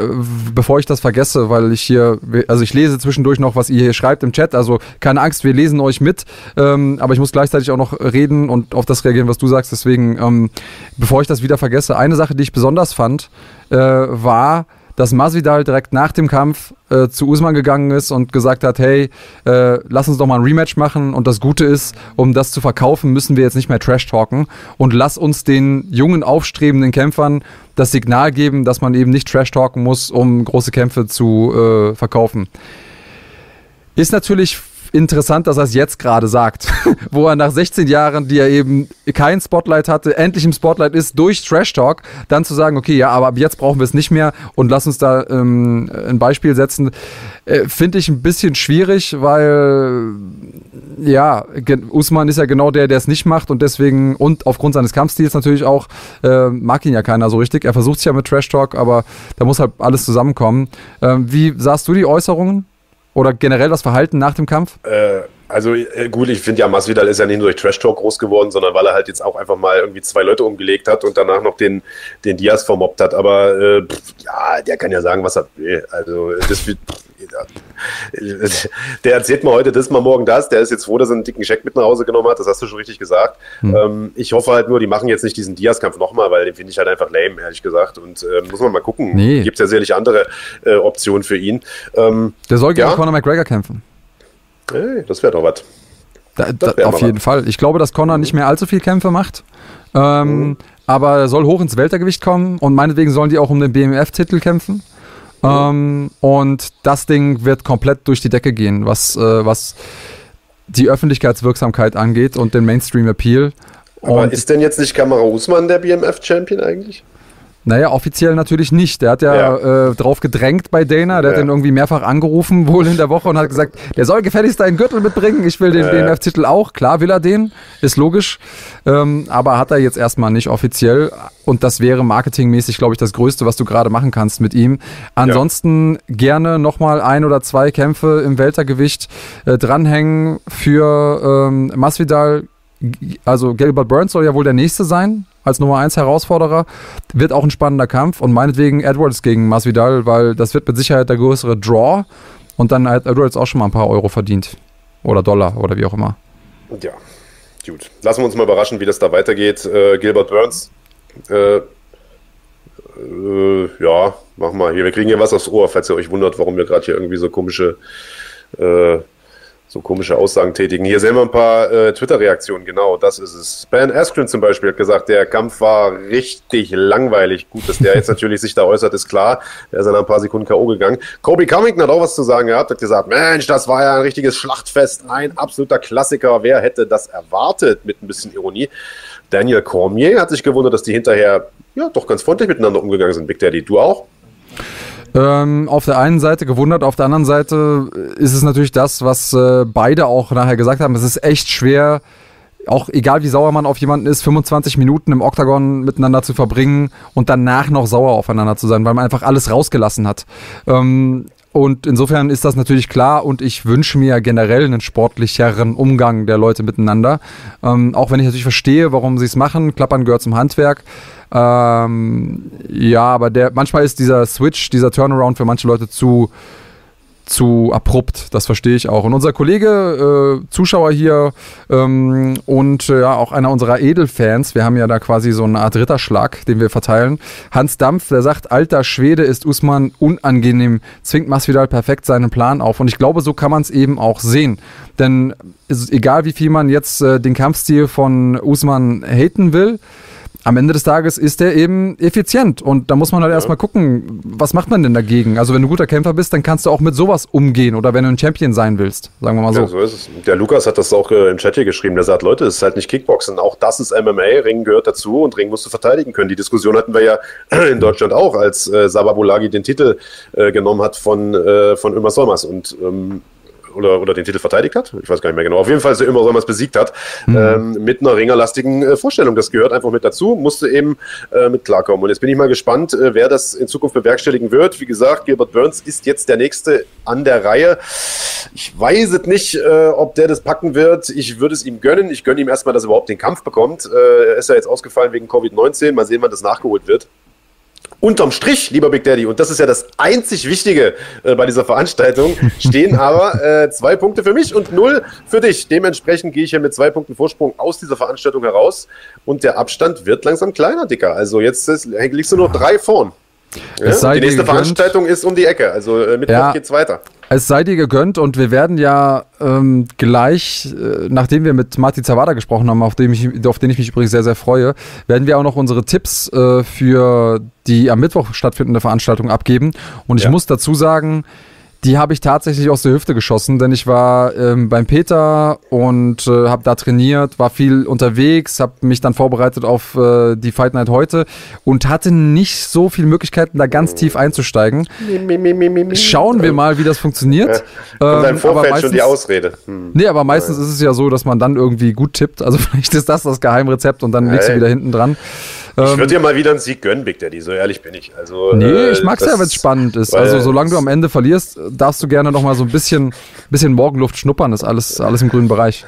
B: bevor ich das vergesse, weil ich hier, also ich lese zwischendurch noch, was ihr hier schreibt im Chat, also keine Angst, wir lesen euch mit, ähm, aber ich muss gleichzeitig auch noch reden und auf das reagieren, was du sagst, deswegen, ähm, bevor ich das wieder vergesse, eine Sache, die ich besonders fand, äh, war, dass Masvidal direkt nach dem Kampf äh, zu Usman gegangen ist und gesagt hat, hey, äh, lass uns doch mal ein Rematch machen und das Gute ist, um das zu verkaufen, müssen wir jetzt nicht mehr Trash talken und lass uns den jungen, aufstrebenden Kämpfern das Signal geben, dass man eben nicht Trash talken muss, um große Kämpfe zu äh, verkaufen. Ist natürlich interessant, dass er es jetzt gerade sagt, wo er nach 16 Jahren, die er eben kein Spotlight hatte, endlich im Spotlight ist durch Trash Talk, dann zu sagen, okay, ja, aber ab jetzt brauchen wir es nicht mehr und lass uns da ähm, ein Beispiel setzen, äh, finde ich ein bisschen schwierig, weil ja, Usman ist ja genau der, der es nicht macht und deswegen und aufgrund seines Kampfstils natürlich auch äh, mag ihn ja keiner so richtig. Er versucht es ja mit Trash Talk, aber da muss halt alles zusammenkommen. Ähm, wie sahst du die Äußerungen? Oder generell das Verhalten nach dem Kampf?
A: Äh, also äh, gut, ich finde ja, Masvidal ist ja nicht nur durch Trash Talk groß geworden, sondern weil er halt jetzt auch einfach mal irgendwie zwei Leute umgelegt hat und danach noch den, den Diaz vermobbt hat. Aber äh, pff, ja, der kann ja sagen, was er will. Also das wird, der erzählt mir heute das, mal morgen das. Der ist jetzt froh, dass er einen dicken Scheck mit nach Hause genommen hat. Das hast du schon richtig gesagt. Hm. Ähm, ich hoffe halt nur, die machen jetzt nicht diesen Diaz-Kampf nochmal, weil den finde ich halt einfach lame, ehrlich gesagt. Und äh, muss man mal gucken. Nee. Gibt es ja sicherlich andere äh, Optionen für ihn.
B: Ähm, der soll gegen ja. Conor McGregor kämpfen.
A: Hey, das wäre doch was.
B: Da, da, auf jeden was. Fall. Ich glaube, dass Conor nicht mehr allzu viel Kämpfe macht. Ähm, mhm. Aber er soll hoch ins Weltergewicht kommen und meinetwegen sollen die auch um den BMF-Titel kämpfen. Ähm, und das Ding wird komplett durch die Decke gehen, was, äh, was die Öffentlichkeitswirksamkeit angeht und den Mainstream-Appeal.
A: Aber ist denn jetzt nicht Kamera Usman der BMF-Champion eigentlich?
B: Naja, offiziell natürlich nicht. Der hat ja, ja. Äh, drauf gedrängt bei Dana. Der ja. hat ihn irgendwie mehrfach angerufen, wohl in der Woche, und hat gesagt, der soll gefälligst einen Gürtel mitbringen. Ich will den ja. BMF-Titel auch. Klar will er den, ist logisch. Ähm, aber hat er jetzt erstmal nicht offiziell. Und das wäre marketingmäßig, glaube ich, das Größte, was du gerade machen kannst mit ihm. Ansonsten ja. gerne nochmal ein oder zwei Kämpfe im Weltergewicht äh, dranhängen für ähm, Masvidal. Also Gilbert Burns soll ja wohl der nächste sein, als Nummer 1 Herausforderer. Wird auch ein spannender Kampf und meinetwegen Edwards gegen Masvidal, weil das wird mit Sicherheit der größere Draw und dann hat Edwards auch schon mal ein paar Euro verdient. Oder Dollar oder wie auch immer.
A: Ja, gut. Lassen wir uns mal überraschen, wie das da weitergeht. Äh, Gilbert Burns. Äh, äh, ja, mach mal hier. Wir kriegen hier was aufs Ohr, falls ihr euch wundert, warum wir gerade hier irgendwie so komische äh, so komische Aussagen tätigen. Hier sehen wir ein paar äh, Twitter-Reaktionen, genau, das ist es. Ben Askren zum Beispiel hat gesagt, der Kampf war richtig langweilig. Gut, dass der jetzt natürlich sich da äußert, ist klar. Der ist dann ein paar Sekunden K.O. gegangen. Kobe Cummington hat auch was zu sagen gehabt, hat gesagt, Mensch, das war ja ein richtiges Schlachtfest, ein absoluter Klassiker. Wer hätte das erwartet? Mit ein bisschen Ironie. Daniel Cormier hat sich gewundert, dass die hinterher ja doch ganz freundlich miteinander umgegangen sind. Big Daddy, du auch?
B: Ähm, auf der einen Seite gewundert, auf der anderen Seite ist es natürlich das, was äh, beide auch nachher gesagt haben. Es ist echt schwer, auch egal wie sauer man auf jemanden ist, 25 Minuten im Oktagon miteinander zu verbringen und danach noch sauer aufeinander zu sein, weil man einfach alles rausgelassen hat. Ähm, und insofern ist das natürlich klar und ich wünsche mir generell einen sportlicheren Umgang der Leute miteinander. Ähm, auch wenn ich natürlich verstehe, warum sie es machen. Klappern gehört zum Handwerk. Ähm, ja, aber der, manchmal ist dieser Switch, dieser Turnaround für manche Leute zu, zu abrupt. Das verstehe ich auch. Und unser Kollege, äh, Zuschauer hier ähm, und äh, ja auch einer unserer Edelfans, wir haben ja da quasi so eine Art Ritterschlag, den wir verteilen. Hans Dampf, der sagt, alter Schwede ist Usman unangenehm, zwingt Masvidal perfekt seinen Plan auf. Und ich glaube, so kann man es eben auch sehen. Denn egal wie viel man jetzt äh, den Kampfstil von Usman haten will, am Ende des Tages ist er eben effizient. Und da muss man halt ja. erstmal gucken, was macht man denn dagegen? Also, wenn du guter Kämpfer bist, dann kannst du auch mit sowas umgehen oder wenn du ein Champion sein willst, sagen wir mal so. Ja,
A: so ist es. Der Lukas hat das auch äh, im Chat hier geschrieben. Der sagt, Leute, es ist halt nicht Kickboxen. Auch das ist MMA. Ring gehört dazu und Ring musst du verteidigen können. Die Diskussion hatten wir ja in Deutschland auch, als äh, Sababulagi den Titel äh, genommen hat von, äh, von Ömer Solmers. Und ähm, oder, oder den Titel verteidigt hat. Ich weiß gar nicht mehr genau. Auf jeden Fall, so immer so es besiegt hat. Mhm. Ähm, mit einer ringerlastigen äh, Vorstellung. Das gehört einfach mit dazu, musste eben äh, mit klarkommen. Und jetzt bin ich mal gespannt, äh, wer das in Zukunft bewerkstelligen wird. Wie gesagt, Gilbert Burns ist jetzt der Nächste an der Reihe. Ich weiß es nicht, äh, ob der das packen wird. Ich würde es ihm gönnen. Ich gönne ihm erstmal, dass er überhaupt den Kampf bekommt. Äh, er ist ja jetzt ausgefallen wegen Covid-19. Mal sehen, wann das nachgeholt wird unterm Strich, lieber Big Daddy, und das ist ja das einzig Wichtige äh, bei dieser Veranstaltung, stehen aber äh, zwei Punkte für mich und null für dich. Dementsprechend gehe ich ja mit zwei Punkten Vorsprung aus dieser Veranstaltung heraus und der Abstand wird langsam kleiner, Dicker. Also jetzt ist, liegst du nur drei vorn. Ja? Die nächste Veranstaltung ist um die Ecke, also äh, Mittwoch ja. geht's weiter.
B: Es sei dir gegönnt und wir werden ja ähm, gleich, äh, nachdem wir mit Martin Zawada gesprochen haben, auf, dem ich, auf den ich mich übrigens sehr, sehr freue, werden wir auch noch unsere Tipps äh, für die am Mittwoch stattfindende Veranstaltung abgeben. Und ich ja. muss dazu sagen, die habe ich tatsächlich aus der Hüfte geschossen, denn ich war ähm, beim Peter und äh, habe da trainiert, war viel unterwegs, habe mich dann vorbereitet auf äh, die Fight Night heute und hatte nicht so viele Möglichkeiten, da ganz tief einzusteigen. Schauen wir mal, wie das funktioniert.
A: Ja, ähm, aber meistens, schon die Ausrede.
B: Hm. Nee, aber meistens ist es ja so, dass man dann irgendwie gut tippt. Also vielleicht ist das das Geheimrezept und dann liegst du wieder hinten dran.
A: Ich würde ähm, dir mal wieder einen Sieg gönnen, Big Daddy, so ehrlich bin ich. Also,
B: nee, äh, ich mag's ja, wenn es spannend ist. Also solange du am Ende verlierst, darfst du gerne noch mal so ein bisschen, bisschen Morgenluft schnuppern, ist alles, alles im grünen Bereich.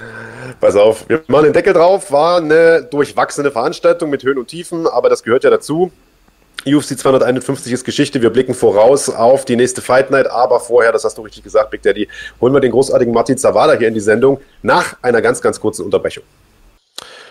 A: Pass auf, wir machen den Deckel drauf. War eine durchwachsene Veranstaltung mit Höhen und Tiefen, aber das gehört ja dazu. UFC 251 ist Geschichte. Wir blicken voraus auf die nächste Fight Night. Aber vorher, das hast du richtig gesagt, Big Daddy, holen wir den großartigen Martin Zawada hier in die Sendung nach einer ganz, ganz kurzen Unterbrechung.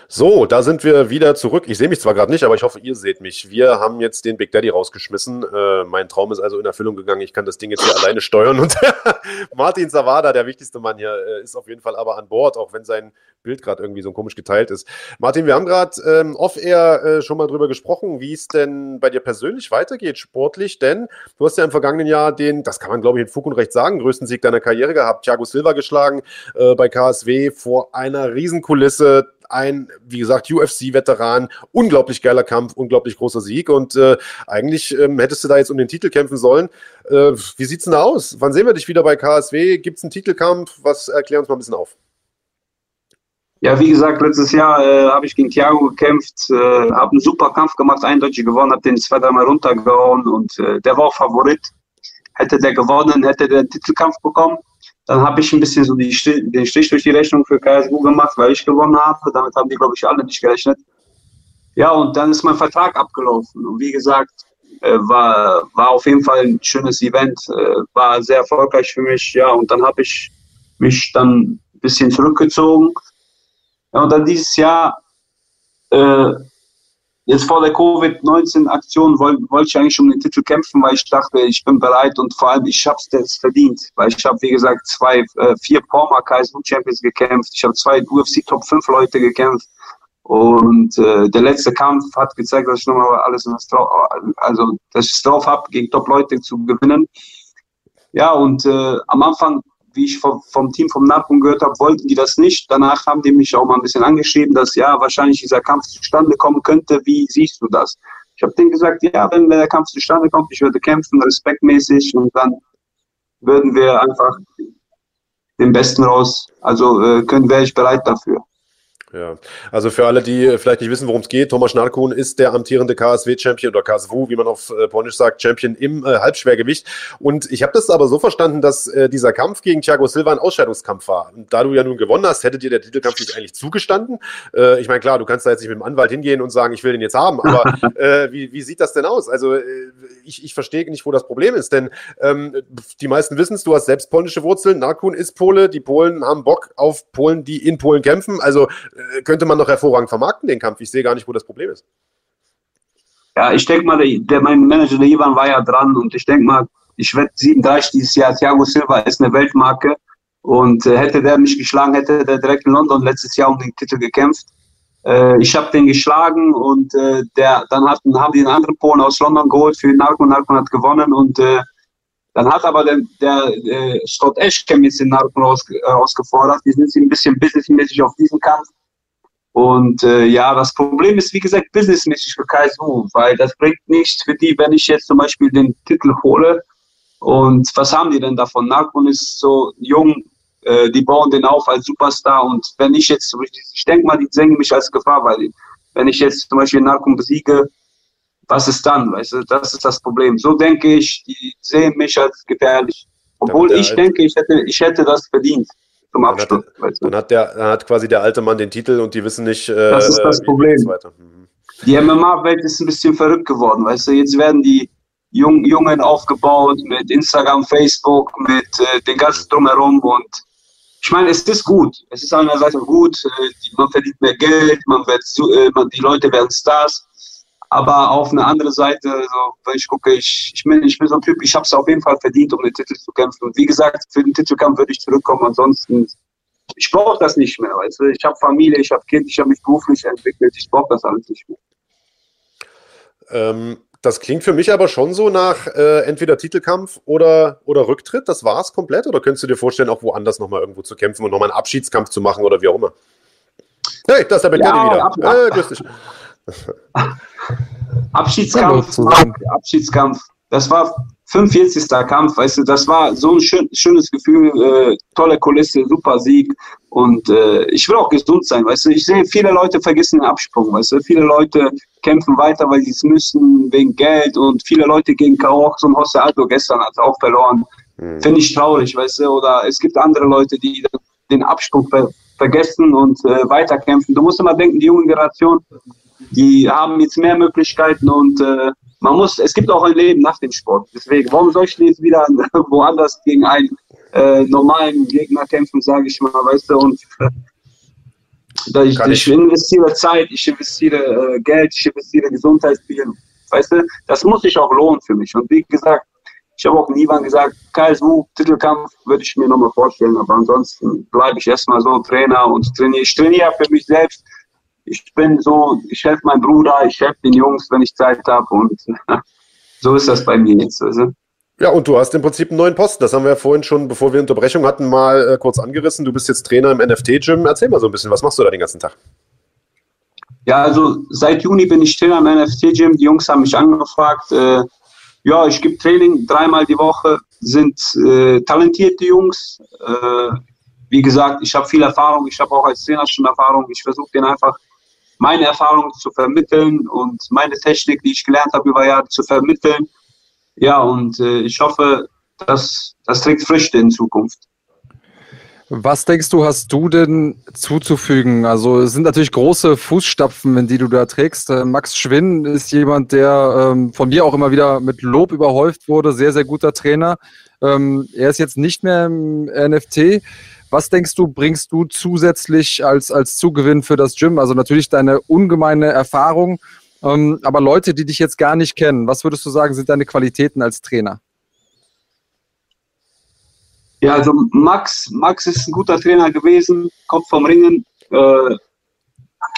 A: So, da sind wir wieder zurück. Ich sehe mich zwar gerade nicht, aber ich hoffe, ihr seht mich. Wir haben jetzt den Big Daddy rausgeschmissen. Äh, mein Traum ist also in Erfüllung gegangen. Ich kann das Ding jetzt hier alleine steuern. Und Martin Zawada, der wichtigste Mann hier, äh, ist auf jeden Fall aber an Bord, auch wenn sein Bild gerade irgendwie so komisch geteilt ist. Martin, wir haben gerade ähm, off-air äh, schon mal drüber gesprochen, wie es denn bei dir persönlich weitergeht, sportlich, denn du hast ja im vergangenen Jahr den, das kann man glaube ich in Fug und Recht sagen, größten Sieg deiner Karriere gehabt, Thiago Silva geschlagen äh, bei KSW vor einer Riesenkulisse ein, wie gesagt, UFC-Veteran, unglaublich geiler Kampf, unglaublich großer Sieg und äh, eigentlich ähm, hättest du da jetzt um den Titel kämpfen sollen. Äh, wie sieht's denn da aus? Wann sehen wir dich wieder bei KSW? Gibt's einen Titelkampf? Was erklär uns mal ein bisschen auf.
C: Ja, wie gesagt, letztes Jahr äh, habe ich gegen Thiago gekämpft, äh, habe einen super Kampf gemacht, eindeutig gewonnen, habe den zwei, dreimal runtergehauen und äh, der war auch Favorit. Hätte der gewonnen, hätte der den Titelkampf bekommen. Dann habe ich ein bisschen so die, den Strich durch die Rechnung für KSU gemacht, weil ich gewonnen habe. Damit haben die, glaube ich, alle nicht gerechnet. Ja, und dann ist mein Vertrag abgelaufen. Und wie gesagt, äh, war, war auf jeden Fall ein schönes Event, äh, war sehr erfolgreich für mich. Ja, und dann habe ich mich dann ein bisschen zurückgezogen. Ja, und dann dieses Jahr äh, jetzt vor der Covid-19-Aktion wollte wollt ich eigentlich um den Titel kämpfen, weil ich dachte, ich bin bereit und vor allem ich habe es verdient, weil ich habe wie gesagt zwei, äh, vier Former KSU Champions gekämpft, ich habe zwei UFC Top 5 Leute gekämpft und äh, der letzte Kampf hat gezeigt, dass ich nochmal alles was drauf, also dass ich es drauf habe, gegen Top Leute zu gewinnen. Ja und äh, am Anfang wie ich vom, vom Team vom Narcon gehört habe, wollten die das nicht. Danach haben die mich auch mal ein bisschen angeschrieben, dass ja wahrscheinlich dieser Kampf zustande kommen könnte. Wie siehst du das? Ich habe denen gesagt, ja, wenn, wenn der Kampf zustande kommt, ich würde kämpfen, respektmäßig und dann würden wir einfach den Besten raus. Also äh, können wäre ich bereit dafür.
A: Ja, also für alle, die vielleicht nicht wissen, worum es geht, Thomas Schnarkun ist der amtierende KSW-Champion oder KSW, wie man auf äh, Polnisch sagt, Champion im äh, Halbschwergewicht. Und ich habe das aber so verstanden, dass äh, dieser Kampf gegen Thiago Silva ein Ausscheidungskampf war. Und da du ja nun gewonnen hast, hätte dir der Titelkampf nicht eigentlich zugestanden. Äh, ich meine, klar, du kannst da jetzt nicht mit dem Anwalt hingehen und sagen, ich will den jetzt haben, aber äh, wie, wie sieht das denn aus? Also äh, ich, ich verstehe nicht, wo das Problem ist, denn ähm, die meisten wissen es, du hast selbst polnische Wurzeln, Narkun ist Pole, die Polen haben Bock auf Polen, die in Polen kämpfen. Also äh, könnte man doch hervorragend vermarkten, den Kampf. Ich sehe gar nicht, wo das Problem ist.
C: Ja, ich denke mal, der, der, mein Manager, der Ivan, war ja dran und ich denke mal, ich werde 37 dieses Jahr. Thiago Silva ist eine Weltmarke und äh, hätte der mich geschlagen, hätte der direkt in London letztes Jahr um den Titel gekämpft. Äh, ich habe den geschlagen und äh, der, dann hatten, haben die einen anderen Polen aus London geholt für Narco. Narco hat gewonnen und äh, dann hat aber der, der äh, Scott Ashcam jetzt den Narco raus, rausgefordert. Die sind ein bisschen businessmäßig auf diesen Kampf und äh, ja, das Problem ist, wie gesagt, businessmäßig für KSU, weil das bringt nichts für die, wenn ich jetzt zum Beispiel den Titel hole. Und was haben die denn davon? Narkon ist so jung, äh, die bauen den auf als Superstar. Und wenn ich jetzt, ich denke mal, die sehen mich als Gefahr, weil wenn ich jetzt zum Beispiel Narkon besiege, was ist dann? Weißt du, das ist das Problem. So denke ich, die sehen mich als gefährlich. Obwohl ich denke, ich hätte, ich hätte das verdient
A: zum Abschluss. Dann hat, dann hat, der, dann hat quasi der alte Mann den Titel und die wissen nicht.
C: Äh, das ist das Problem. Mhm. Die MMA-Welt ist ein bisschen verrückt geworden, weißt du. Jetzt werden die Jung, Jungen aufgebaut mit Instagram, Facebook, mit äh, den ganzen drumherum und ich meine, es ist gut. Es ist einerseits gut, äh, man verdient mehr Geld, man wird, äh, man, die Leute werden Stars. Aber auf eine andere Seite, so, wenn ich gucke, ich, ich, bin, ich bin so ein Typ, ich habe es auf jeden Fall verdient, um den Titel zu kämpfen. Und wie gesagt, für den Titelkampf würde ich zurückkommen. Ansonsten, ich brauche das nicht mehr. Weißt du? Ich habe Familie, ich habe Kind, ich habe mich beruflich entwickelt. Ich brauche das alles nicht mehr.
A: Ähm, das klingt für mich aber schon so nach äh, entweder Titelkampf oder, oder Rücktritt. Das war es komplett? Oder könntest du dir vorstellen, auch woanders nochmal irgendwo zu kämpfen und nochmal einen Abschiedskampf zu machen oder wie auch immer? Hey, das ist der Ben ja, wieder. Ab, ab, äh, grüß dich.
C: Abschiedskampf, Abschiedskampf. Das war 45. Kampf, weißt du, das war so ein schön, schönes Gefühl, äh, tolle Kulisse, super Sieg. Und äh, ich will auch gesund sein, weißt du. Ich sehe, viele Leute vergessen den Absprung, weißt du. Viele Leute kämpfen weiter, weil sie es müssen, wegen Geld. Und viele Leute gehen auch so ein José Aldo gestern hat auch verloren. Mhm. Finde ich traurig, weißt du. Oder es gibt andere Leute, die den Absprung ver vergessen und äh, weiterkämpfen. Du musst immer denken, die junge Generation, die haben jetzt mehr Möglichkeiten und äh, man muss, es gibt auch ein Leben nach dem Sport. Deswegen, warum soll ich jetzt wieder woanders gegen einen äh, normalen Gegner kämpfen, sage ich mal, weißt du, und äh, ich, ich, investiere Zeit, ich investiere äh, Geld, ich investiere Gesundheit, weißt du, das muss sich auch lohnen für mich. Und wie gesagt, ich habe auch nie gesagt, KSU, Titelkampf würde ich mir nochmal vorstellen, aber ansonsten bleibe ich erstmal so Trainer und trainiere. Ich trainiere für mich selbst ich bin so, ich helfe meinem Bruder, ich helfe den Jungs, wenn ich Zeit habe und so ist das bei mir jetzt. Also.
A: Ja, und du hast im Prinzip einen neuen Posten. Das haben wir ja vorhin schon, bevor wir Unterbrechung hatten, mal äh, kurz angerissen. Du bist jetzt Trainer im NFT-Gym. Erzähl mal so ein bisschen, was machst du da den ganzen Tag?
C: Ja, also seit Juni bin ich Trainer im NFT-Gym. Die Jungs haben mich angefragt. Äh, ja, ich gebe Training dreimal die Woche. Sind äh, talentierte Jungs. Äh, wie gesagt, ich habe viel Erfahrung. Ich habe auch als Trainer schon Erfahrung. Ich versuche den einfach meine Erfahrungen zu vermitteln und meine Technik, die ich gelernt habe über Jahre, zu vermitteln. Ja, und äh, ich hoffe, dass das trägt Früchte in Zukunft.
B: Was denkst du, hast du denn zuzufügen? Also es sind natürlich große Fußstapfen, in die du da trägst. Äh, Max Schwinn ist jemand, der ähm, von mir auch immer wieder mit Lob überhäuft wurde. Sehr, sehr guter Trainer. Ähm, er ist jetzt nicht mehr im NFT. Was denkst du, bringst du zusätzlich als, als Zugewinn für das Gym? Also natürlich deine ungemeine Erfahrung, Ähm, aber Leute, die dich jetzt gar nicht kennen, was würdest du sagen, sind deine Qualitäten als Trainer?
C: Ja, also Max, Max ist ein guter Trainer gewesen, kommt vom Ringen, äh,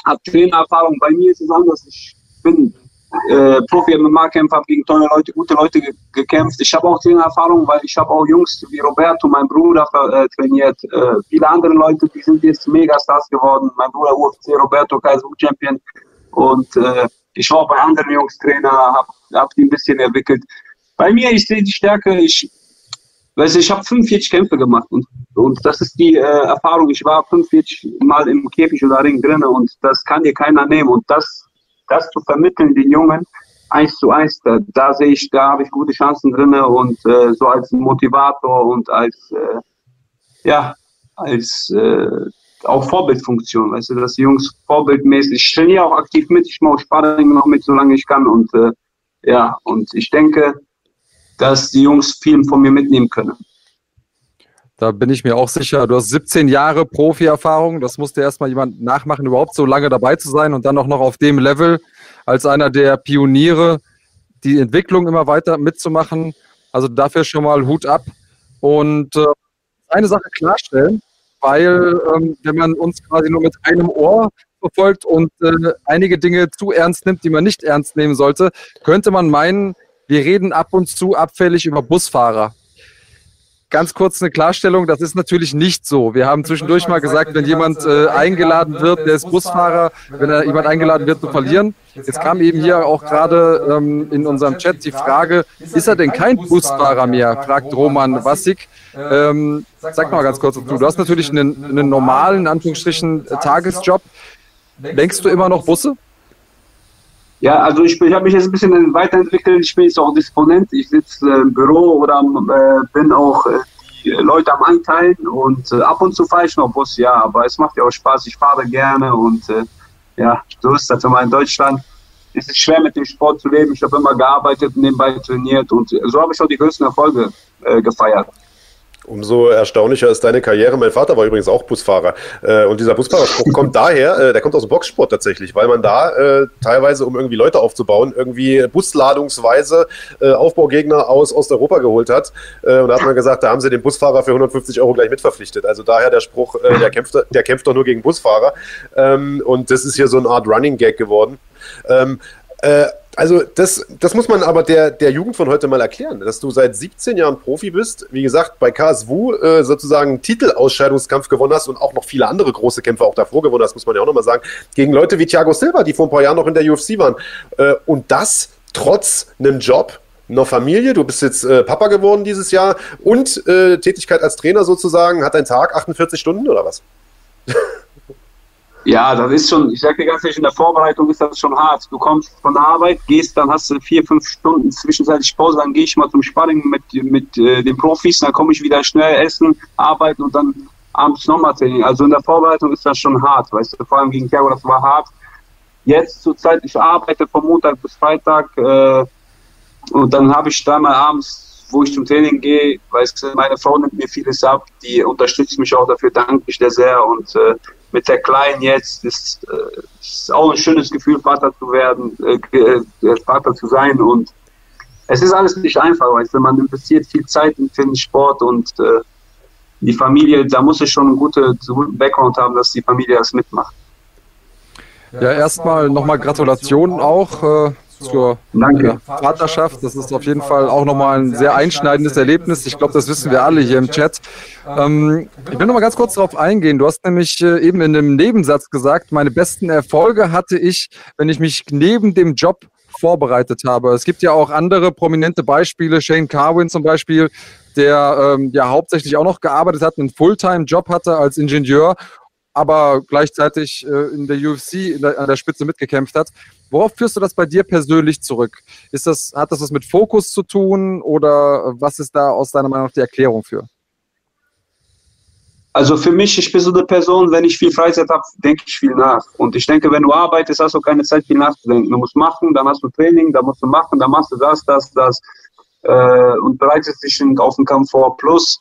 C: hat Trainererfahrung. Bei mir ist es anders. Ich bin äh, Profi-MMA-Kämpfer, gegen tolle Leute, gute Leute ge gekämpft. Ich habe auch Trainererfahrung, weil ich habe auch Jungs wie Roberto, mein Bruder, äh, trainiert. Äh, viele andere Leute, die sind jetzt Megastars geworden. Mein Bruder UFC, Roberto, Kaiser-Champion. Und äh, ich war auch bei anderen Jungs Trainer, habe hab die ein bisschen entwickelt. Bei mir, ich sehe die Stärke, ich, ich habe 45 Kämpfe gemacht und, und das ist die äh, Erfahrung. Ich war 45 Mal im Käfig oder Ring drin und das kann dir keiner nehmen. Und das das zu vermitteln den Jungen eins zu eins, da, da sehe ich, da habe ich gute Chancen drin und äh, so als Motivator und als äh, ja als äh, auch Vorbildfunktion, weißt du, dass die Jungs vorbildmäßig, ich trainiere auch aktiv mit, ich mache Sparring noch mit, solange ich kann und äh, ja, und ich denke, dass die Jungs viel von mir mitnehmen können.
B: Da bin ich mir auch sicher. Du hast 17 Jahre Profi-Erfahrung. Das musste erstmal jemand nachmachen, überhaupt so lange dabei zu sein und dann auch noch auf dem Level als einer der Pioniere die Entwicklung immer weiter mitzumachen. Also dafür schon mal Hut ab. Und äh, eine Sache klarstellen, weil ähm, wenn man uns quasi nur mit einem Ohr verfolgt und äh, einige Dinge zu ernst nimmt, die man nicht ernst nehmen sollte, könnte man meinen, wir reden ab und zu abfällig über Busfahrer. Ganz kurz eine Klarstellung, das ist natürlich nicht so. Wir haben zwischendurch mal gesagt, wenn jemand äh, eingeladen wird, der ist Busfahrer, wenn er jemand eingeladen wird zu verlieren. Jetzt kam eben hier auch gerade ähm, in unserem Chat die Frage, ist er denn kein Busfahrer mehr? fragt Roman Wassig. Ähm, sag mal ganz kurz dazu. Du hast natürlich einen, einen normalen, in Anführungsstrichen, Tagesjob. Denkst du immer noch Busse?
C: Ja, also ich, ich habe mich jetzt ein bisschen weiterentwickelt. Ich bin jetzt auch Disponent. Ich sitze äh, im Büro oder äh, bin auch äh, die Leute am Einteilen und äh, ab und zu fahre ich noch Bus, ja, aber es macht ja auch Spaß. Ich fahre gerne und äh, ja, so ist das immer in Deutschland. Es ist schwer mit dem Sport zu leben. Ich habe immer gearbeitet nebenbei trainiert und so habe ich auch die größten Erfolge äh, gefeiert.
A: Umso erstaunlicher ist deine Karriere. Mein Vater war übrigens auch Busfahrer. Äh, und dieser Busfahrerspruch kommt daher, äh, der kommt aus dem Boxsport tatsächlich, weil man da äh, teilweise, um irgendwie Leute aufzubauen, irgendwie busladungsweise Aufbaugegner aus Osteuropa geholt hat. und da hat man gesagt, da haben sie den Busfahrer für 150 Euro gleich mitverpflichtet. Also daher der Spruch, der, kämpft, der kämpft doch nur gegen Busfahrer. Ähm, und das ist hier so eine Art Running Gag geworden. Also das, das muss man aber der, der Jugend von heute mal erklären, dass du seit 17 Jahren Profi bist, wie gesagt, bei KSW äh, sozusagen Titelausscheidungskampf gewonnen hast und auch noch viele andere große Kämpfe auch davor gewonnen hast, muss man ja auch nochmal sagen, gegen Leute wie Thiago Silva, die vor ein paar Jahren noch in der UFC waren. Äh, und das trotz einem Job, einer Familie, du bist jetzt äh, Papa geworden dieses Jahr und äh, Tätigkeit als Trainer sozusagen, hat dein Tag 48 Stunden oder was?
C: Ja, das ist schon, ich sage dir ganz ehrlich, in der Vorbereitung ist das schon hart. Du kommst von der Arbeit, gehst, dann hast du vier, fünf Stunden zwischenzeitlich Pause, dann gehe ich mal zum Sparring mit, mit äh, den Profis, dann komme ich wieder schnell essen, arbeiten und dann abends nochmal Training. Also in der Vorbereitung ist das schon hart, weißt du, vor allem gegen Thiago, das war hart. Jetzt zur Zeit, ich arbeite von Montag bis Freitag äh, und dann habe ich da mal abends, wo ich zum Training gehe, weißt du, meine Frau nimmt mir vieles ab, die unterstützt mich auch dafür, danke ich dir sehr und äh, mit der Kleinen jetzt ist, äh, ist auch ein schönes Gefühl, Vater zu werden, äh, äh, Vater zu sein und es ist alles nicht einfach, weil man investiert viel Zeit in den Sport und äh, die Familie, da muss es schon einen guten, Background haben, dass die Familie das mitmacht.
B: Ja, erstmal nochmal Gratulation auch. Zur
C: Danke.
B: Vaterschaft. Das ist auf jeden Fall auch nochmal ein sehr einschneidendes Erlebnis. Ich glaube, das wissen wir alle hier im Chat. Ähm, ich will nochmal ganz kurz darauf eingehen. Du hast nämlich äh, eben in einem Nebensatz gesagt, meine besten Erfolge hatte ich, wenn ich mich neben dem Job vorbereitet habe. Es gibt ja auch andere prominente Beispiele, Shane Carwin zum Beispiel, der ähm, ja hauptsächlich auch noch gearbeitet hat, einen Fulltime-Job hatte als Ingenieur aber gleichzeitig äh, in der UFC in der, an der Spitze mitgekämpft hat. Worauf führst du das bei dir persönlich zurück? Ist das, hat das was mit Fokus zu tun oder was ist da aus deiner Meinung nach die Erklärung für?
C: Also für mich, ich bin so eine Person, wenn ich viel Freizeit habe, denke ich viel nach. Und ich denke, wenn du arbeitest, hast du keine Zeit, viel nachzudenken. Du musst machen, dann hast du Training, dann musst du machen, dann machst du das, das, das äh, und bereitest dich auf den Kampf vor. Plus,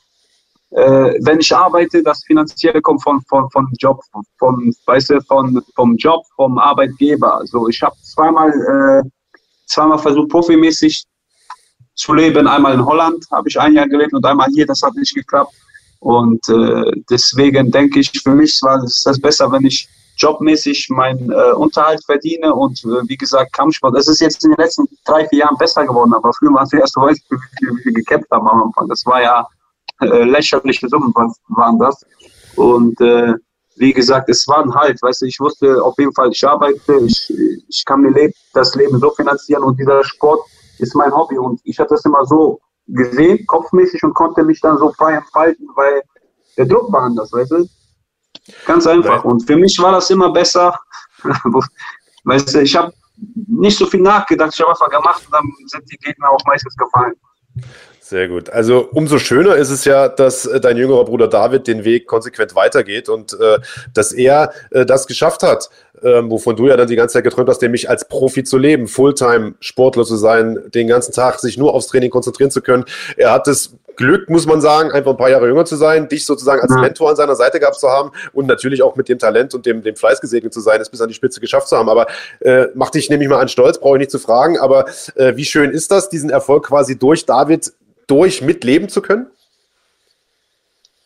C: äh, wenn ich arbeite, das Finanzielle kommt von, von, von Job, von, weißt du, von, vom Job, vom Arbeitgeber. Also ich habe zweimal, äh, zweimal versucht, profimäßig zu leben. Einmal in Holland habe ich ein Jahr gelebt und einmal hier, das hat nicht geklappt. Und äh, deswegen denke ich, für mich war es das besser, wenn ich jobmäßig meinen äh, Unterhalt verdiene und äh, wie gesagt Kampfsport. Es ist jetzt in den letzten drei, vier Jahren besser geworden, aber früher war es erst, weißt, wie viel gekämpft haben am Anfang. Das war ja äh, lächerliche Summen waren das. Und äh, wie gesagt, es war ein Halt, weißt du, ich wusste auf jeden Fall, ich arbeite, ich, ich kann mir leb, das Leben so finanzieren und dieser Sport ist mein Hobby und ich hatte das immer so gesehen, kopfmäßig und konnte mich dann so frei entfalten, weil der Druck war anders, weißt du? Ganz einfach. Und für mich war das immer besser. weißt du, ich habe nicht so viel nachgedacht, ich habe einfach gemacht und dann sind die Gegner auch meistens gefallen.
A: Sehr gut. Also umso schöner ist es ja, dass äh, dein jüngerer Bruder David den Weg konsequent weitergeht und äh, dass er äh, das geschafft hat, äh, wovon du ja dann die ganze Zeit geträumt hast, nämlich als Profi zu leben, Fulltime-Sportler zu sein, den ganzen Tag sich nur aufs Training konzentrieren zu können. Er hat das Glück, muss man sagen, einfach ein paar Jahre jünger zu sein, dich sozusagen als Mentor an seiner Seite gehabt zu haben und natürlich auch mit dem Talent und dem, dem Fleiß gesegnet zu sein, es bis an die Spitze geschafft zu haben. Aber äh, macht dich nämlich mal an Stolz, brauche ich nicht zu fragen. Aber äh, wie schön ist das, diesen Erfolg quasi durch David durch mitleben zu können?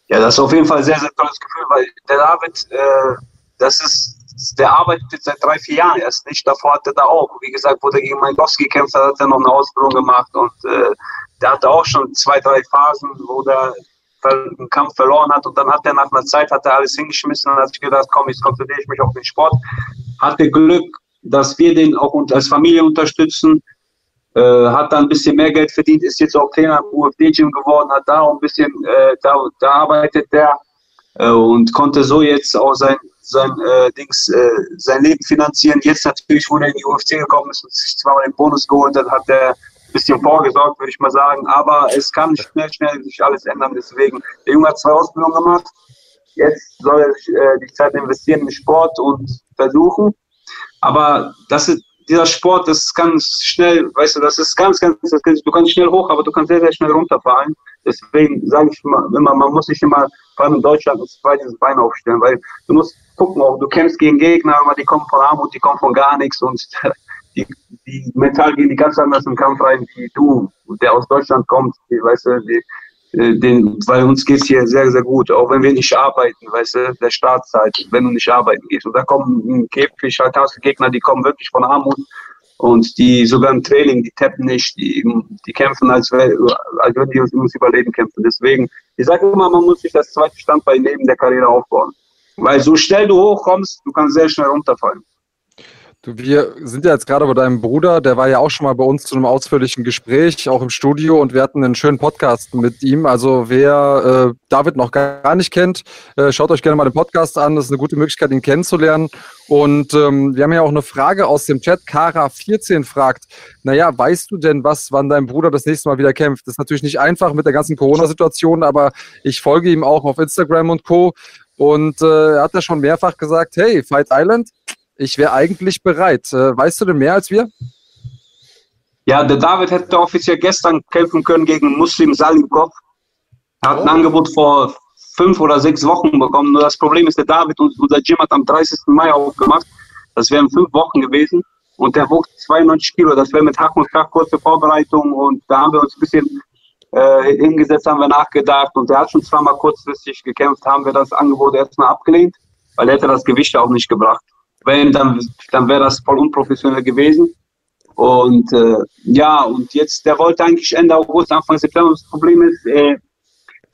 C: Ja, das ist auf jeden Fall ein sehr, sehr tolles Gefühl, weil der David, äh, das ist, der arbeitet seit drei, vier Jahren erst nicht. Davor hatte er auch, wie gesagt, er gegen Mankowski gekämpft hat, hat er noch eine Ausbildung gemacht und äh, der hatte auch schon zwei, drei Phasen, wo der einen Kampf verloren hat und dann hat er nach einer Zeit hat er alles hingeschmissen und hat sich gedacht, komm, jetzt konzentriere ich mich auf den Sport. Hatte Glück, dass wir den auch als Familie unterstützen äh, hat da ein bisschen mehr Geld verdient, ist jetzt auch Trainer im UFD-Gym geworden, hat da auch ein bisschen, äh, da, da arbeitet der äh, und konnte so jetzt auch sein, sein äh, Dings, äh, sein Leben finanzieren. Jetzt natürlich, wo er in die UFC gekommen ist und sich zweimal den Bonus geholt hat, hat er ein bisschen vorgesorgt, würde ich mal sagen. Aber es kann schnell, schnell sich alles ändern. Deswegen, der Junge hat zwei Ausbildungen gemacht. Jetzt soll er sich die Zeit investieren in Sport und versuchen. Aber das ist, dieser Sport, ist ganz schnell, weißt du, das ist ganz, ganz, das, du kannst schnell hoch, aber du kannst sehr, sehr schnell runterfallen. Deswegen sage ich immer, immer, man muss sich immer, vor allem in Deutschland, das zweites Bein aufstellen, weil du musst gucken auch, du kämpfst gegen Gegner, aber die kommen von Armut, die kommen von gar nichts und die, die mental gehen die ganz anders im Kampf rein, wie du, der aus Deutschland kommt, die, weißt du, die, den, weil uns geht's hier sehr, sehr gut, auch wenn wir nicht arbeiten, weißt du, der Staat zahlt, wenn du nicht arbeiten gehst. Und da kommen Käfig, halt hast du Gegner, die kommen wirklich von Armut und die sogar im Training, die tappen nicht, die, die kämpfen, als, als würden die uns ums Überleben kämpfen. Deswegen, ich sage immer, man muss sich das zweite Standbein neben der Karriere aufbauen. Weil so schnell du hochkommst, du kannst sehr schnell runterfallen.
B: Du, wir sind ja jetzt gerade bei deinem Bruder, der war ja auch schon mal bei uns zu einem ausführlichen Gespräch, auch im Studio und wir hatten einen schönen Podcast mit ihm. Also wer äh, David noch gar nicht kennt, äh, schaut euch gerne mal den Podcast an. Das ist eine gute Möglichkeit, ihn kennenzulernen. Und ähm, wir haben ja auch eine Frage aus dem Chat. Kara14 fragt, naja, weißt du denn was, wann dein Bruder das nächste Mal wieder kämpft? Das ist natürlich nicht einfach mit der ganzen Corona-Situation, aber ich folge ihm auch auf Instagram und Co. Und äh, er hat ja schon mehrfach gesagt, hey, Fight Island, ich wäre eigentlich bereit. Äh, weißt du denn mehr als wir?
C: Ja, der David hätte offiziell gestern kämpfen können gegen Muslim Salimkov. Er hat oh. ein Angebot vor fünf oder sechs Wochen bekommen. Nur das Problem ist, der David und unser Gym hat am 30. Mai aufgemacht. Das wären fünf Wochen gewesen. Und der wog 92 Kilo. Das wäre mit Hack und Krach kurze Vorbereitung. Und da haben wir uns ein bisschen äh, hingesetzt, haben wir nachgedacht. Und der hat schon zweimal kurzfristig gekämpft. Haben wir das Angebot erstmal abgelehnt, weil er hätte das Gewicht auch nicht gebracht wenn, dann, dann wäre das voll unprofessionell gewesen. Und äh, ja, und jetzt, der wollte eigentlich Ende August, Anfang September. Das Problem ist, äh,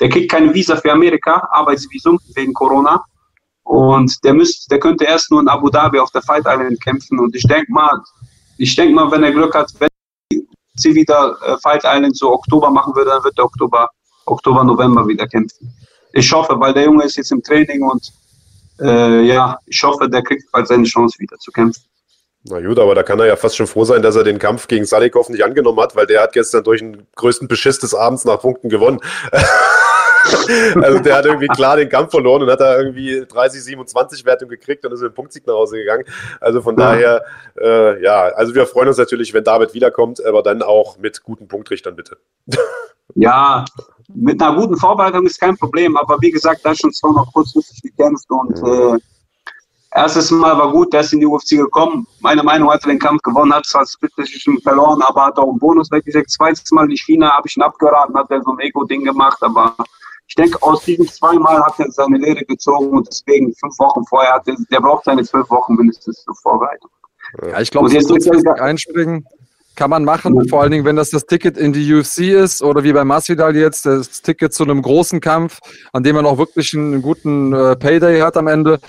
C: der kriegt keine Visa für Amerika, Arbeitsvisum wegen Corona. Und der müsste, der könnte erst nur in Abu Dhabi auf der Fight Island kämpfen. Und ich denke mal, ich denke mal, wenn er Glück hat, wenn sie wieder äh, Fight Island so Oktober machen würde, dann wird er Oktober, Oktober, November wieder kämpfen. Ich hoffe, weil der Junge ist jetzt im Training und äh, ja, ich hoffe, der kriegt bald seine Chance wieder zu kämpfen.
A: Na gut, aber da kann er ja fast schon froh sein, dass er den Kampf gegen Salikov nicht angenommen hat, weil der hat gestern durch den größten Beschiss des Abends nach Punkten gewonnen. also der hat irgendwie klar den Kampf verloren und hat da irgendwie 30, 27 Wertung gekriegt und ist mit dem Punktsieg nach Hause gegangen. Also von daher, äh, ja, also wir freuen uns natürlich, wenn David wiederkommt, aber dann auch mit guten Punktrichtern bitte.
C: Ja, mit einer guten Vorbereitung ist kein Problem, aber wie gesagt, da schon zwar noch kurzfristig gekämpft und äh, erstes Mal war gut, der ist in die UFC gekommen. Meine Meinung hat er den Kampf gewonnen, hat zwar schon verloren, aber hat auch einen Bonus weggesteckt. Zweites Mal in China habe ich ihn abgeraten, hat er so ein Ego-Ding gemacht, aber ich denke, aus diesen zwei Mal hat er seine Lehre gezogen und deswegen fünf Wochen vorher hat er, der braucht seine zwölf Wochen mindestens zur Vorbereitung.
B: Ja, ich glaube, jetzt einspringen kann man machen, vor allen Dingen, wenn das das Ticket in die UFC ist oder wie bei Masvidal jetzt das Ticket zu einem großen Kampf, an dem man auch wirklich einen guten äh, Payday hat am Ende.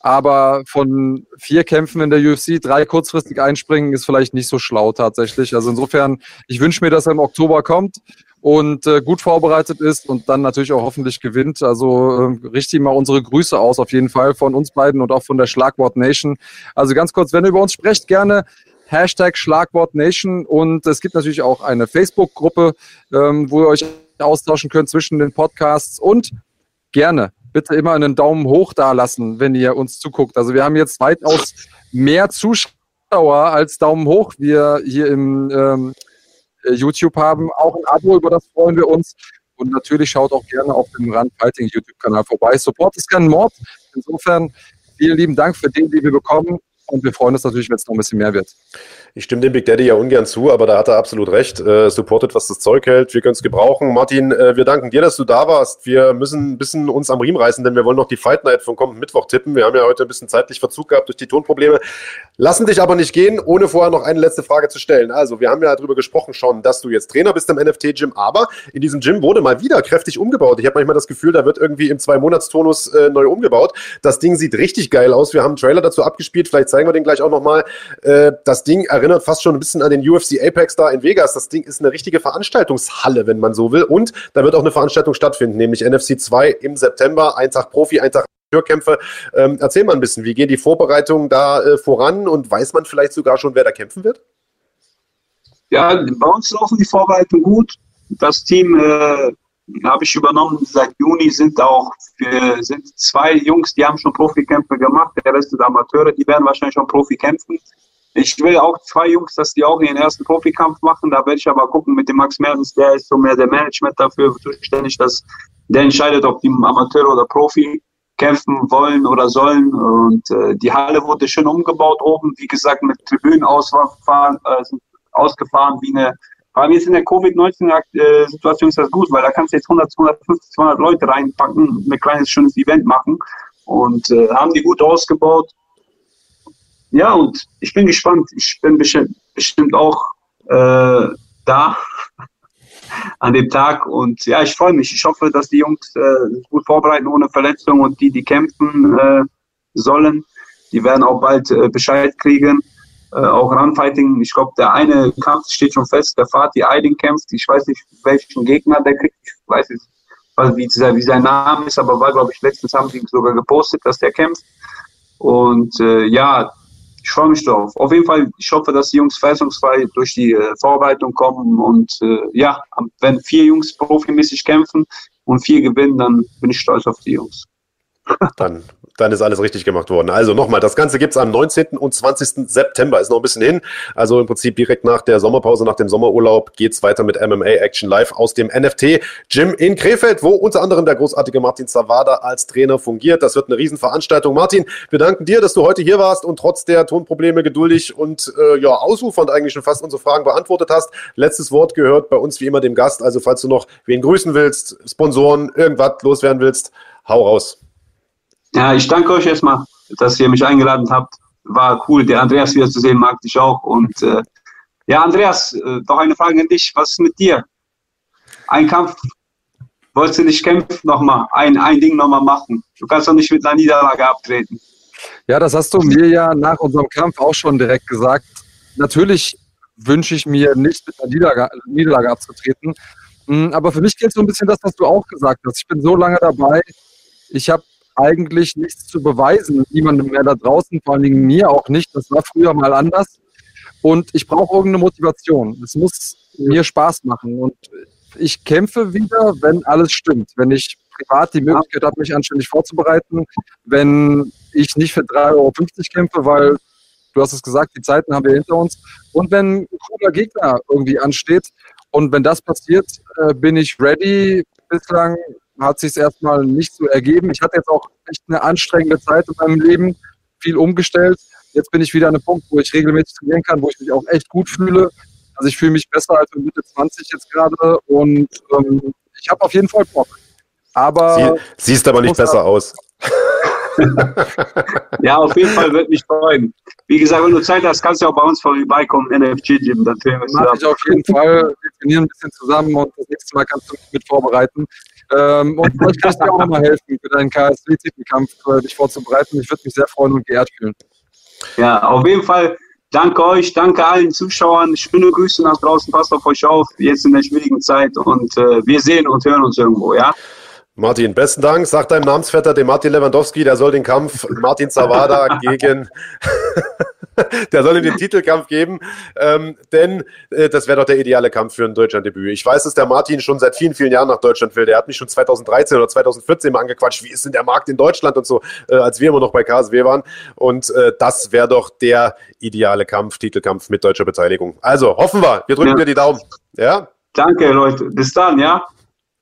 B: Aber von vier Kämpfen in der UFC drei kurzfristig einspringen ist vielleicht nicht so schlau tatsächlich. Also insofern, ich wünsche mir, dass er im Oktober kommt und äh, gut vorbereitet ist und dann natürlich auch hoffentlich gewinnt. Also äh, richte mal unsere Grüße aus, auf jeden Fall von uns beiden und auch von der Schlagwort Nation. Also ganz kurz, wenn ihr über uns sprecht, gerne Hashtag Schlagwort Nation und es gibt natürlich auch eine Facebook-Gruppe, ähm, wo ihr euch austauschen könnt zwischen den Podcasts und gerne bitte immer einen Daumen hoch da lassen, wenn ihr uns zuguckt. Also wir haben jetzt weitaus mehr Zuschauer als Daumen hoch wir hier im ähm, äh, YouTube haben. Auch ein Abo, über das freuen wir uns. Und natürlich schaut auch gerne auf dem Rand Fighting YouTube-Kanal vorbei. Support ist kein Mord. Insofern vielen lieben Dank für den, den wir bekommen. Und wir freuen uns natürlich, wenn es noch ein bisschen mehr wird.
A: Ich stimme dem Big Daddy ja ungern zu, aber da hat er absolut recht. Äh, supportet, was das Zeug hält. Wir können es gebrauchen. Martin, äh, wir danken dir, dass du da warst. Wir müssen ein bisschen uns am Riemen reißen, denn wir wollen noch die Fight Night von kommenden Mittwoch tippen. Wir haben ja heute ein bisschen zeitlich Verzug gehabt durch die Tonprobleme. Lassen dich aber nicht gehen, ohne vorher noch eine letzte Frage zu stellen. Also, wir haben ja darüber gesprochen schon, dass du jetzt Trainer bist im NFT-Gym, aber in diesem Gym wurde mal wieder kräftig umgebaut. Ich habe manchmal das Gefühl, da wird irgendwie im Zwei-Monats-Tonus äh, neu umgebaut. Das Ding sieht richtig geil aus. Wir haben einen Trailer dazu abgespielt. Vielleicht zeigen wir den gleich auch nochmal. Äh, das Ding erinnert fast schon ein bisschen an den UFC Apex da in Vegas. Das Ding ist eine richtige Veranstaltungshalle, wenn man so will. Und da wird auch eine Veranstaltung stattfinden, nämlich NFC 2 im September. Ein Tag Profi, ein Tag Türkämpfe. Ähm, erzähl mal ein bisschen, wie gehen die Vorbereitungen da äh, voran und weiß man vielleicht sogar schon, wer da kämpfen wird?
C: Ja, bei uns laufen die Vorbereitungen gut. Das Team äh, habe ich übernommen seit Juni, sind auch wir sind zwei Jungs, die haben schon Profikämpfe gemacht, der Rest sind Amateure, die werden wahrscheinlich schon Profi kämpfen. Ich will auch zwei Jungs, dass die auch ihren ersten Profikampf machen. Da werde ich aber gucken mit dem Max Mertens, der ist so mehr der Management dafür zuständig, dass der entscheidet, ob die Amateur oder Profi kämpfen wollen oder sollen. Und äh, die Halle wurde schön umgebaut oben, wie gesagt, mit Tribünen ausgefahren, äh, ausgefahren wie eine. Allem jetzt in der Covid-19-Situation ist das gut, weil da kannst du jetzt 100, 250, 200 Leute reinpacken, ein kleines, schönes Event machen. Und äh, haben die gut ausgebaut ja, und ich bin gespannt. Ich bin bestimmt auch äh, da an dem Tag. Und ja, ich freue mich. Ich hoffe, dass die Jungs äh, gut vorbereiten ohne Verletzung und die, die kämpfen äh, sollen, die werden auch bald äh, Bescheid kriegen. Äh, auch Runfighting, ich glaube, der eine Kampf steht schon fest, der Fatih Aydin kämpft. Ich weiß nicht, welchen Gegner der kriegt. Ich weiß nicht, wie, wie sein Name ist, aber war, glaube ich, letztens haben die sogar gepostet, dass der kämpft. Und äh, ja, ich freue mich drauf. Auf jeden Fall, ich hoffe, dass die Jungs verletzungsfrei durch die äh, Vorbereitung kommen und äh, ja, wenn vier Jungs profimäßig kämpfen und vier gewinnen, dann bin ich stolz auf die Jungs.
A: Dann dann ist alles richtig gemacht worden. Also nochmal, das Ganze gibt es am 19. und 20. September, ist noch ein bisschen hin. Also im Prinzip direkt nach der Sommerpause, nach dem Sommerurlaub geht es weiter mit MMA Action Live aus dem NFT Gym in Krefeld, wo unter anderem der großartige Martin Zawada als Trainer fungiert. Das wird eine Riesenveranstaltung. Martin, wir danken dir, dass du heute hier warst und trotz der Tonprobleme geduldig und äh, ja, ausufernd eigentlich schon fast unsere Fragen beantwortet hast. Letztes Wort gehört bei uns wie immer dem Gast. Also falls du noch wen grüßen willst, Sponsoren, irgendwas loswerden willst, hau raus.
C: Ja, ich danke euch erstmal, dass ihr mich eingeladen habt. War cool, der Andreas wieder zu sehen, mag dich auch. Und äh, ja, Andreas, äh, doch eine Frage an dich. Was ist mit dir? Ein Kampf, wolltest du nicht kämpfen nochmal, ein, ein Ding nochmal machen? Du kannst doch nicht mit einer Niederlage abtreten.
B: Ja, das hast du mir ja nach unserem Kampf auch schon direkt gesagt. Natürlich wünsche ich mir nicht mit einer Niederlage, Niederlage abzutreten. Hm, aber für mich gilt so ein bisschen das, was du auch gesagt hast. Ich bin so lange dabei. Ich habe eigentlich nichts zu beweisen, niemandem mehr da draußen, vor allen Dingen mir auch nicht. Das war früher mal anders. Und ich brauche irgendeine Motivation. Es muss mir Spaß machen. Und ich kämpfe wieder, wenn alles stimmt. Wenn ich privat die Möglichkeit habe, mich anständig vorzubereiten, wenn ich nicht für 3,50 Euro kämpfe, weil du hast es gesagt, die Zeiten haben wir hinter uns. Und wenn ein cooler Gegner irgendwie ansteht und wenn das passiert, äh, bin ich ready. Bislang hat sich erstmal nicht so ergeben. Ich hatte jetzt auch echt eine anstrengende Zeit in meinem Leben, viel umgestellt. Jetzt bin ich wieder an einem Punkt, wo ich regelmäßig trainieren kann, wo ich mich auch echt gut fühle. Also ich fühle mich besser als mit Mitte 20 jetzt gerade und ähm, ich habe auf jeden Fall Bock. Aber
A: Sie, siehst aber nicht besser aus.
C: ja, auf jeden Fall wird mich freuen. Wie gesagt, wenn du Zeit hast, kannst du auch bei uns vorbeikommen, NFG-Gym. Dann
B: trainieren wir Mach ich auf jeden Fall. Wir trainieren ein bisschen zusammen und das nächste Mal kannst du mich mit vorbereiten. Ähm, und vielleicht kannst du dir auch nochmal helfen, für deinen KSW-Titelkampf äh, dich vorzubereiten. Ich würde mich sehr freuen und geehrt fühlen.
C: Ja, auf jeden Fall danke euch, danke allen Zuschauern. Schöne Grüße nach draußen, passt auf euch auf, jetzt in der schwierigen Zeit und äh, wir sehen und hören uns irgendwo, ja?
A: Martin, besten Dank. Sag deinem Namensvetter, dem Martin Lewandowski, der soll den Kampf Martin Zawada gegen, der soll ihm den Titelkampf geben, ähm, denn äh, das wäre doch der ideale Kampf für ein Deutschlanddebüt. Ich weiß, dass der Martin schon seit vielen, vielen Jahren nach Deutschland will. Der hat mich schon 2013 oder 2014 mal angequatscht, wie ist denn der Markt in Deutschland und so, äh, als wir immer noch bei KSW waren. Und äh, das wäre doch der ideale Kampf, Titelkampf mit deutscher Beteiligung. Also hoffen wir, wir drücken ja. dir die Daumen. Ja?
C: Danke, Leute. Bis dann, ja?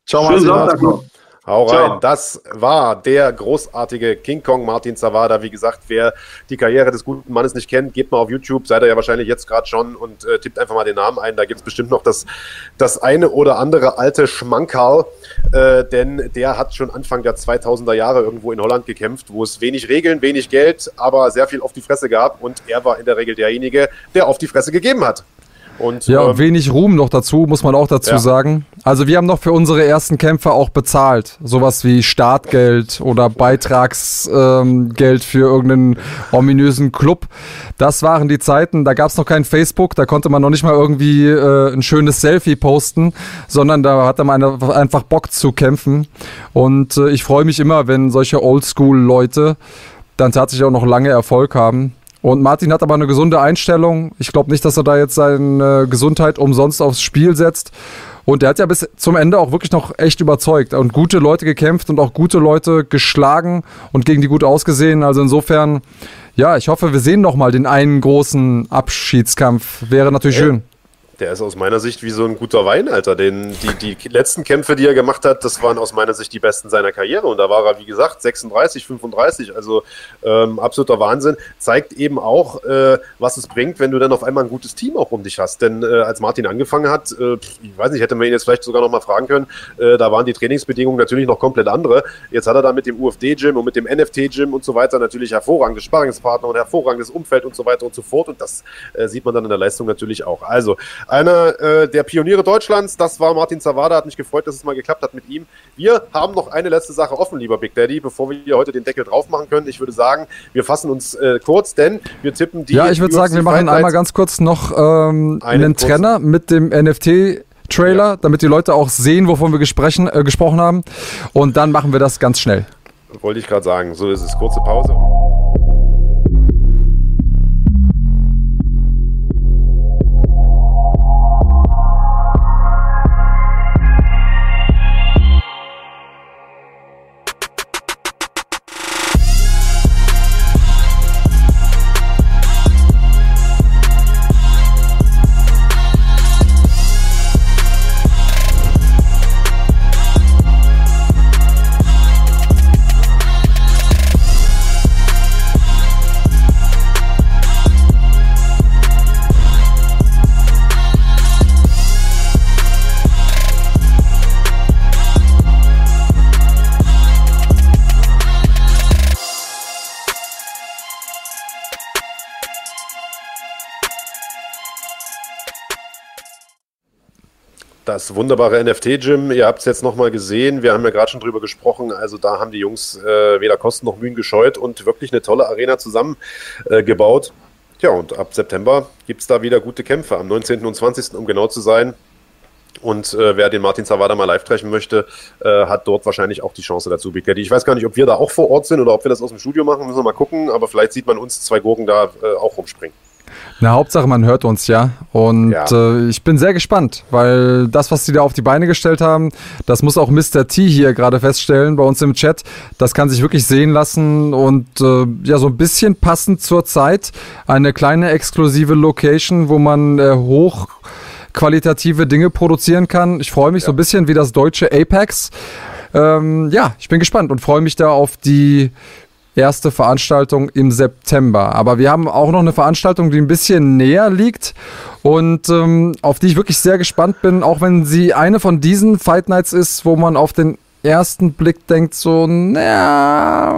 A: Ciao, Martin. Schönen Sonntag noch. Hau rein. Ciao. Das war der großartige King Kong Martin Zawada. Wie gesagt, wer die Karriere des guten Mannes nicht kennt, geht mal auf YouTube, seid ihr ja wahrscheinlich jetzt gerade schon und äh, tippt einfach mal den Namen ein. Da gibt es bestimmt noch das, das eine oder andere alte Schmankerl, äh, denn der hat schon Anfang der 2000er Jahre irgendwo in Holland gekämpft, wo es wenig Regeln, wenig Geld, aber sehr viel auf die Fresse gab und er war in der Regel derjenige, der auf die Fresse gegeben hat.
B: Und, ja, ähm, wenig Ruhm noch dazu, muss man auch dazu ja. sagen. Also wir haben noch für unsere ersten Kämpfe auch bezahlt. Sowas wie Startgeld oder Beitragsgeld ähm, für irgendeinen ominösen Club. Das waren die Zeiten, da gab es noch kein Facebook, da konnte man noch nicht mal irgendwie äh, ein schönes Selfie posten, sondern da hatte man einfach Bock zu kämpfen. Und äh, ich freue mich immer, wenn solche Oldschool-Leute dann tatsächlich auch noch lange Erfolg haben. Und Martin hat aber eine gesunde Einstellung. Ich glaube nicht, dass er da jetzt seine Gesundheit umsonst aufs Spiel setzt. Und der hat ja bis zum Ende auch wirklich noch echt überzeugt und gute Leute gekämpft und auch gute Leute geschlagen und gegen die gut ausgesehen. Also insofern, ja, ich hoffe, wir sehen noch mal den einen großen Abschiedskampf. Wäre natürlich ja. schön
A: der ist aus meiner Sicht wie so ein guter Wein, Alter. Den, die, die letzten Kämpfe, die er gemacht hat, das waren aus meiner Sicht die besten seiner Karriere. Und da war er, wie gesagt, 36, 35, also ähm, absoluter Wahnsinn. Zeigt eben auch, äh, was es bringt, wenn du dann auf einmal ein gutes Team auch um dich hast. Denn äh, als Martin angefangen hat, äh, ich weiß nicht, hätte man ihn jetzt vielleicht sogar noch mal fragen können, äh, da waren die Trainingsbedingungen natürlich noch komplett andere. Jetzt hat er da mit dem UFD-Gym und mit dem NFT-Gym und so weiter natürlich hervorragende Sparringspartner und hervorragendes Umfeld und so weiter und so fort. Und das äh, sieht man dann in der Leistung natürlich auch. Also, einer äh, der Pioniere Deutschlands, das war Martin Zawada. Hat mich gefreut, dass es mal geklappt hat mit ihm. Wir haben noch eine letzte Sache offen, lieber Big Daddy, bevor wir hier heute den Deckel drauf machen können. Ich würde sagen, wir fassen uns äh, kurz, denn wir tippen die.
B: Ja, ich würde sagen, wir machen einmal ganz kurz noch ähm, einen Trenner mit dem NFT. Trailer, ja. damit die Leute auch sehen, wovon wir gesprochen, äh, gesprochen haben. Und dann machen wir das ganz schnell.
A: Wollte ich gerade sagen. So ist es. Kurze Pause. Das wunderbare NFT-Gym, ihr habt es jetzt nochmal gesehen, wir haben ja gerade schon drüber gesprochen, also da haben die Jungs äh, weder Kosten noch Mühen gescheut und wirklich eine tolle Arena zusammengebaut. Äh, Tja, und ab September gibt es da wieder gute Kämpfe, am 19. und 20. um genau zu sein. Und äh, wer den Martin Zawada mal live treffen möchte, äh, hat dort wahrscheinlich auch die Chance dazu, Big Daddy. Ich weiß gar nicht, ob wir da auch vor Ort sind oder ob wir das aus dem Studio machen, müssen wir mal gucken, aber vielleicht sieht man uns zwei Gurken da äh, auch rumspringen.
B: Na, Hauptsache, man hört uns ja. Und ja. Äh, ich bin sehr gespannt, weil das, was die da auf die Beine gestellt haben, das muss auch Mr. T hier gerade feststellen bei uns im Chat. Das kann sich wirklich sehen lassen und äh, ja, so ein bisschen passend zur Zeit. Eine kleine exklusive Location, wo man äh, hoch qualitative Dinge produzieren kann. Ich freue mich ja. so ein bisschen wie das deutsche Apex. Ähm, ja, ich bin gespannt und freue mich da auf die erste Veranstaltung im September. Aber wir haben auch noch eine Veranstaltung, die ein bisschen näher liegt und ähm, auf die ich wirklich sehr gespannt bin, auch wenn sie eine von diesen Fight Nights ist, wo man auf den ersten Blick denkt, so, naja,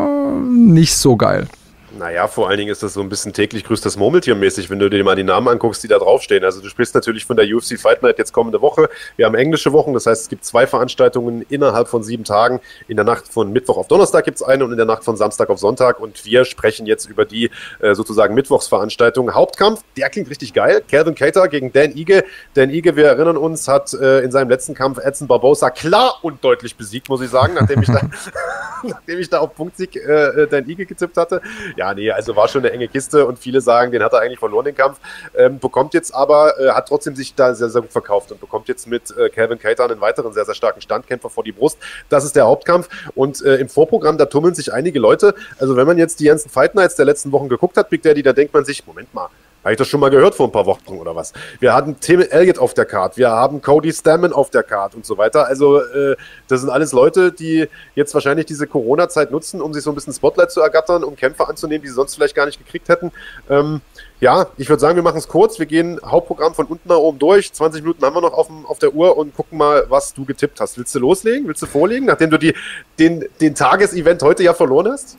B: nicht so geil.
A: Naja, vor allen Dingen ist das so ein bisschen täglich grüßt das Murmeltier mäßig, wenn du dir mal die Namen anguckst, die da draufstehen. Also du sprichst natürlich von der UFC Fight Night jetzt kommende Woche. Wir haben englische Wochen, das heißt, es gibt zwei Veranstaltungen innerhalb von sieben Tagen. In der Nacht von Mittwoch auf Donnerstag gibt es eine und in der Nacht von Samstag auf Sonntag. Und wir sprechen jetzt über die äh, sozusagen Mittwochsveranstaltung. Hauptkampf, der klingt richtig geil. Calvin Cater gegen Dan Ige. Dan Ige, wir erinnern uns, hat äh, in seinem letzten Kampf Edson Barbosa klar und deutlich besiegt, muss ich sagen, nachdem ich da, nachdem ich da auf Punktsieg äh, äh Dan Ige getippt hatte. Ja, nee, also war schon eine enge Kiste und viele sagen, den hat er eigentlich verloren, den Kampf. Ähm, bekommt jetzt aber, äh, hat trotzdem sich da sehr, sehr gut verkauft und bekommt jetzt mit äh, Calvin Cater einen weiteren sehr, sehr starken Standkämpfer vor die Brust. Das ist der Hauptkampf und äh, im Vorprogramm, da tummeln sich einige Leute. Also wenn man jetzt die ganzen Fight Nights der letzten Wochen geguckt hat, Big Daddy, da denkt man sich, Moment mal, habe ich das schon mal gehört vor ein paar Wochen oder was? Wir hatten Tim Elliott auf der Card, wir haben Cody Stammen auf der Card und so weiter. Also äh, das sind alles Leute, die jetzt wahrscheinlich diese Corona-Zeit nutzen, um sich so ein bisschen Spotlight zu ergattern, um Kämpfer anzunehmen, die sie sonst vielleicht gar nicht gekriegt hätten. Ähm, ja, ich würde sagen, wir machen es kurz. Wir gehen Hauptprogramm von unten nach oben durch. 20 Minuten haben wir noch auf, auf der Uhr und gucken mal, was du getippt hast. Willst du loslegen? Willst du vorlegen, nachdem du die, den, den Tagesevent heute ja verloren hast?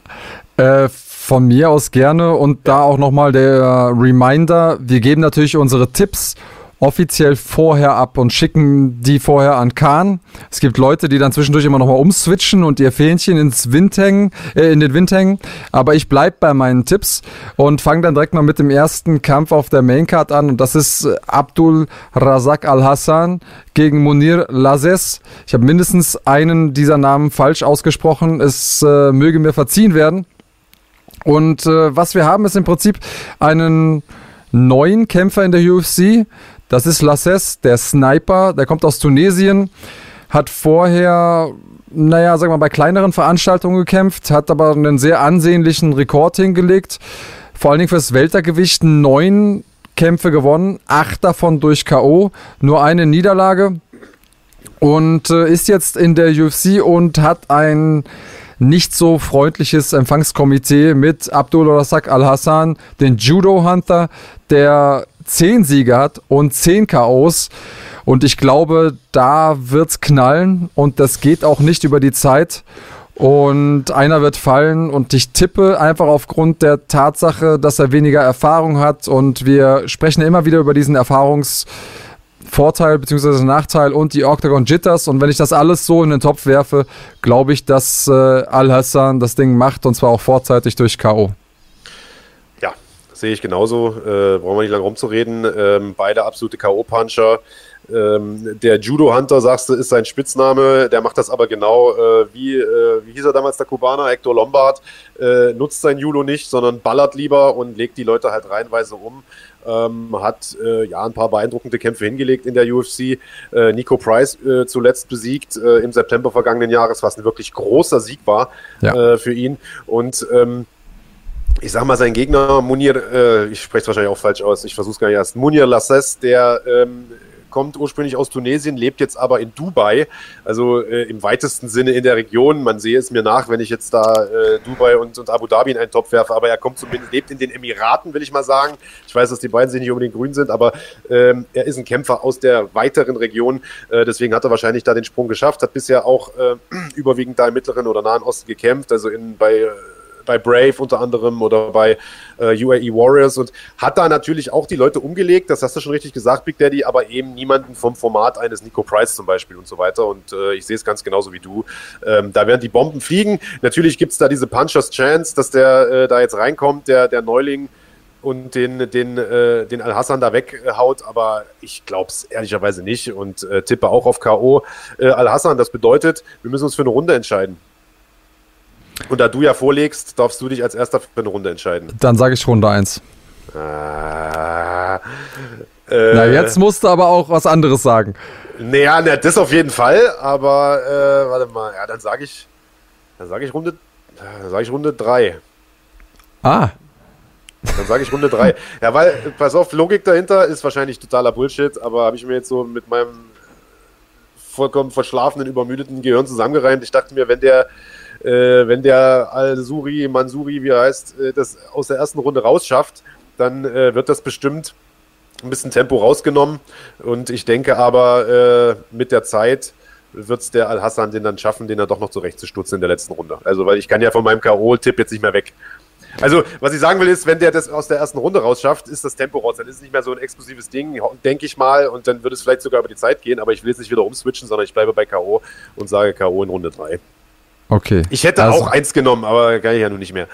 B: Äh, von mir aus gerne und ja. da auch nochmal der Reminder, wir geben natürlich unsere Tipps offiziell vorher ab und schicken die vorher an Kahn. Es gibt Leute, die dann zwischendurch immer nochmal umswitchen und ihr Fähnchen ins Wind hängen, äh, in den Wind hängen. Aber ich bleibe bei meinen Tipps und fange dann direkt mal mit dem ersten Kampf auf der Maincard an. Und das ist äh, Abdul Razak Al-Hassan gegen Munir Lazes. Ich habe mindestens einen dieser Namen falsch ausgesprochen. Es äh, möge mir verziehen werden. Und äh, was wir haben, ist im Prinzip einen neuen Kämpfer in der UFC. Das ist Lasses, der Sniper. Der kommt aus Tunesien, hat vorher, naja, sagen wir mal, bei kleineren Veranstaltungen gekämpft, hat aber einen sehr ansehnlichen Rekord hingelegt. Vor allen Dingen fürs Weltergewicht neun Kämpfe gewonnen, acht davon durch K.O., nur eine Niederlage und äh, ist jetzt in der UFC und hat ein nicht so freundliches Empfangskomitee mit Abdul Razak Al-Hassan, den Judo-Hunter, der zehn Siege hat und zehn KOs. Und ich glaube, da wird's knallen und das geht auch nicht über die Zeit. Und einer wird fallen und ich tippe einfach aufgrund der Tatsache, dass er weniger Erfahrung hat und wir sprechen immer wieder über diesen Erfahrungs- Vorteil bzw. Nachteil und die Octagon Jitters. Und wenn ich das alles so in den Topf werfe, glaube ich, dass äh, Al-Hassan das Ding macht und zwar auch vorzeitig durch K.O.
A: Ja, sehe ich genauso. Äh, brauchen wir nicht lange rumzureden. Ähm, beide absolute K.O.-Puncher. Ähm, der Judo-Hunter, sagst du, ist sein Spitzname. Der macht das aber genau äh, wie, äh, wie hieß er damals, der Kubaner, Hector Lombard. Äh, nutzt sein Judo nicht, sondern ballert lieber und legt die Leute halt reihenweise um. Ähm, hat äh, ja ein paar beeindruckende Kämpfe hingelegt in der UFC. Äh, Nico Price äh, zuletzt besiegt äh, im September vergangenen Jahres, was ein wirklich großer Sieg war ja. Äh, für ihn. Und ähm, ich sag mal, sein Gegner Munir, äh, ich spreche es wahrscheinlich auch falsch aus, ich versuche es gar nicht erst, Munir Lasses, der ähm, kommt ursprünglich aus Tunesien, lebt jetzt aber in Dubai, also äh, im weitesten Sinne in der Region. Man sehe es mir nach, wenn ich jetzt da äh, Dubai und, und Abu Dhabi in einen Topf werfe, aber er kommt zumindest, lebt in den Emiraten, will ich mal sagen. Ich weiß, dass die beiden sich nicht unbedingt grün sind, aber ähm, er ist ein Kämpfer aus der weiteren Region. Äh, deswegen hat er wahrscheinlich da den Sprung geschafft, hat bisher auch äh, überwiegend da im Mittleren oder Nahen Osten gekämpft, also in, bei äh, bei Brave unter anderem oder bei äh, UAE Warriors und hat da natürlich auch die Leute umgelegt, das hast du schon richtig gesagt, Big Daddy, aber eben niemanden vom Format eines Nico Price zum Beispiel und so weiter und äh, ich sehe es ganz genauso wie du. Ähm, da werden die Bomben fliegen. Natürlich gibt es da diese Punchers Chance, dass der äh, da jetzt reinkommt, der, der Neuling und den, den, äh, den Al-Hassan da weghaut, aber ich glaube es ehrlicherweise nicht und äh, tippe auch auf K.O. Äh, Al-Hassan, das bedeutet, wir müssen uns für eine Runde entscheiden. Und da du ja vorlegst, darfst du dich als erster für eine Runde entscheiden.
B: Dann sage ich Runde 1. Ah, äh, Na, jetzt musst du aber auch was anderes sagen.
A: Naja, na, das auf jeden Fall, aber äh, warte mal, ja, dann sage ich, dann sage ich Runde, dann sage ich Runde 3.
B: Ah.
A: Dann sage ich Runde 3. ja, weil, pass auf, Logik dahinter ist wahrscheinlich totaler Bullshit, aber habe ich mir jetzt so mit meinem vollkommen verschlafenen, übermüdeten Gehirn zusammengereimt. Ich dachte mir, wenn der, äh, wenn der Al-Suri, Mansuri, wie er heißt, äh, das aus der ersten Runde rausschafft, dann äh, wird das bestimmt ein bisschen Tempo rausgenommen. Und ich denke aber, äh, mit der Zeit wird es der Al-Hassan den dann schaffen, den er doch noch zurechtzustutzen in der letzten Runde. Also, weil ich kann ja von meinem K.O.-Tipp jetzt nicht mehr weg. Also, was ich sagen will, ist, wenn der das aus der ersten Runde rausschafft, ist das Tempo raus. Dann ist es nicht mehr so ein explosives Ding, denke ich mal. Und dann wird es vielleicht sogar über die Zeit gehen. Aber ich will jetzt nicht wieder umswitchen, sondern ich bleibe bei K.O. und sage K.O. in Runde 3.
B: Okay.
A: Ich hätte also. auch eins genommen, aber kann ich ja nun nicht mehr.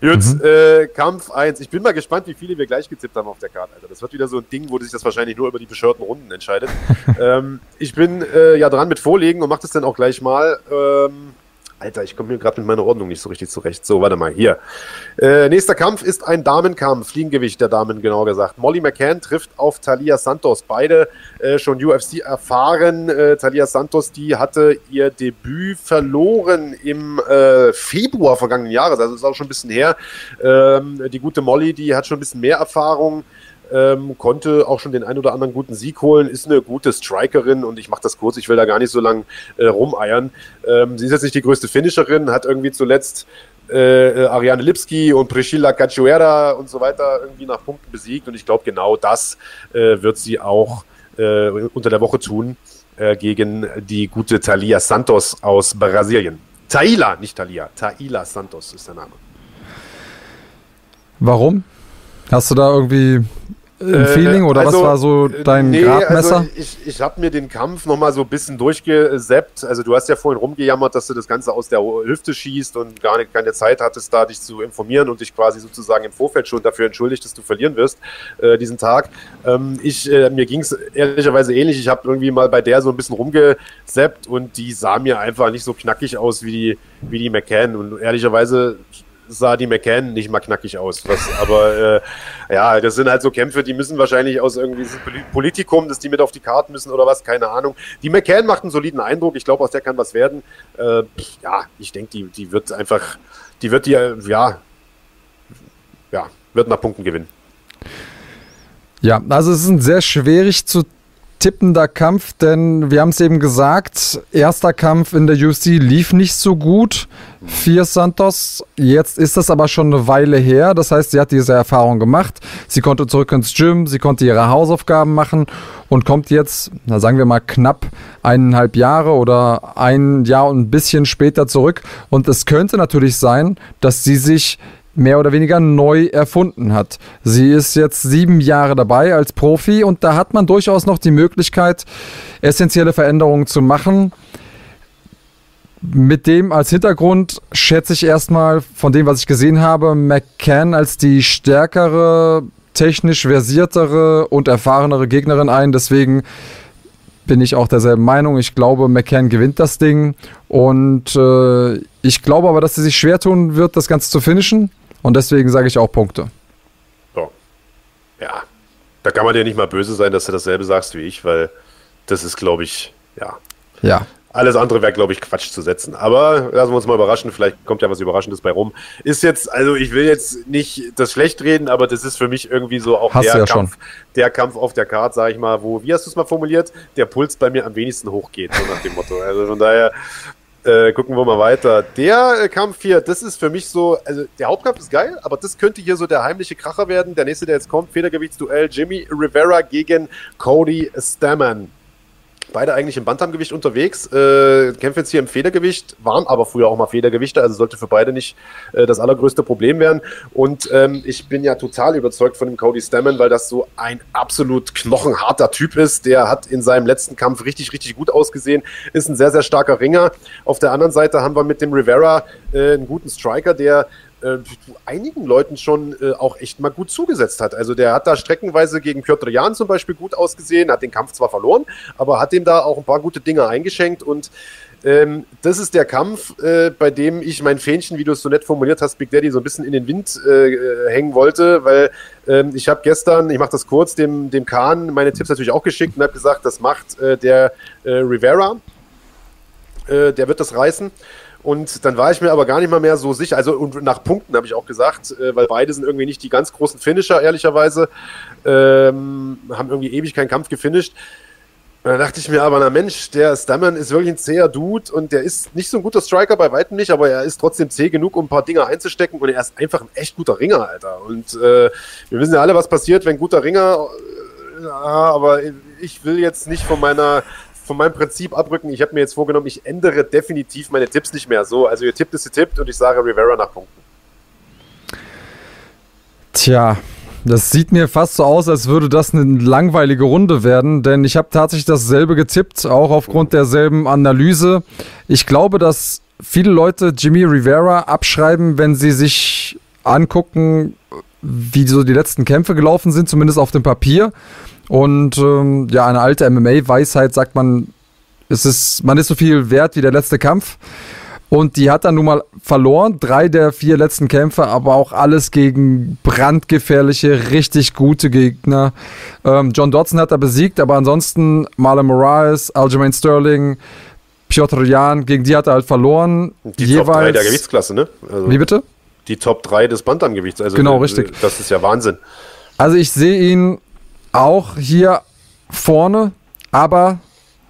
A: Gut, mhm. äh, Kampf 1. Ich bin mal gespannt, wie viele wir gleich getippt haben auf der Karte, Alter. Das wird wieder so ein Ding, wo sich das wahrscheinlich nur über die beschörten Runden entscheidet. ähm, ich bin äh, ja dran mit Vorlegen und mach das dann auch gleich mal. Ähm, Alter, ich komme mir gerade mit meiner Ordnung nicht so richtig zurecht. So, warte mal, hier. Äh, nächster Kampf ist ein Damenkampf, Fliegengewicht der Damen genauer gesagt. Molly McCann trifft auf Talia Santos. Beide äh, schon UFC erfahren. Äh, Talia Santos, die hatte ihr Debüt verloren im äh, Februar vergangenen Jahres, also ist auch schon ein bisschen her. Ähm, die gute Molly, die hat schon ein bisschen mehr Erfahrung ähm, konnte auch schon den ein oder anderen guten Sieg holen, ist eine gute Strikerin und ich mache das kurz, ich will da gar nicht so lange äh, rumeiern. Ähm, sie ist jetzt nicht die größte Finisherin, hat irgendwie zuletzt äh, Ariane Lipski und Priscilla Cachoeira und so weiter irgendwie nach Punkten besiegt und ich glaube genau das äh, wird sie auch äh, unter der Woche tun äh, gegen die gute Thalia Santos aus Brasilien. Taila, nicht Thalia, Taila Santos ist der Name.
B: Warum? Hast du da irgendwie ein äh, Feeling oder also, was war so dein nee, Gradmesser?
A: Also ich ich habe mir den Kampf nochmal so ein bisschen durchgeseppt. Also du hast ja vorhin rumgejammert, dass du das Ganze aus der Hüfte schießt und gar nicht keine Zeit hattest, da dich zu informieren und dich quasi sozusagen im Vorfeld schon dafür entschuldigt, dass du verlieren wirst äh, diesen Tag. Ähm, ich, äh, mir ging es ehrlicherweise ähnlich. Ich habe irgendwie mal bei der so ein bisschen rumgeseppt und die sah mir einfach nicht so knackig aus wie die, wie die McCann. Und ehrlicherweise sah die McCann nicht mal knackig aus. Was, aber äh, ja, das sind halt so Kämpfe, die müssen wahrscheinlich aus irgendwie Politikum, dass die mit auf die Karten müssen oder was, keine Ahnung. Die McCann macht einen soliden Eindruck. Ich glaube, aus der kann was werden. Äh, ja, ich denke, die, die wird einfach, die wird die, ja, ja, wird nach Punkten gewinnen.
B: Ja, also es ist ein sehr schwierig zu tippender Kampf, denn wir haben es eben gesagt, erster Kampf in der UFC lief nicht so gut für Santos. Jetzt ist das aber schon eine Weile her. Das heißt, sie hat diese Erfahrung gemacht. Sie konnte zurück ins Gym, sie konnte ihre Hausaufgaben machen und kommt jetzt, na sagen wir mal, knapp eineinhalb Jahre oder ein Jahr und ein bisschen später zurück. Und es könnte natürlich sein, dass sie sich mehr oder weniger neu erfunden hat. Sie ist jetzt sieben Jahre dabei als Profi und da hat man durchaus noch die Möglichkeit, essentielle Veränderungen zu machen. Mit dem als Hintergrund schätze ich erstmal von dem, was ich gesehen habe, McCann als die stärkere, technisch versiertere und erfahrenere Gegnerin ein. Deswegen bin ich auch derselben Meinung. Ich glaube, McCann gewinnt das Ding. Und äh, ich glaube aber, dass sie sich schwer tun wird, das Ganze zu finishen. Und deswegen sage ich auch Punkte.
A: So. Ja. Da kann man dir nicht mal böse sein, dass du dasselbe sagst wie ich, weil das ist, glaube ich, ja.
B: Ja.
A: Alles andere wäre, glaube ich, Quatsch zu setzen. Aber lassen wir uns mal überraschen, vielleicht kommt ja was Überraschendes bei rum. Ist jetzt, also ich will jetzt nicht das schlecht reden, aber das ist für mich irgendwie so auch der,
B: ja
A: Kampf,
B: schon.
A: der Kampf auf der Karte, sage ich mal, wo, wie hast du es mal formuliert, der Puls bei mir am wenigsten hochgeht, so nach dem Motto. Also von daher äh, gucken wir mal weiter. Der äh, Kampf hier, das ist für mich so, also der Hauptkampf ist geil, aber das könnte hier so der heimliche Kracher werden. Der nächste, der jetzt kommt, Federgewichtsduell, Jimmy Rivera gegen Cody Stammen. Beide eigentlich im Bantamgewicht unterwegs, äh, kämpfen jetzt hier im Federgewicht, waren aber früher auch mal Federgewichte, also sollte für beide nicht äh, das allergrößte Problem werden. Und ähm, ich bin ja total überzeugt von dem Cody Stammen, weil das so ein absolut knochenharter Typ ist. Der hat in seinem letzten Kampf richtig, richtig gut ausgesehen, ist ein sehr, sehr starker Ringer. Auf der anderen Seite haben wir mit dem Rivera äh, einen guten Striker, der äh, einigen Leuten schon äh, auch echt mal gut zugesetzt hat. Also der hat da streckenweise gegen Piotr Jan zum Beispiel gut ausgesehen, hat den Kampf zwar verloren, aber hat dem da auch ein paar gute Dinge eingeschenkt und Ähm, das ist der Kampf, äh, bei dem ich mein Fähnchen, wie du es so nett formuliert hast, Big Daddy, so ein bisschen in den Wind äh, hängen wollte, weil ähm, ich habe gestern, ich mache das kurz, dem, dem Kahn meine Tipps natürlich auch geschickt und habe gesagt, das macht äh, der äh, Rivera. Äh, der wird das reißen. Und dann war ich mir aber gar nicht mal mehr so sicher. Also und nach Punkten habe ich auch gesagt, äh, weil beide sind irgendwie nicht die ganz großen Finisher, ehrlicherweise. Ähm, haben irgendwie ewig keinen Kampf gefinisht. Und dann dachte ich mir aber, na Mensch, der Stammen ist wirklich ein zäher Dude und der ist nicht so ein guter Striker, bei weitem nicht, aber er ist trotzdem zäh genug, um ein paar Dinge einzustecken und er ist einfach ein echt guter Ringer, Alter. Und äh, wir wissen ja alle, was passiert, wenn ein guter Ringer, äh, aber ich will jetzt nicht von meiner von meinem Prinzip abrücken. Ich habe mir jetzt vorgenommen, ich ändere definitiv meine Tipps nicht mehr. So, also ihr tippt ist getippt und ich sage Rivera nach Punkten.
B: Tja, das sieht mir fast so aus, als würde das eine langweilige Runde werden, denn ich habe tatsächlich dasselbe getippt, auch aufgrund derselben Analyse. Ich glaube, dass viele Leute Jimmy Rivera abschreiben, wenn sie sich angucken, wie so die letzten Kämpfe gelaufen sind, zumindest auf dem Papier. Und ähm, ja, eine alte MMA-Weisheit sagt man, es ist, man ist so viel wert wie der letzte Kampf. Und die hat dann nun mal verloren, drei der vier letzten Kämpfe, aber auch alles gegen brandgefährliche, richtig gute Gegner. Ähm, John Dodson hat er besiegt, aber ansonsten Marlon Moraes, Aljamain Sterling, Piotr Jan, gegen die hat er halt verloren.
A: Die jeweils, Top 3 der Gewichtsklasse, ne?
B: Also wie bitte?
A: Die Top 3 des Bantamgewichts. Also
B: genau, richtig.
A: Das ist ja Wahnsinn.
B: Also ich sehe ihn auch hier vorne, aber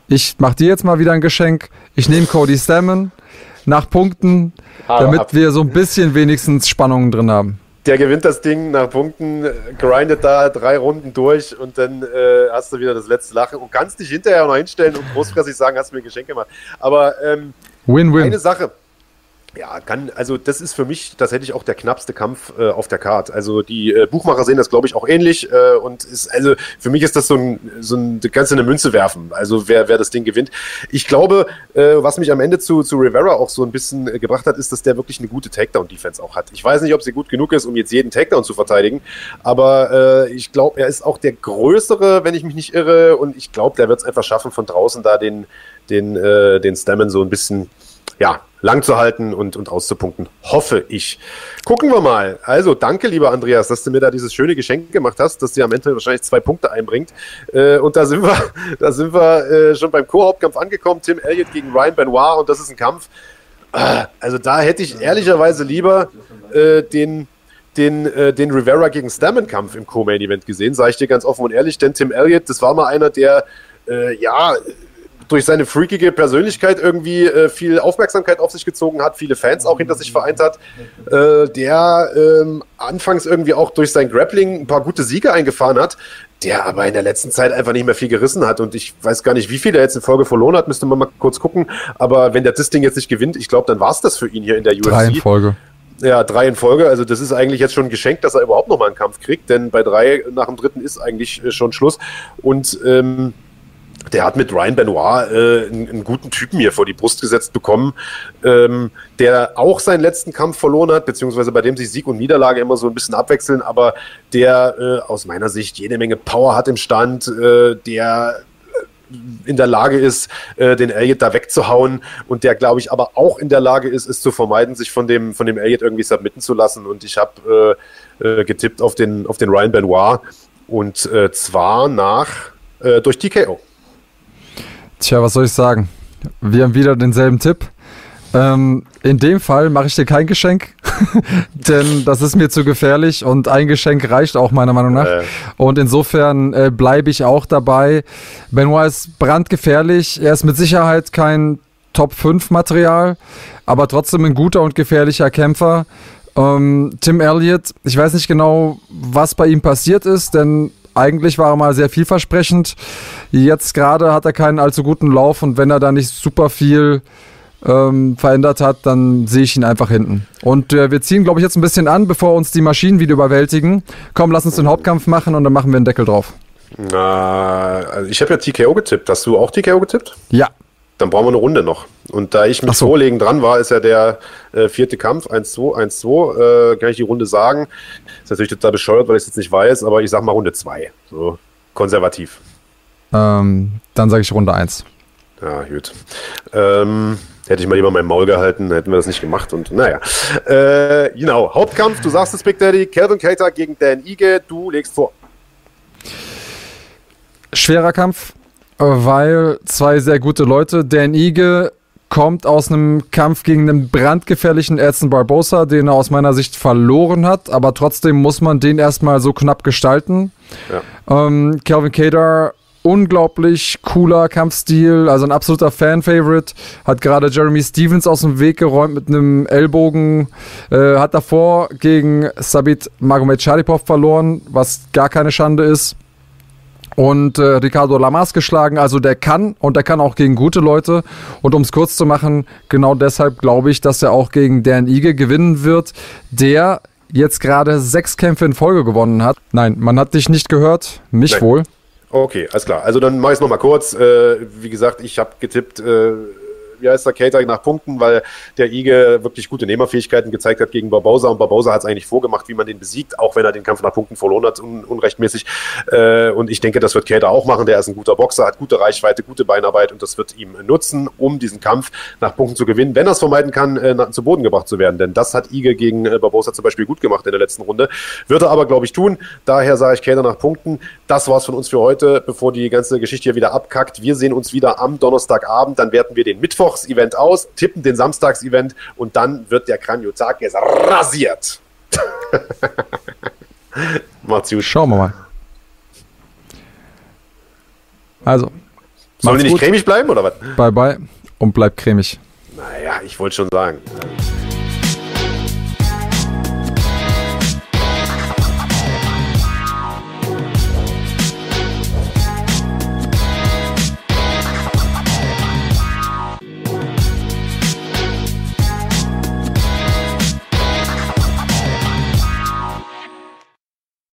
B: ich mache dir jetzt mal wieder ein Geschenk. Ich nehme Cody Stammen nach Punkten, damit ab. wir so ein bisschen wenigstens Spannungen drin haben.
A: Der gewinnt das Ding nach Punkten, grindet da drei Runden durch und dann äh, hast du wieder das letzte Lachen und kannst dich hinterher noch hinstellen und großfressig sagen, hast du mir ein Geschenk gemacht. Aber ähm,
B: Win-win.
A: eine Sache, ja, kann, also das ist für mich, das hätte ich auch der knappste Kampf äh, auf der Karte. Also die äh, Buchmacher sehen das, glaube ich, auch ähnlich. Äh, und ist, also für mich ist das so ein, so ein, du kannst eine Münze werfen, also wer, wer das Ding gewinnt. Ich glaube, äh, was mich am Ende zu, zu Rivera auch so ein bisschen äh, gebracht hat, ist, dass der wirklich eine gute Takedown-Defense auch hat. Ich weiß nicht, ob sie gut genug ist, um jetzt jeden Takedown zu verteidigen, aber äh, ich glaube, er ist auch der größere, wenn ich mich nicht irre. Und ich glaube, der wird es einfach schaffen, von draußen da den, den, äh, den Stammen so ein bisschen, ja, lang zu halten und, und auszupunkten. Hoffe ich. Gucken wir mal. Also, danke, lieber Andreas, dass du mir da dieses schöne Geschenk gemacht hast, dass dir am Ende wahrscheinlich zwei Punkte einbringt. Äh, und da sind wir, da sind wir äh, schon beim Co-Hauptkampf angekommen. Tim Elliott gegen Ryan Benoit und das ist ein Kampf. Ah, also, da hätte ich ehrlicherweise lieber äh, den den, äh, den Rivera gegen Stammen-Kampf im Co-Main-Event gesehen, sage ich dir ganz offen und ehrlich, denn Tim Elliott, das war mal einer, der äh, ja durch seine freakige Persönlichkeit irgendwie äh, viel Aufmerksamkeit auf sich gezogen hat, viele Fans auch hinter sich vereint hat, äh, der ähm, anfangs irgendwie auch durch sein Grappling ein paar gute Siege eingefahren hat, der aber in der letzten Zeit einfach nicht mehr viel gerissen hat und ich weiß gar nicht, wie viel er jetzt in Folge verloren hat, müsste man mal kurz gucken, aber wenn der das Ding jetzt nicht gewinnt, ich glaube, dann war es das für ihn hier in der UFC.
B: Drei in Folge.
A: Ja, drei in Folge. Also das ist eigentlich jetzt schon ein Geschenk, dass er überhaupt noch mal einen Kampf kriegt, denn bei drei nach dem dritten ist eigentlich äh, schon Schluss. Und ähm, der hat mit Ryan Benoit äh, einen, einen, guten Typen hier vor die Brust gesetzt bekommen, ähm, der auch seinen letzten Kampf verloren hat, beziehungsweise bei dem sich Sieg und Niederlage immer so ein bisschen abwechseln, aber der äh, aus meiner Sicht jede Menge Power hat im Stand, äh, der äh, in der Lage ist, äh, den Elliot da wegzuhauen und der, glaube ich, aber auch in der Lage ist, es zu vermeiden, sich von dem, von dem Elliot irgendwie submitten zu lassen. Und ich habe äh, äh, getippt auf den, auf den Ryan Benoit und äh, zwar nach äh, durch TKO.
B: Tja, was soll ich sagen? Wir haben wieder denselben Tipp. Ähm, in dem Fall mache ich dir kein Geschenk, denn das ist mir zu gefährlich und ein Geschenk reicht auch meiner Meinung nach. Äh. Und insofern äh, bleibe ich auch dabei. Benoit ist brandgefährlich. Er ist mit Sicherheit kein Top 5 Material, aber trotzdem ein guter und gefährlicher Kämpfer. Ähm, Tim Elliott, ich weiß nicht genau, was bei ihm passiert ist, denn eigentlich war er mal sehr vielversprechend. Jetzt gerade hat er keinen allzu guten Lauf und wenn er da nicht super viel ähm, verändert hat, dann sehe ich ihn einfach hinten. Und äh, wir ziehen, glaube ich, jetzt ein bisschen an, bevor uns die Maschinen wieder überwältigen. Komm, lass uns den Hauptkampf machen und dann machen wir einen Deckel drauf.
A: Na, also ich habe ja TKO getippt. Hast du auch TKO getippt?
B: Ja.
A: Dann brauchen wir eine Runde noch. Und da ich mit so. Vorlegen dran war, ist ja der äh, vierte Kampf, 1-2, 1-2, äh, kann ich die Runde sagen. Ist natürlich total bescheuert, weil ich es jetzt nicht weiß, aber ich sag mal Runde 2. So konservativ.
B: Ähm, dann sage ich Runde 1.
A: Ja, gut. Ähm, hätte ich mal lieber mein Maul gehalten, hätten wir das nicht gemacht und naja. Äh, genau, Hauptkampf, du sagst es, Big Daddy, Calvin Cater gegen Dan Ige, du legst vor.
B: Schwerer Kampf, weil zwei sehr gute Leute, Dan Ige kommt aus einem Kampf gegen einen brandgefährlichen Edson Barbosa, den er aus meiner Sicht verloren hat, aber trotzdem muss man den erstmal so knapp gestalten. Ja. Ähm, Calvin Cater unglaublich cooler Kampfstil, also ein absoluter Fan-Favorite. Hat gerade Jeremy Stevens aus dem Weg geräumt mit einem Ellbogen. Äh, hat davor gegen Sabit Magomed Sharipov verloren, was gar keine Schande ist. Und äh, Ricardo Lamas geschlagen, also der kann und der kann auch gegen gute Leute. Und um es kurz zu machen, genau deshalb glaube ich, dass er auch gegen Dan Ige gewinnen wird, der jetzt gerade sechs Kämpfe in Folge gewonnen hat. Nein, man hat dich nicht gehört, mich Nein. wohl.
A: Okay, alles klar. Also dann mache ich es nochmal kurz. Äh, wie gesagt, ich habe getippt, äh, wie heißt der Cater nach Punkten, weil der Ige wirklich gute Nehmerfähigkeiten gezeigt hat gegen Barbosa und Barbosa hat es eigentlich vorgemacht, wie man den besiegt, auch wenn er den Kampf nach Punkten verloren hat, un unrechtmäßig. Äh, und ich denke, das wird Cater auch machen. Der ist ein guter Boxer, hat gute Reichweite, gute Beinarbeit und das wird ihm nutzen, um diesen Kampf nach Punkten zu gewinnen, wenn er es vermeiden kann, äh, zu Boden gebracht zu werden. Denn das hat Ige gegen äh, Barbosa zum Beispiel gut gemacht in der letzten Runde. Wird er aber, glaube ich, tun. Daher sage ich Cater nach Punkten. Das war's von uns für heute, bevor die ganze Geschichte hier wieder abkackt. Wir sehen uns wieder am Donnerstagabend. Dann werten wir den Mittwochs-Event aus tippen den Samstagsevent und dann wird der Kranjotakis rasiert.
B: Macht's gut. Schauen wir mal. Also.
A: Sollen die nicht gut. cremig bleiben oder was?
B: Bye bye und bleib cremig.
A: Naja, ich wollte schon sagen.